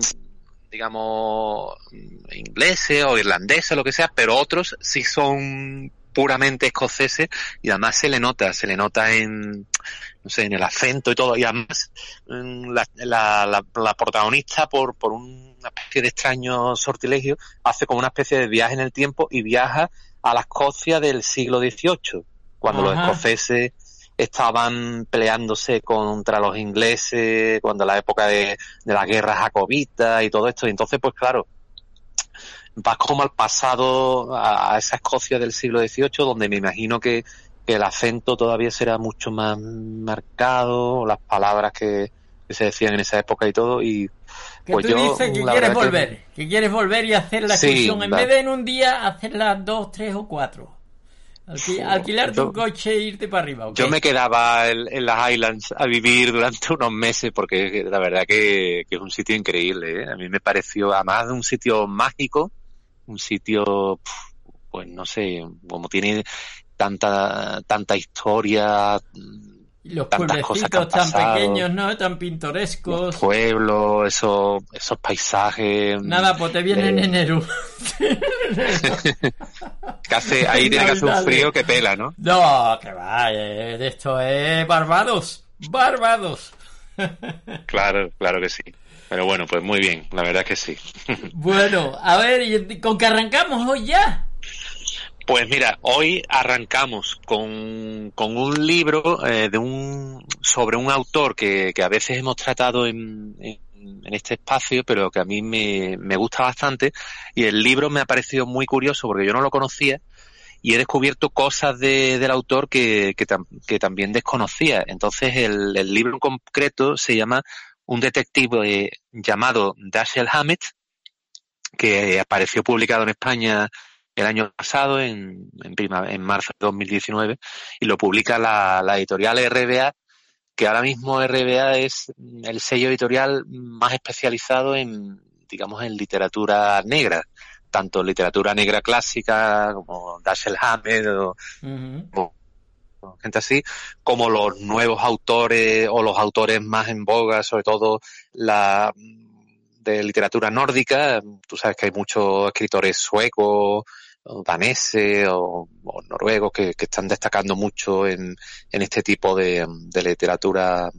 digamos, mm, ingleses o irlandeses, lo que sea, pero otros sí son puramente escoceses y además se le nota, se le nota en, no sé, en el acento y todo y además mm, la, la, la, la protagonista por, por una especie de extraño sortilegio hace como una especie de viaje en el tiempo y viaja a la Escocia del siglo XVIII, cuando los escoceses estaban peleándose contra los ingleses, cuando la época de, de la guerra jacobita y todo esto. Y entonces, pues claro, vas como al pasado, a, a esa Escocia del siglo XVIII, donde me imagino que, que el acento todavía será mucho más marcado, las palabras que, que se decían en esa época y todo. Y
Que
pues
tú
yo,
dices que quieres
verdad que-
volver, que... quieres volver y hacer la
Sí,
excursión. en vez de en un día, hacerlas dos, tres o cuatro. Alqui- alquilar tu coche e irte para arriba.
Yo me quedaba en, en las Highlands a vivir durante [LAUGHS] unos meses porque la verdad que, que es un sitio increíble. ¿eh? A mí me pareció, además de un sitio mágico, un sitio, pues no sé, como tiene tanta tanta historia,
Y los
tantas cosas que han
tan
pasado.
pequeños, ¿no? Tan pintorescos.
pueblos, esos, esos paisajes.
Nada, pues te viene en
eh,
enero. [LAUGHS]
que hace- ahí tiene que hacer un frío que pela, ¿no?
No, que va, eh, esto es Barbados. Barbados. [LAUGHS]
Claro, claro que sí. Pero bueno, pues muy bien, la verdad es que sí. [LAUGHS]
Bueno, a ver, ¿y ¿con qué arrancamos hoy ya?
Pues mira, hoy arrancamos con, con un libro eh, de un sobre un autor que, que a veces hemos tratado en, en, este espacio, pero que a mí me, me gusta bastante. Y el libro me ha parecido muy curioso porque yo no lo conocía y he descubierto cosas de, del autor que, que, tam- que también desconocía. Entonces el, el libro en concreto se llama Un detective eh, llamado Dashiell Hammett, que apareció publicado en España el año pasado, en, en, prima- en marzo de 2019, y lo publica la, la editorial RBA, que ahora mismo RBA es el sello editorial más especializado en, digamos, en literatura negra, tanto literatura negra clásica como Dashiell Hammett o, o gente así, como los nuevos autores o los autores más en boga, sobre todo la de literatura nórdica. Tú sabes que hay muchos escritores suecos, o daneses o, o noruegos que, que están destacando mucho en, en este tipo de, de literatura.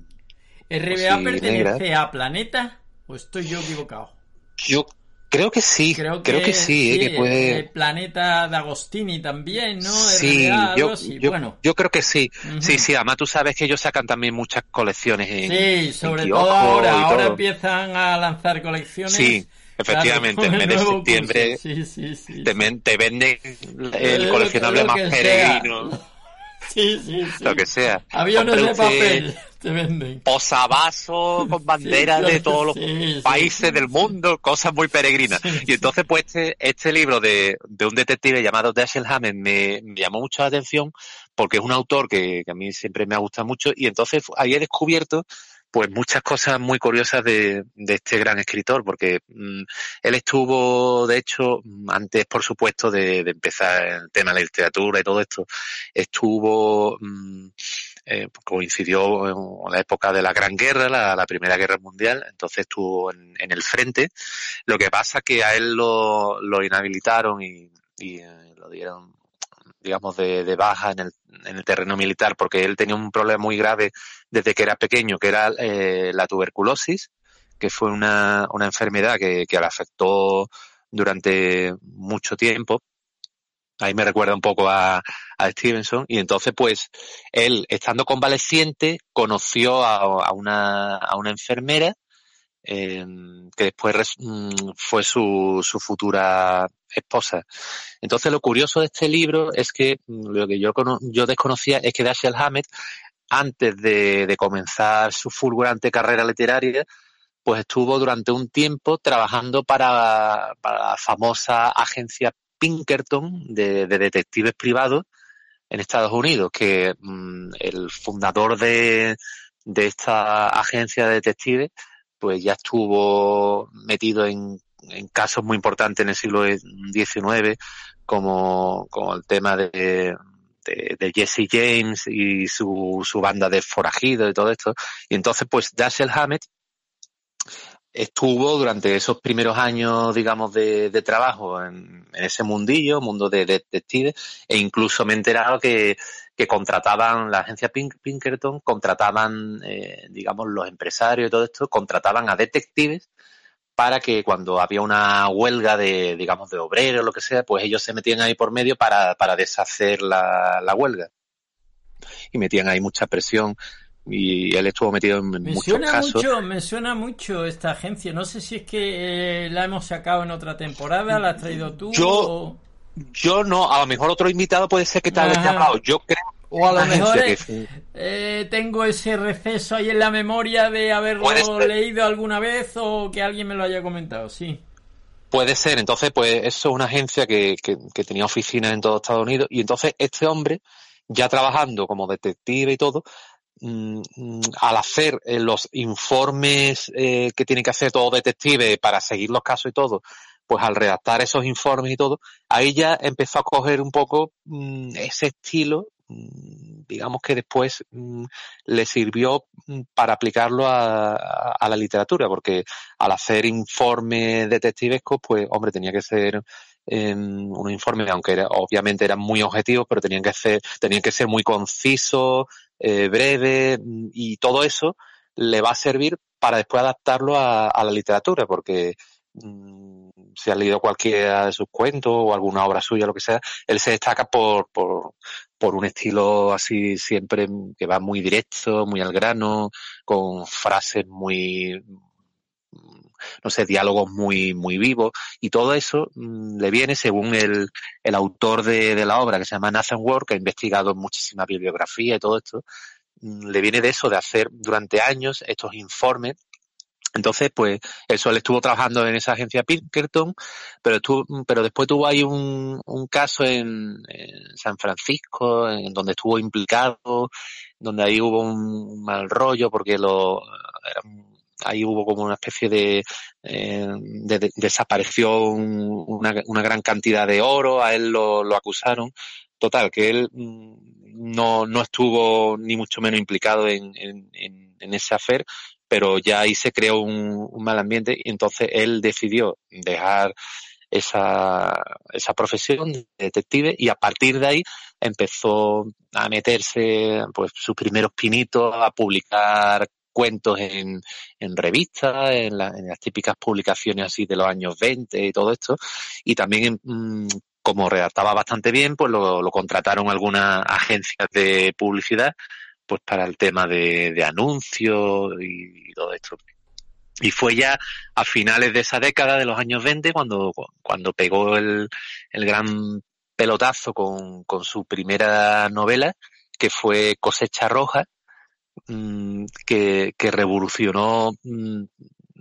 ¿RBA
Sí,
pertenece
negra.
a Planeta? ¿O estoy yo equivocado?
Yo creo que sí,
Creo
creo
que,
sí, eh, que puede.
el Planeta de Agostini también, ¿no?
Sí,
RBA,
yo,
así.
yo,
bueno,
yo creo que sí. Sí, sí, además tú sabes que ellos sacan también muchas colecciones en,
sí, sobre todo ahora. Ahora empiezan a lanzar colecciones
Sí. Efectivamente,
Claro,
el mes de
nuevo
septiembre
curso. Sí, sí, sí.
te, venden el coleccionable más peregrino, [LAUGHS]
Sí, sí, sí.
lo que sea.
Aviones de
Compre usted
papel [LAUGHS] te venden.
posavasos con banderas de todos los países del mundo, cosas muy peregrinas. Y entonces, pues, este, este libro de, de un detective llamado Dashiell Hammett me, me llamó mucho la atención porque es un autor que, que a mí siempre me ha gustado mucho y entonces ahí he descubierto pues muchas cosas muy curiosas de, de este gran escritor, porque mm, él estuvo, de hecho, antes, por supuesto, de, empezar el tema de la literatura y todo esto, estuvo, mm, eh, coincidió en la época de la Gran Guerra, la, Primera Guerra Mundial, entonces estuvo en, en el frente. Lo que pasa que a él lo, lo inhabilitaron y, y, eh, lo dieron, digamos, de, de baja en el, en el terreno militar, porque él tenía un problema muy grave desde que era pequeño, que era eh, la tuberculosis, que fue una, una enfermedad que, que le afectó durante mucho tiempo. Ahí me recuerda un poco a, a Stevenson. Y entonces, pues, él, estando convaleciente, conoció a, a una, a una enfermera eh, que después mm, fue su, su futura esposa. Entonces, lo curioso de este libro es que mm, lo que yo, yo desconocía es que Dashiell Hammett, antes de, de comenzar su fulgurante carrera literaria, pues estuvo durante un tiempo trabajando para, la famosa agencia Pinkerton de, de detectives privados en Estados Unidos, que mm, el fundador de, de esta agencia de detectives, pues ya estuvo metido en, casos muy importantes en el siglo XIX, como el tema de, de, Jesse James y su, su banda de forajidos y todo esto. Y entonces, pues Dashiell Hammett estuvo durante esos primeros años, digamos, de, de trabajo en, ese mundillo, mundo de detectives, e incluso me he enterado que, que contrataban, la agencia Pink- Pinkerton, contrataban, eh, digamos, los empresarios y todo esto, contrataban a detectives para que cuando había una huelga de, digamos, de obreros o lo que sea, pues ellos se metían ahí por medio para, para deshacer la, la huelga. Y metían ahí mucha presión y él estuvo metido en
Me
muchos
suena
casos.
mucho, me suena mucho esta agencia. No sé si es que eh, la hemos sacado en otra temporada, la has traído tú
Yo-
o,
Yo no, a lo mejor otro invitado puede ser que te haya llamado. Yo creo
o a lo mejor eh, tengo ese receso ahí en la memoria de haberlo leído alguna vez o que alguien me lo haya comentado. Sí.
Puede ser, entonces, pues eso es una agencia que, que, que tenía oficinas en todo Estados Unidos y entonces este hombre, ya trabajando como detective y todo, mm, mm, al hacer eh, los informes eh, que tiene que hacer todo detective para seguir los casos y todo, pues al redactar esos informes y todo, ahí ya empezó a coger un poco mm, ese estilo, digamos que después mm, le sirvió mm, para aplicarlo a, la literatura, porque al hacer informes detectivescos, pues hombre, tenía que ser eh, un informe, aunque era, obviamente eran muy objetivos, pero tenían que ser, tenían que ser muy concisos, eh, breves, mm, y todo eso le va a servir para después adaptarlo a, la literatura, porque mm, si has leído cualquiera de sus cuentos o alguna obra suya, lo que sea, él se destaca por, por, por un estilo así siempre que va muy directo, muy al grano, con frases muy, no sé, diálogos muy, muy vivos, y todo eso mm, le viene según el, el autor de, de la obra, que se llama Nathan Ward, que ha investigado muchísima bibliografía y todo esto, mm, le viene de eso, de hacer durante años estos informes entonces, pues, eso, él estuvo trabajando en esa agencia Pinkerton, pero estuvo, pero después tuvo ahí un, un caso en, San Francisco, en donde estuvo implicado, donde ahí hubo un mal rollo porque lo, era- ahí hubo como una especie de, eh, de- de- desapareció un- una, una gran cantidad de oro, a él lo, lo acusaron. Total, que él mm, no, no estuvo ni mucho menos implicado en, en, en, en ese afer, pero ya ahí se creó un, un mal ambiente y entonces él decidió dejar esa, esa profesión de detective y a partir de ahí empezó a meterse pues sus primeros pinitos a publicar cuentos en, en revistas, en, la- las típicas publicaciones así de los años 20 y todo esto. Y también, mm, como redactaba bastante bien, pues lo, lo contrataron algunas agencias de publicidad pues para el tema de, anuncios y, todo esto. Y fue ya a finales de esa década de los años 20 cuando, cuando pegó el, el gran pelotazo con, con su primera novela, que fue Cosecha Roja, mm, que, que revolucionó mm,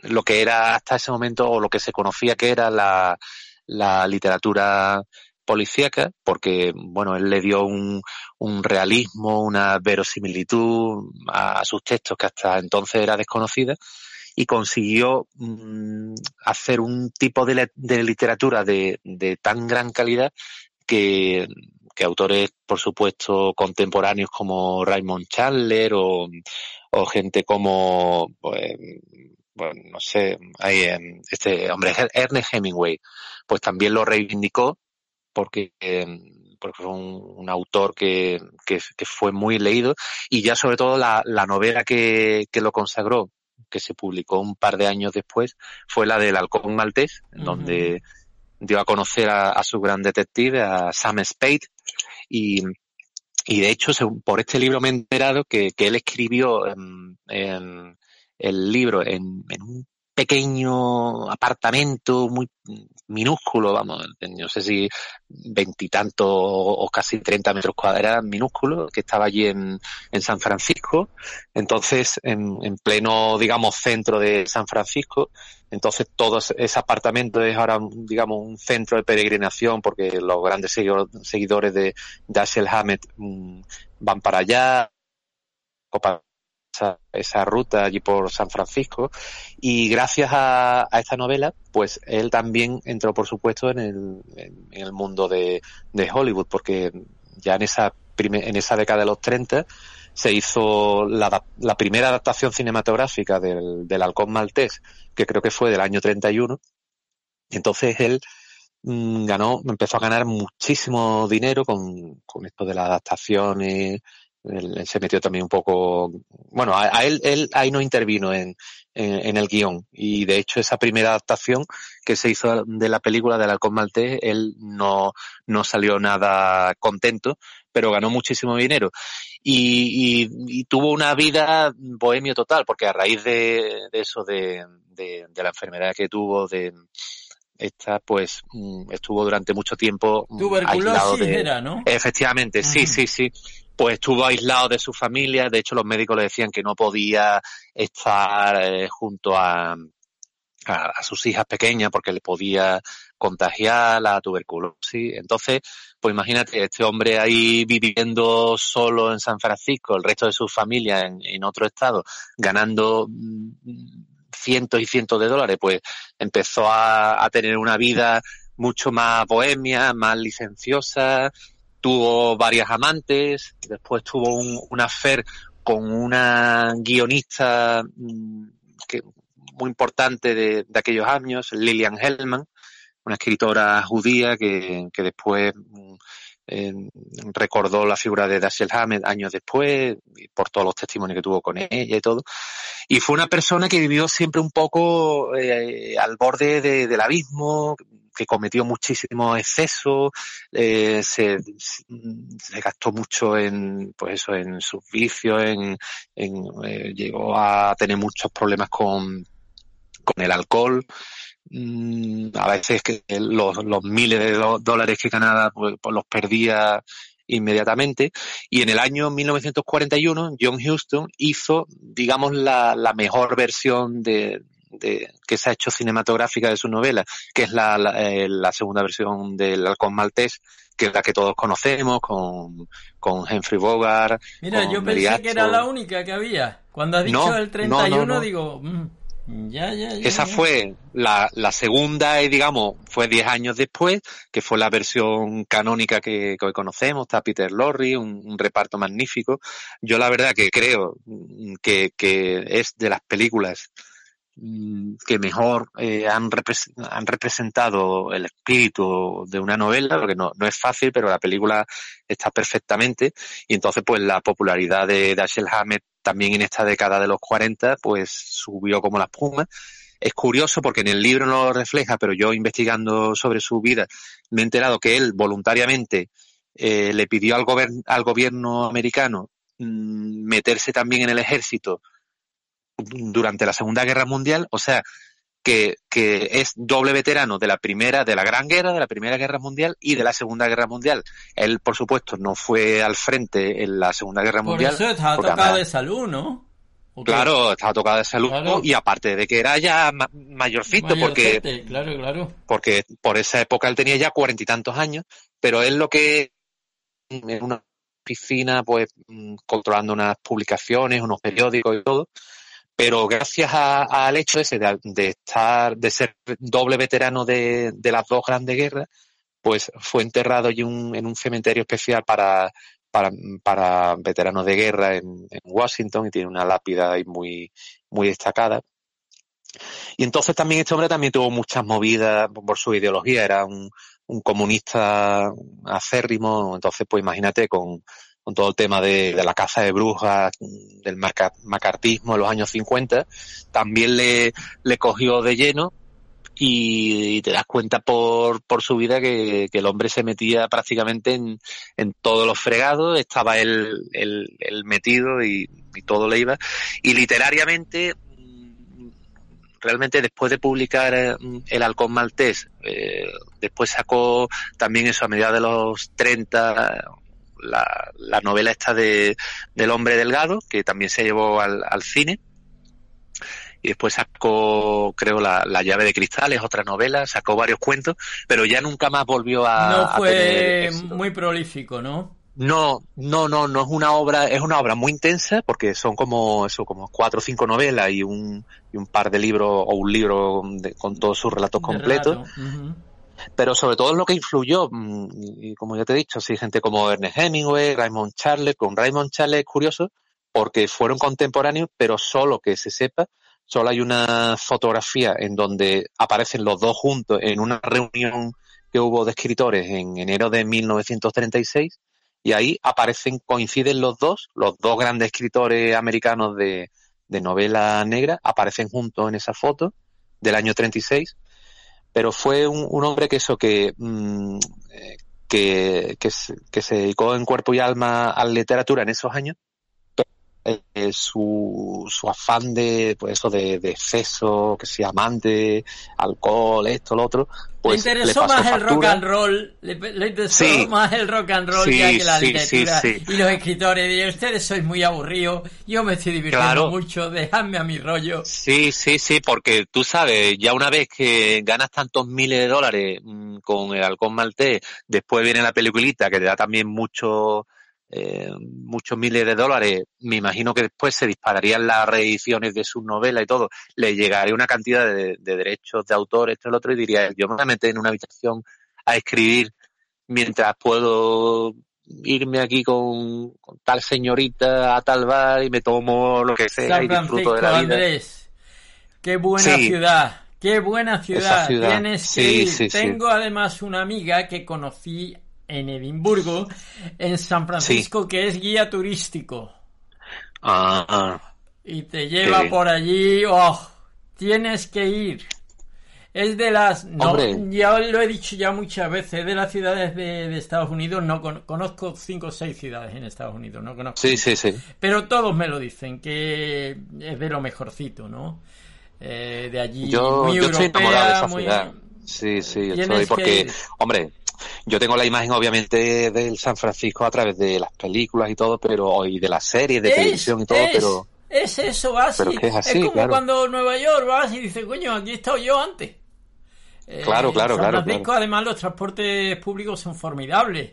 lo que era hasta ese momento o lo que se conocía que era la, la literatura policíaca, porque bueno, él le dio un, un realismo, una verosimilitud a, sus textos que hasta entonces era desconocida y consiguió mm, hacer un tipo de, literatura de, de tan gran calidad que, que autores, por supuesto, contemporáneos como Raymond Chandler o, o gente como, pues, bueno, no sé, hay, este hombre, Ernest Hemingway, pues también lo reivindicó porque, em, porque fue un, un autor que, que, que fue muy leído y ya sobre todo la, la novela que, que lo consagró, que se publicó un par de años después, fue la del Halcón Maltés, en
Ujú.
donde dio a conocer a, a su gran detective, a Sam Spade, y, y de hecho, por este libro me he enterado que, que él escribió em, el libro en, en un pequeño apartamento muy minúsculo, vamos, no sé si veintitantos o, casi treinta metros cuadrados, minúsculo, que estaba allí en, en San Francisco. Entonces, en, en pleno, digamos, centro de San Francisco, entonces todo ese apartamento es ahora, digamos, un centro de peregrinación porque los grandes seguidor- seguidores de Dashiell Hammett mm, van para allá, esa, ruta allí por San Francisco y gracias a, a esta novela pues él también entró por supuesto en el, en, el mundo de, de Hollywood porque ya en esa prime- en esa década de los 30 se hizo la, la primera adaptación cinematográfica del, del Halcón Maltés que creo que fue del año 31 y entonces él mm, ganó, empezó a ganar muchísimo dinero con, con esto de las adaptaciones. Él, él se metió también un poco, bueno, a, a él, él ahí no intervino en, en, en el guion. Y de hecho esa primera adaptación que se hizo de la película del Halcón Maltés, él no, no salió nada contento, pero ganó muchísimo dinero. Y, y, y tuvo una vida bohemio total, porque a raíz de, de eso, de, de, de la enfermedad que tuvo, de, esta pues mm, estuvo durante mucho tiempo mm, aislado
Tuberculosis
de
era, ¿no?
efectivamente sí sí sí pues estuvo aislado de su familia. De hecho los médicos le decían que no podía estar eh, junto a, a sus hijas pequeñas porque le podía contagiar la tuberculosis. Entonces pues imagínate este hombre ahí viviendo solo en San Francisco el resto de su familia en, en otro estado ganando mm, cientos y cientos de dólares pues empezó a tener una vida mucho más bohemia, más licenciosa, tuvo varias amantes, después tuvo un, un affair con una guionista mm, muy importante de, aquellos años, Lillian Hellman, una escritora judía que, después mm, eh, recordó la figura de Dashiell Hammett años después, por todos los testimonios que tuvo con ella y todo. Y fue una persona que vivió siempre un poco eh, al borde de- del abismo, que cometió muchísimos excesos, eh, se, gastó mucho en, pues eso, en sus vicios, en, en, eh, llegó a tener muchos problemas con, con el alcohol. Mm, a veces que los, miles de dólares que ganaba pues, pues los perdía inmediatamente y en el año 1941 John Huston hizo digamos la, la mejor versión de, de- que se ha hecho cinematográfica de su novela que es la, la, eh, la segunda versión del Halcón Maltés que es la que todos conocemos con, con Humphrey Bogart
Mira,
con
yo pensé que era la única que había. Cuando has dicho
No,
el
no,
31,
no, no.
digo, mm, ya, ya, ya.
Esa fue la, la segunda, y digamos, fue 10 años después, que fue la versión canónica que, que hoy conocemos, está Peter Lorre, un, un reparto magnífico. Yo la verdad que creo que, que es de las películas que mejor eh, han, han representado el espíritu de una novela, porque no, no es fácil, pero la película está perfectamente. Y entonces, pues la popularidad de Dashiell Hammett también en esta década de los 40, pues subió como la espuma. Es curioso porque en el libro no lo refleja, pero yo investigando sobre su vida me he enterado que él voluntariamente eh, le pidió al, al gobierno americano mm, meterse también en el ejército durante la Segunda Guerra Mundial, o sea, que, que es doble veterano de la primera, de la Gran Guerra, de la Primera Guerra Mundial y de la Segunda Guerra Mundial. Él, por supuesto, no fue al frente en la Segunda Guerra
Por
Mundial.
eso estaba tocado
además-
de salud, ¿no?
Claro, estaba tocado de salud
Claro.
y aparte de que era ya ma- mayorcito, porque
Claro, claro.
porque por esa época él tenía ya cuarenta y tantos años, pero él lo que en una oficina, pues mm, controlando unas publicaciones, unos periódicos y todo, pero gracias al hecho ese de, de estar, de ser doble veterano de, las dos grandes guerras, pues fue enterrado en un, en un cementerio especial para, veteranos de guerra en, en Washington y tiene una lápida ahí muy, destacada. Y entonces también este hombre también tuvo muchas movidas por su ideología, era un comunista acérrimo, entonces pues imagínate con, con todo el tema de, la caza de brujas, del macartismo en los años 50, también le, le cogió de lleno y, te das cuenta por, por su vida que, que el hombre se metía prácticamente en, en todos los fregados, estaba él, él- él metido y, y todo le iba. Y literariamente, mm, realmente después de publicar eh, El Halcón Maltés, eh, después sacó también eso a mediados de los 30, la, la novela esta de, del hombre delgado, que también se llevó al, al cine. Y después sacó, creo, la, la llave de cristal, es otra novela, sacó varios cuentos, pero ya nunca más volvió a,
no
a
fue
tener éxito.
muy prolífico, ¿no?
No, no, no, no es una obra, es una obra muy intensa porque son como eso, como cuatro o cinco novelas y un, y un par de libros o un libro de- con todos sus relatos
De
completos.
relato.
Pero sobre todo lo que influyó, mm, y como ya te he dicho, sí, gente como Ernest Hemingway, Raymond Charles, con Raymond Charles es curioso porque fueron contemporáneos, pero solo que se sepa, solo hay una fotografía en donde aparecen los dos juntos en una reunión que hubo de escritores en enero de 1936 y ahí aparecen, coinciden los dos, los dos grandes escritores americanos de, de novela negra, aparecen juntos en esa foto del año 36 pero fue un, hombre que eso, que, mm, eh, que, que se dedicó en cuerpo y alma a la literatura en esos años. Eh, su, su afán de, pues eso, de, de exceso, que sea amante, alcohol, esto, lo otro, pues
le interesó más el rock and roll, le, le interesó
Sí.
más el rock and roll
Sí,
ya que la
sí,
literatura y los escritores. Y ustedes sois muy aburridos, yo me estoy divirtiendo
Claro.
mucho, dejadme a mi rollo.
Sí, sí, sí, porque tú sabes, ya una vez que ganas tantos miles de dólares mm, con el halcón maltés, después viene la peliculita que te da también mucho, eh, muchos miles de dólares, me imagino que después se dispararían las reediciones de sus novelas y todo, le llegaría una cantidad de, de derechos de autor, esto y lo otro, y diría, yo me voy a meter en una habitación a escribir mientras puedo irme aquí con, con tal señorita a tal bar y me tomo lo que sea
San
y disfruto
Francisco,
de la vida.
Andrés, qué buena
Sí.
ciudad, qué buena ciudad,
ciudad,
tienes que ir.
sí.
Tengo además una amiga que conocí en Edimburgo, en San Francisco, que es guía turístico.
Ah, ah.
y te lleva por allí, oh, tienes que ir. Es de las, no,
Hombre.
ya lo he dicho ya muchas veces, de las ciudades de, de Estados Unidos, no con- conozco cinco o seis ciudades en Estados Unidos, no conozco.
Sí, sí, sí.
Pero todos me lo dicen, que es de lo mejorcito, ¿no? Eh, de allí,
Yo,
muy
yo estoy enamorado de
europea,
esa
muy-
ciudad. Sí, sí,
Tienes
estoy
que
porque, hombre, yo tengo la imagen obviamente del San Francisco a través de las películas y todo, pero y de las series de
Es-
televisión y todo,
es-
pero
Es eso, vas
Pero que es así,
como
claro.
cuando Nueva York vas y dices, coño, aquí he estado yo antes. Eh,
Claro, claro,
San
claro,
Francisco,
claro.
además, los transportes públicos son formidables.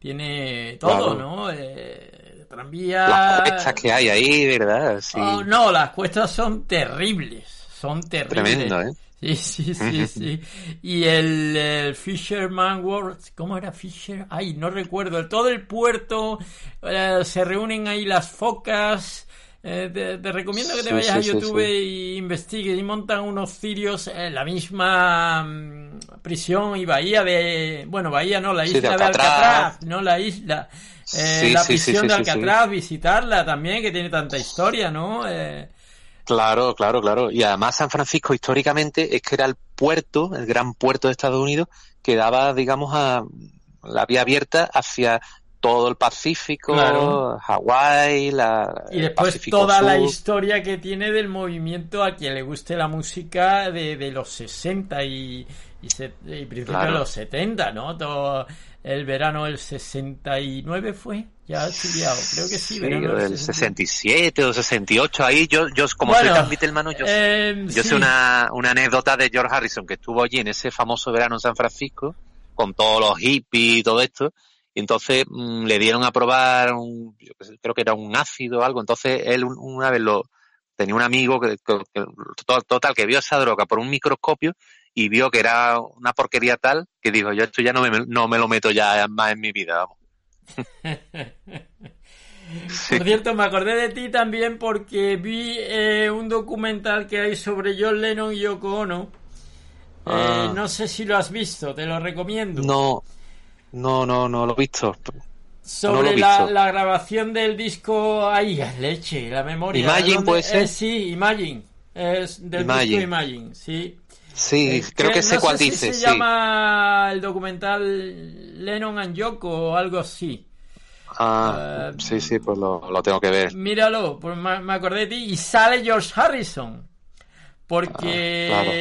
Tiene todo,
Claro.
¿no? Eh, tranvía.
las cuestas que hay ahí, ¿verdad? Sí,
Oh, no, las cuestas son terribles. Son terribles.
tremendo, ¿eh? [LAUGHS]
Sí, sí, sí, sí. [LAUGHS] Y el, el Fisherman World, ¿cómo era Fisher? Ay, no recuerdo. Todo el puerto, eh, se reúnen ahí las focas. Eh, te, te recomiendo que te vayas
sí,
a YouTube
sí.
y investigues y montan unos cirios en la misma mm, prisión y bahía de... Bueno, bahía no, la
de
isla de
Alcatraz.
No la isla. Eh,
Sí,
la prisión de. Alcatraz, visitarla también, que tiene tanta historia, ¿no? Eh,
Claro, claro, claro. Y además San Francisco históricamente es que era el puerto, el gran puerto de Estados Unidos, que daba, digamos, a la vía abierta hacia todo el Pacífico,
Claro.
Hawái, la,
Y después
Pacífico
toda la historia que tiene del movimiento a quien le guste la música de, de los 60 y, y, se- y principios
Claro.
de los 70, ¿no? Todo el verano del 69 fue, ya estudiado, creo que sí,
Sí,
verano del
del
69.
67 o 68, ahí yo, yo como
Bueno,
soy tan Beatlesmano, yo,
eh,
yo
sí.
sé una, una anécdota de George Harrison que estuvo allí en ese famoso verano en San Francisco, con todos los hippies y todo esto, y entonces mm, le dieron a probar, un, yo creo que era un ácido o algo, entonces él un- una vez lo tenía un amigo que, que- que- to- total que vio esa droga por un microscopio y vio que era una porquería tal que dijo yo esto ya no me, no me lo meto ya más en mi vida, vamos. [LAUGHS]
Por cierto, me acordé de ti también porque vi eh, un documental que hay sobre John Lennon y Yoko Ono. Eh,
Ah.
no sé si lo has visto, te lo recomiendo.
No, no, no, no lo he visto.
sobre
no lo he
la,
visto.
la grabación del disco ahí leche la memoria
Imagine,
¿Dónde-
¿puede ser?
eh, sí Imagine es del
Imagine.
disco Imagine sí
Sí,
Eh,
creo que sé
no
cuál dice,
se
sí.
llama el documental Lennon and Yoko o algo así
Ah,
Eh,
sí, sí, pues lo, lo tengo que ver.
míralo pues me, me acordé de ti y sale George Harrison porque
Ah,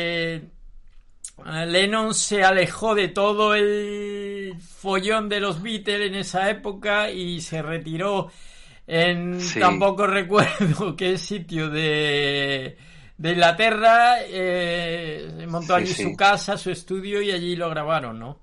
eh, Lennon se alejó de todo el follón de los Beatles en esa época y se retiró en
Sí.
tampoco [LAUGHS] recuerdo qué sitio de, de Inglaterra eh, montó allí
sí.
su casa, su estudio y allí lo grabaron, ¿no?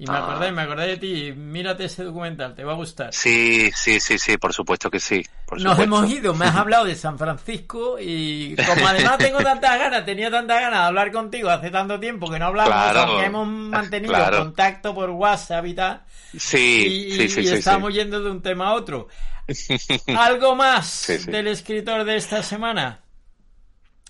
Y me
Ah.
acordé, me acordé de ti. Mírate ese documental, te va a gustar.
Sí, sí, sí, sí, por supuesto que sí. Por
Nos
supuesto.
hemos ido, me has [LAUGHS] hablado de San Francisco y como además tengo tantas ganas, tenía tantas ganas de hablar contigo hace tanto tiempo que no hablamos,
Claro,
hemos mantenido
claro.
contacto por WhatsApp y tal,
Sí,
y,
sí, sí,
y
sí,
estamos yendo de un tema a otro. [LAUGHS] ¿Algo más del escritor de esta semana?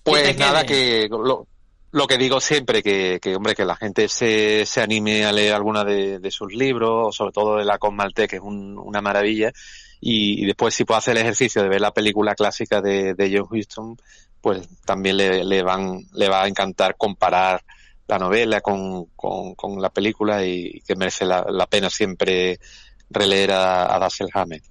Pues nada, que lo, lo que digo siempre, que, que hombre, que la gente se, se anime a leer alguna de, de sus libros, sobre todo de la Cosmalte, que es un- una maravilla, y, y después si puede hacer el ejercicio de ver la película clásica de, de John Huston, pues también le, le van, le va a encantar comparar la novela con, con, con la película y que merece la, la pena siempre releer a, a Dashiell Hammett.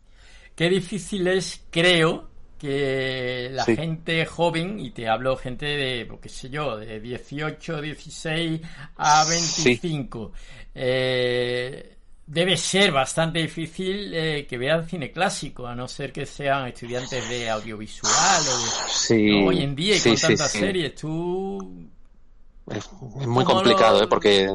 Qué difícil es, creo, que la
Sí.
gente joven, y te hablo gente de, pues, qué sé yo, de 18, 16 a
Sí.
25, eh, debe ser bastante difícil eh, que vean cine clásico, a no ser que sean estudiantes de audiovisual o
Sí,
¿no? hoy en día y
sí,
con tantas
sí.
series. Tú,
Es, es muy
¿Cómo
complicado,
lo-
¿eh? Porque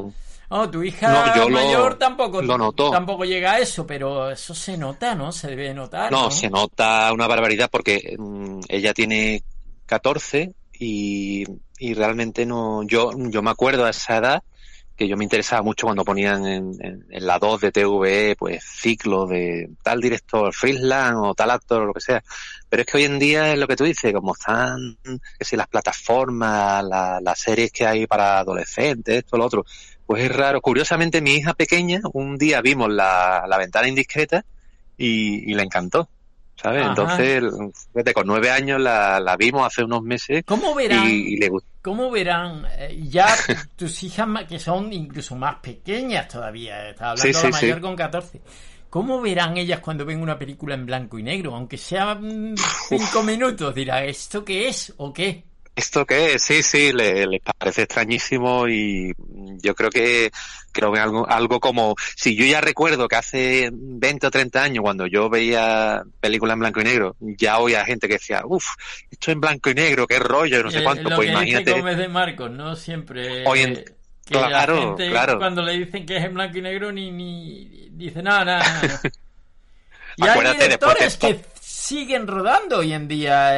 oh, tu hija
No, lo-
mayor tampoco,
lo notó.
tampoco llega a eso, pero eso se nota, ¿no? Se debe notar.
No,
¿no?
se nota una barbaridad porque mm, ella tiene 14 y, y realmente no, yo, yo me acuerdo a esa edad que yo me interesaba mucho cuando ponían en, en- en la 2 de TVE, pues ciclos de tal director, Friesland o tal actor o lo que sea. Pero es que hoy en día es lo que tú dices, como están, que si las plataformas, la- las series que hay para adolescentes, esto, lo otro, pues es raro. Curiosamente, mi hija pequeña, un día vimos la, la ventana indiscreta y, y le encantó. ¿Sabes?
Ajá.
Entonces, fíjate, con nueve años la, la vimos hace unos meses
¿Cómo verán?
y, y le gustó.
¿Cómo verán eh, ya [LAUGHS] tus hijas que son incluso más pequeñas todavía? Estaba hablando
Sí,
la
sí,
mayor
sí.
con 14. ¿Cómo verán ellas cuando ven una película en blanco y negro? Aunque sea mm, cinco minutos, dirá, ¿esto qué es o qué?
¿Esto qué es? Sí, sí, le- les parece extrañísimo y yo creo que creo que algo, algo como, si yo ya recuerdo que hace 20 o 30 años cuando yo veía películas en blanco y negro, ya oía gente que decía, uff, esto en blanco y negro, qué rollo, no sé
Eh,
cuánto,
lo
pues
que dice
imagínate.
Gómez de Marcos, ¿no? Siempre...
Hoy en-
eh, que la
claro,
gente
claro.
cuando le dicen que es en blanco y negro ni, ni dice nada, nada. nada. [LAUGHS] y hay
después de
que siguen rodando hoy en día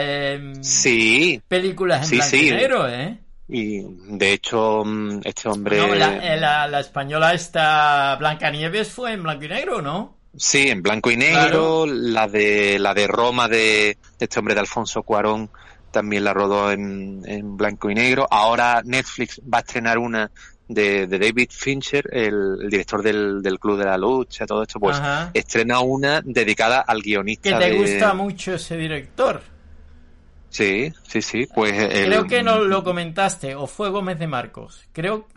Sí,
películas en
Sí,
blanco y negro, ¿eh?
y de hecho mm, este hombre...
No, la, eh, la- la española esta Blancanieves fue en blanco y negro, ¿no?
Sí, en blanco y negro, la de la de Roma de, de este hombre de Alfonso Cuarón también la rodó en, en blanco y negro. Ahora Netflix va a estrenar una de, de David Fincher, el, el director del, del Club de la Lucha, todo esto, pues
Ajá.
estrena una dedicada al guionista.
Que te
de-
gusta mucho ese director.
Sí, sí, sí, pues el-
Creo que no lo comentaste, o fue Gómez de Marcos. Creo,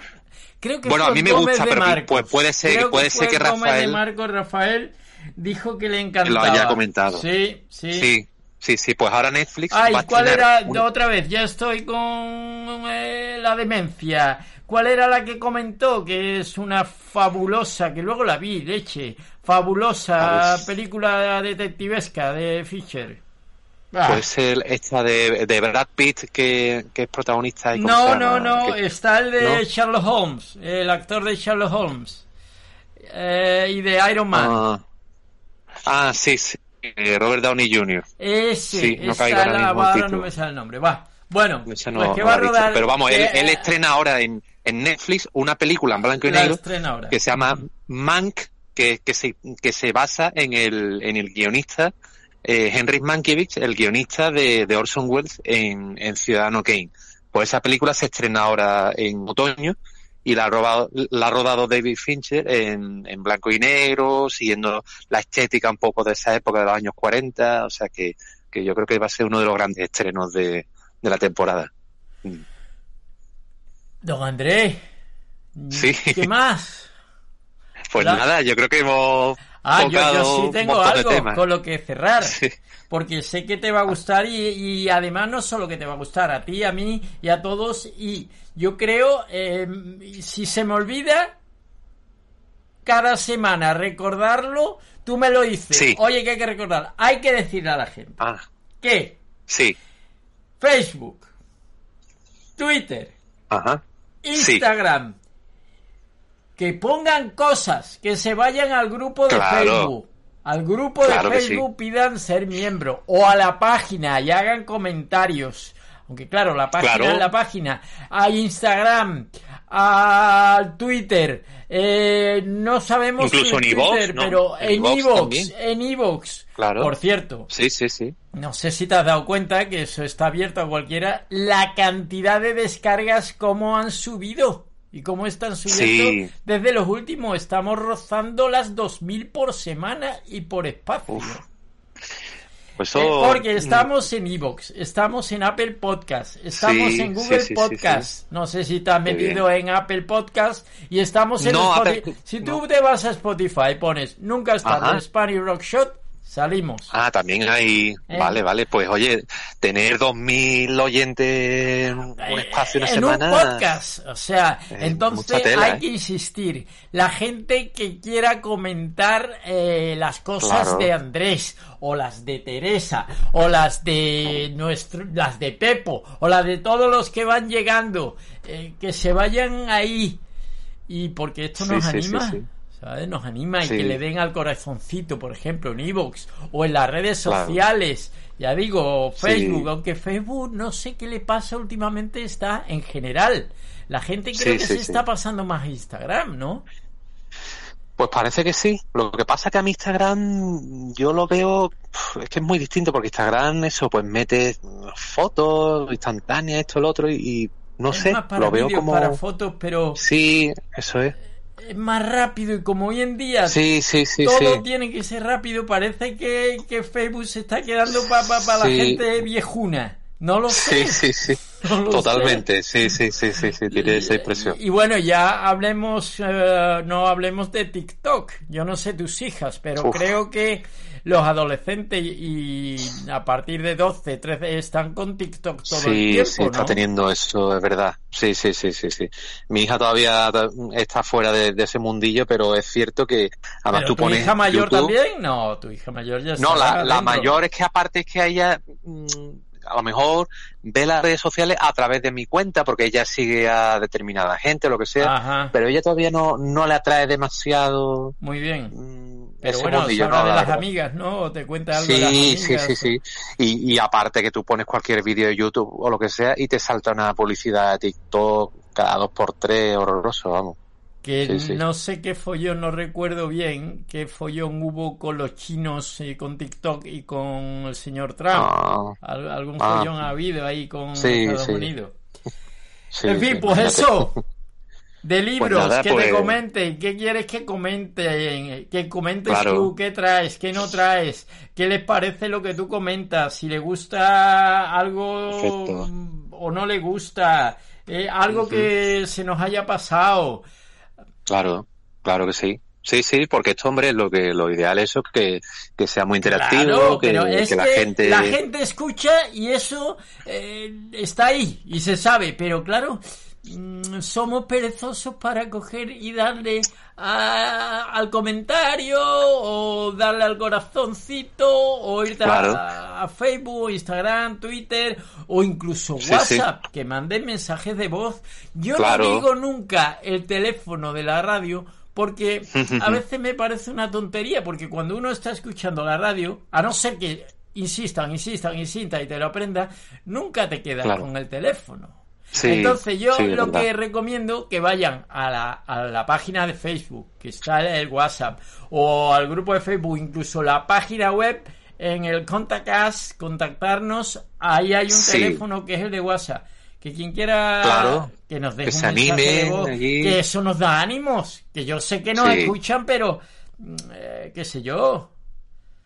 creo que
Bueno,
fue
a mí me
Gómez
gusta, pero
Marcos.
pues puede ser-
Creo
puede
que
ser
fue
que
Gómez de
Rafael-
Marcos, Rafael, dijo que le
Que
encantaba.
lo haya comentado.
Sí, sí.
Sí, sí, sí. Pues ahora Netflix
Ay,
va a
¿cuál era?
una-
Otra vez, ya estoy con eh, la demencia. ¿Cuál era la que comentó? Que es una fabulosa, que luego la vi, leche. Fabulosa
Pues-
película detectivesca de Fisher. Ah.
Puede ser esta de, de Brad Pitt que, que es protagonista. y ¿cómo se
No, no, no,
Que-
está el de
¿no?
Sherlock Holmes, el actor de Sherlock Holmes. Eh, y de Iron Man.
Ah, Ah, sí, sí. Robert Downey Jr.
Ese,
sí, no
esa la-
mismo el
ahora
título.
no me sale el nombre. Va. Bueno,
no,
pues que
no
va a.
Pero vamos, él estrena ahora en, en Netflix una película en blanco y
La
negro que se llama Mank, que, que, se, que se basa en el, en el guionista eh, Henry Mankiewicz, el guionista de, de Orson Welles en, en Ciudadano Kane. Pues esa película se estrena ahora en otoño y la ha, robado, la ha rodado David Fincher en, en blanco y negro, siguiendo la estética un poco de esa época de los años 40, o sea que, que yo creo que va a ser uno de los grandes estrenos de, de la temporada.
Don Andrés.
Sí.
¿Qué más?
Pues nada, yo creo que hemos
Ah, yo, yo sí tengo algo con lo que cerrar.
Sí.
Porque sé que te va a gustar y, y además no solo que te va a gustar, a ti, a mí y a todos. Y yo creo, eh, si se me olvida, cada semana recordarlo, tú me lo dices.
Sí.
Oye, que hay que recordar. Hay que decirle a la gente
Ah,
que
sí.
Facebook, Twitter,
Ajá. Sí.
Instagram, que pongan cosas, que se vayan al grupo de
Claro.
Facebook. Al grupo
Claro
de
sí.
Facebook pidan ser miembro o a la página y hagan comentarios. Aunque claro, la página
Claro.
es la página. A Instagram, a Twitter. eh, no sabemos
Incluso
si
en
Twitter,
¿no?
pero
En también.
en iVoox.
Claro.
Por cierto,
Sí, sí, sí.
no sé si te has dado cuenta que eso está abierto a cualquiera. La cantidad de descargas, cómo han subido y cómo están subiendo.
Sí.
Desde los últimos, estamos rozando las 2000 por semana y por espacio.
Uf. Pues
Eh, porque estamos en Evox, estamos en Apple Podcast, estamos
Sí,
en Google
sí,
Podcast. No sé si te has metido en Apple Podcast y estamos en
No,
Spotify.
Apple-
si tú
no.
te vas a Spotify, pones nunca
Ajá.
en Spanish Rock Shot, salimos.
Ah, también hay...
Eh.
Vale, vale. Pues oye, tener 2.000 oyentes en un un espacio, una
en
semana...
un podcast. O sea,
Eh,
entonces
tela,
hay
¿eh?
que insistir. La gente que quiera comentar eh, las cosas
Claro.
de Andrés, o las de Teresa, o las de nuestro, las de Pepo, o las de todos los que van llegando, eh, que se vayan ahí. Y porque esto
Sí,
nos
sí,
anima.
sí.
¿Sabes? Nos anima y que le den al corazoncito, por ejemplo, en Evox o en las redes
Claro.
sociales. Ya digo,
Sí.
Facebook, aunque Facebook no sé qué le pasa últimamente, está en general. La gente creo
Sí,
que se está pasando más a Instagram, ¿no?
Pues parece que sí. Lo que pasa que a mi Instagram yo lo veo, es que es muy distinto porque Instagram eso pues mete fotos instantáneas, esto, lo otro y, y no
es
sé,
más para
lo veo como...
para fotos, pero
Sí, eso es.
Es más rápido y como hoy en día
Sí, sí, sí,
todo tiene que ser rápido, parece que, que Facebook se está quedando para la
Sí.
gente viejuna. No lo sé.
Sí, sí, sí. [LAUGHS]
No
Totalmente, sí, sí, sí, sí, sí, tiene esa impresión.
Y bueno, ya hablemos, eh, no hablemos de TikTok. Yo no sé tus hijas, pero
Uf.
creo que los adolescentes y a partir de 12, 13 están con TikTok todo el
Sí,
tiempo,
sí, está
¿no?
teniendo eso, es verdad. Sí, sí, sí, sí, sí. Mi hija todavía está fuera de, de ese mundillo, pero es cierto que además
Pero
tú
tu
pones
hija mayor
YouTube-
también? No, tu hija mayor ya
No, la, la mayor es que aparte es que a ella mm, a lo mejor ve las redes sociales a través de mi cuenta porque ella sigue a determinada gente o lo que sea,
Ajá,
pero ella todavía no, no le atrae demasiado
muy bien.
mm,
Pero bueno,
mundillo, no,
de
la
las amigas, ¿no? O te cuenta algo de las
Sí,
amigas.
sí, sí, sí. Y, y aparte que tú pones cualquier vídeo de YouTube o lo que sea y te salta una publicidad de TikTok cada dos por tres, horroroso, vamos.
Que
Sí, sí.
no sé qué follón, no recuerdo bien qué follón hubo con los chinos, eh, con TikTok y con el señor Trump.
Ah,
Al- algún
Ah.
follón ha habido ahí con
Sí,
Estados
sí.
Unidos. [LAUGHS]
sí,
en fin,
sí,
pues
imagínate.
eso. [LAUGHS] De libros,
nada,
que te
pues-
comenten, qué quieres que comenten, que comentes
Claro.
tú, qué traes, qué no traes, qué les parece lo que tú comentas, si le gusta algo
Perfecto.
o no le gusta, eh, algo que se nos haya pasado.
Claro, claro que sí. Sí, sí, porque esto, hombre, lo que lo ideal es eso, que, que sea muy interactivo,
Claro,
que,
pero es
que la gente...
la gente escucha y eso eh, está ahí y se sabe, pero claro, somos perezosos para coger y darle a- al comentario o darle al corazoncito o irte a-
Claro.
a, Facebook, Instagram, Twitter o incluso
Sí,
WhatsApp, que manden mensajes de voz. Yo
Claro.
no digo nunca el teléfono de la radio porque [LAUGHS] a veces me parece una tontería, porque cuando uno está escuchando la radio, a no ser que insistan, insistan, insistan y te lo aprendas, nunca te quedas
Claro.
con el teléfono.
Sí,
Entonces yo
sí,
lo
verdad.
que recomiendo que vayan a la, a la página de Facebook, que está en el WhatsApp, o al grupo de Facebook, incluso la página web, en el Contact Us, contactarnos, ahí hay un
Sí.
teléfono que es el de WhatsApp. Que quien quiera
Claro,
que nos deje
que
un
se
de voz,
allí.
que eso nos da ánimos, que yo sé que nos escuchan, pero mm, eh, qué sé yo,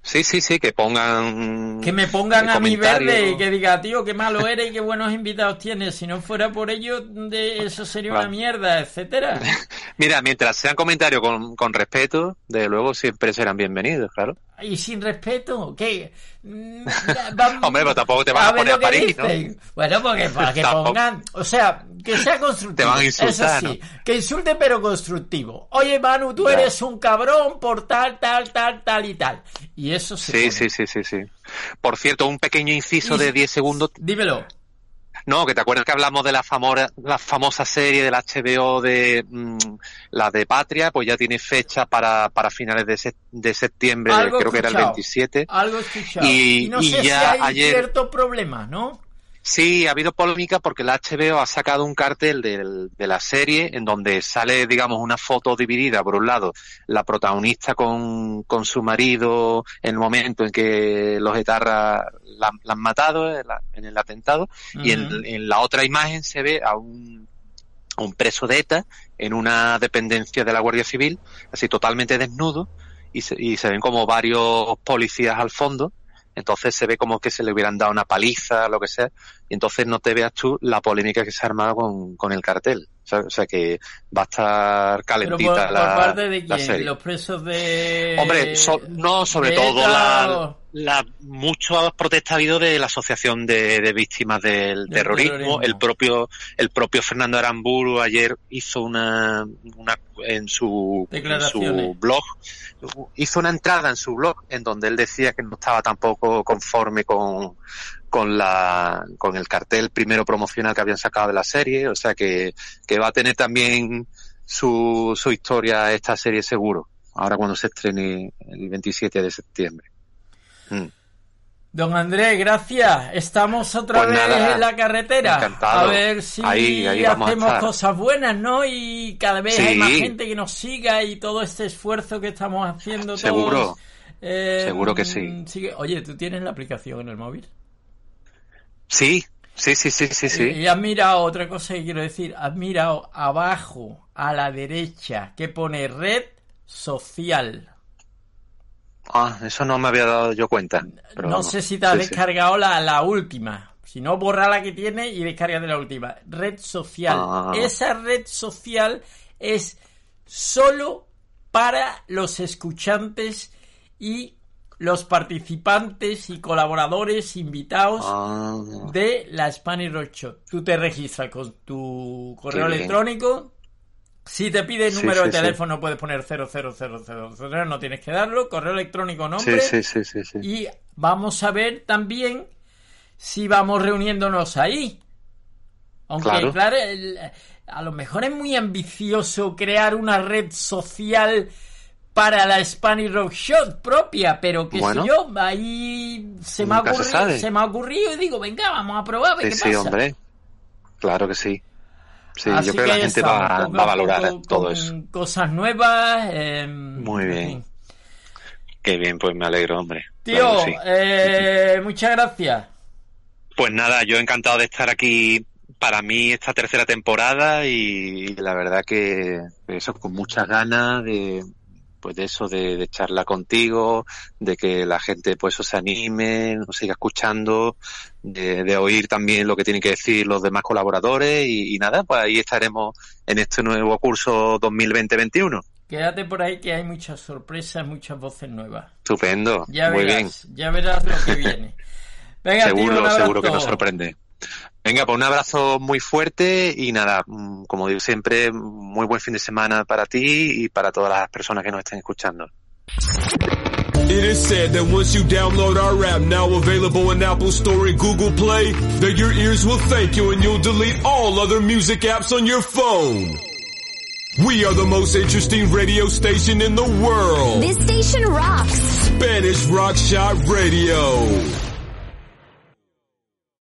Sí, sí, sí, que pongan...
que me pongan a mi verde y que diga, tío, qué malo eres y qué buenos invitados tienes. Si no fuera por ello, de eso sería una
Claro.
mierda, etcétera. [LAUGHS]
Mira, mientras sean comentarios con, con respeto, de luego siempre serán bienvenidos, claro.
Y sin respeto, ¿qué? Mm, [LAUGHS] vamos-
Hombre, pero tampoco te van a poner a París, ¿no?
Bueno, porque para que pongan, o sea, que sea constructivo.
Te van a insultar,
Eso sí, que insulte pero constructivo. Oye, Manu, tú
Ya.
eres un cabrón por tal, tal, tal, tal y tal. Y eso se
Sí,
pone.
sí, sí, sí, sí. Por cierto, un pequeño inciso
Y-
de 10 segundos.
Dímelo.
No, que te acuerdas que hablamos de la famosa, la famosa serie del HBO de mm, la de Patria, pues ya tiene fecha para, para finales de, se- de septiembre,
Algo
creo que era el
escuchado.
27.
Algo escuchado.
Y-
Y, no
y
sé
ya
si hay
ayer-
ciertos problemas, ¿no?
Sí, ha habido polémica porque la HBO ha sacado un cartel de la serie en donde sale, digamos, una foto dividida. Por un lado, la protagonista con, con su marido en el momento en que los etarras la, la han matado en, la- en el atentado. Y en, la otra imagen se ve a un, a un preso de ETA en una dependencia de la Guardia Civil, así totalmente desnudo, y se, y se ven como varios policías al fondo. Entonces se ve como que se le hubieran dado una paliza, lo que sea, y entonces no te veas tú la polémica que se ha armado con, con el cartel. O sea, o sea que va a estar calentita
por
la,
parte de
la
quién?
serie.
Los presos de...
Hombre, so- no, sobre
de
todo la, la mucho protesta ha habido de la asociación de, de víctimas del,
Del
terrorismo.
terrorismo.
El propio, el propio Fernando Aramburu ayer hizo una, una en su, en su blog, hizo una entrada en su blog en donde él decía que no estaba tampoco conforme con, con la, con el cartel primero promocional que habían sacado de la serie. O sea que, que va a tener también su, su historia esta serie seguro. Ahora cuando se estrene el 27 de septiembre. Mm.
Don Andrés, gracias. Estamos otra
Pues
vez
nada,
en la carretera.
encantado.
A ver si
Ahí- ahí
hacemos cosas buenas, ¿no? Y cada vez
Sí.
hay más gente que nos siga y todo este esfuerzo que estamos haciendo
Seguro.
todos. eh,
Seguro que sí.
sigue- Oye, ¿tú tienes la aplicación en el móvil?
Sí, sí, sí, sí, sí, sí.
Y has mirado, otra cosa que quiero decir, has mirado abajo a la derecha que pone red social.
Ah, eso no me había dado yo cuenta. pero
no sé si te has
Sí, sí.
descargado la, la última. Si no, borra la que tiene y descarga de la última. Red social.
Ah.
Esa red social es solo para los escuchantes y los participantes y colaboradores invitados
Ah,
de la Spanish Rock Show. Tú te registras con tu correo electrónico. Si te pide el número
sí,
de
sí.
teléfono, puedes poner 00000, no tienes que darlo. Correo electrónico, nombre.
sí, sí, sí, sí.
Y vamos a ver también si vamos reuniéndonos ahí. Aunque, claro,
Claro.
el- a lo mejor es muy ambicioso crear una red social para la Spanish Rock Shot propia, pero que
Bueno.
sé yo, ahí se me, ha
se
ocurrido, se me ha ocurrido y digo, venga, vamos a probar, a ver
Sí, hombre. Claro que sí. Sí,
Así
yo creo que la gente va,
poco
va a valorar todo
con
eso.
Cosas nuevas. eh,
Muy
en
bien. Qué bien, pues me alegro, hombre.
Tío,
Claro que sí.
eh, muchas gracias.
Pues nada, yo encantado de estar aquí para mí esta tercera temporada y la verdad que eso con muchas ganas de pues de eso de, de charlar contigo, de que la gente pues se anime, nos siga escuchando, de, de oír también lo que tienen que decir los demás colaboradores y, y nada, pues ahí estaremos en este nuevo curso 2020-21.
Quédate por ahí que hay muchas sorpresas, muchas voces nuevas.
Estupendo.
Ya
Muy
verás, ya verás lo que viene. [LAUGHS] Venga,
seguro, seguro que nos sorprende. Venga, pues un abrazo muy fuerte y nada, mm, como digo siempre, muy buen fin de semana para ti y para todas las personas que nos estén escuchando.
It is said that once you download our app, now available in Apple Store and Google Play, that your ears will thank you and you'll delete all other music apps on your phone. We are the most interesting radio station in the world.
This station rocks.
Spanish Rock Shot Radio.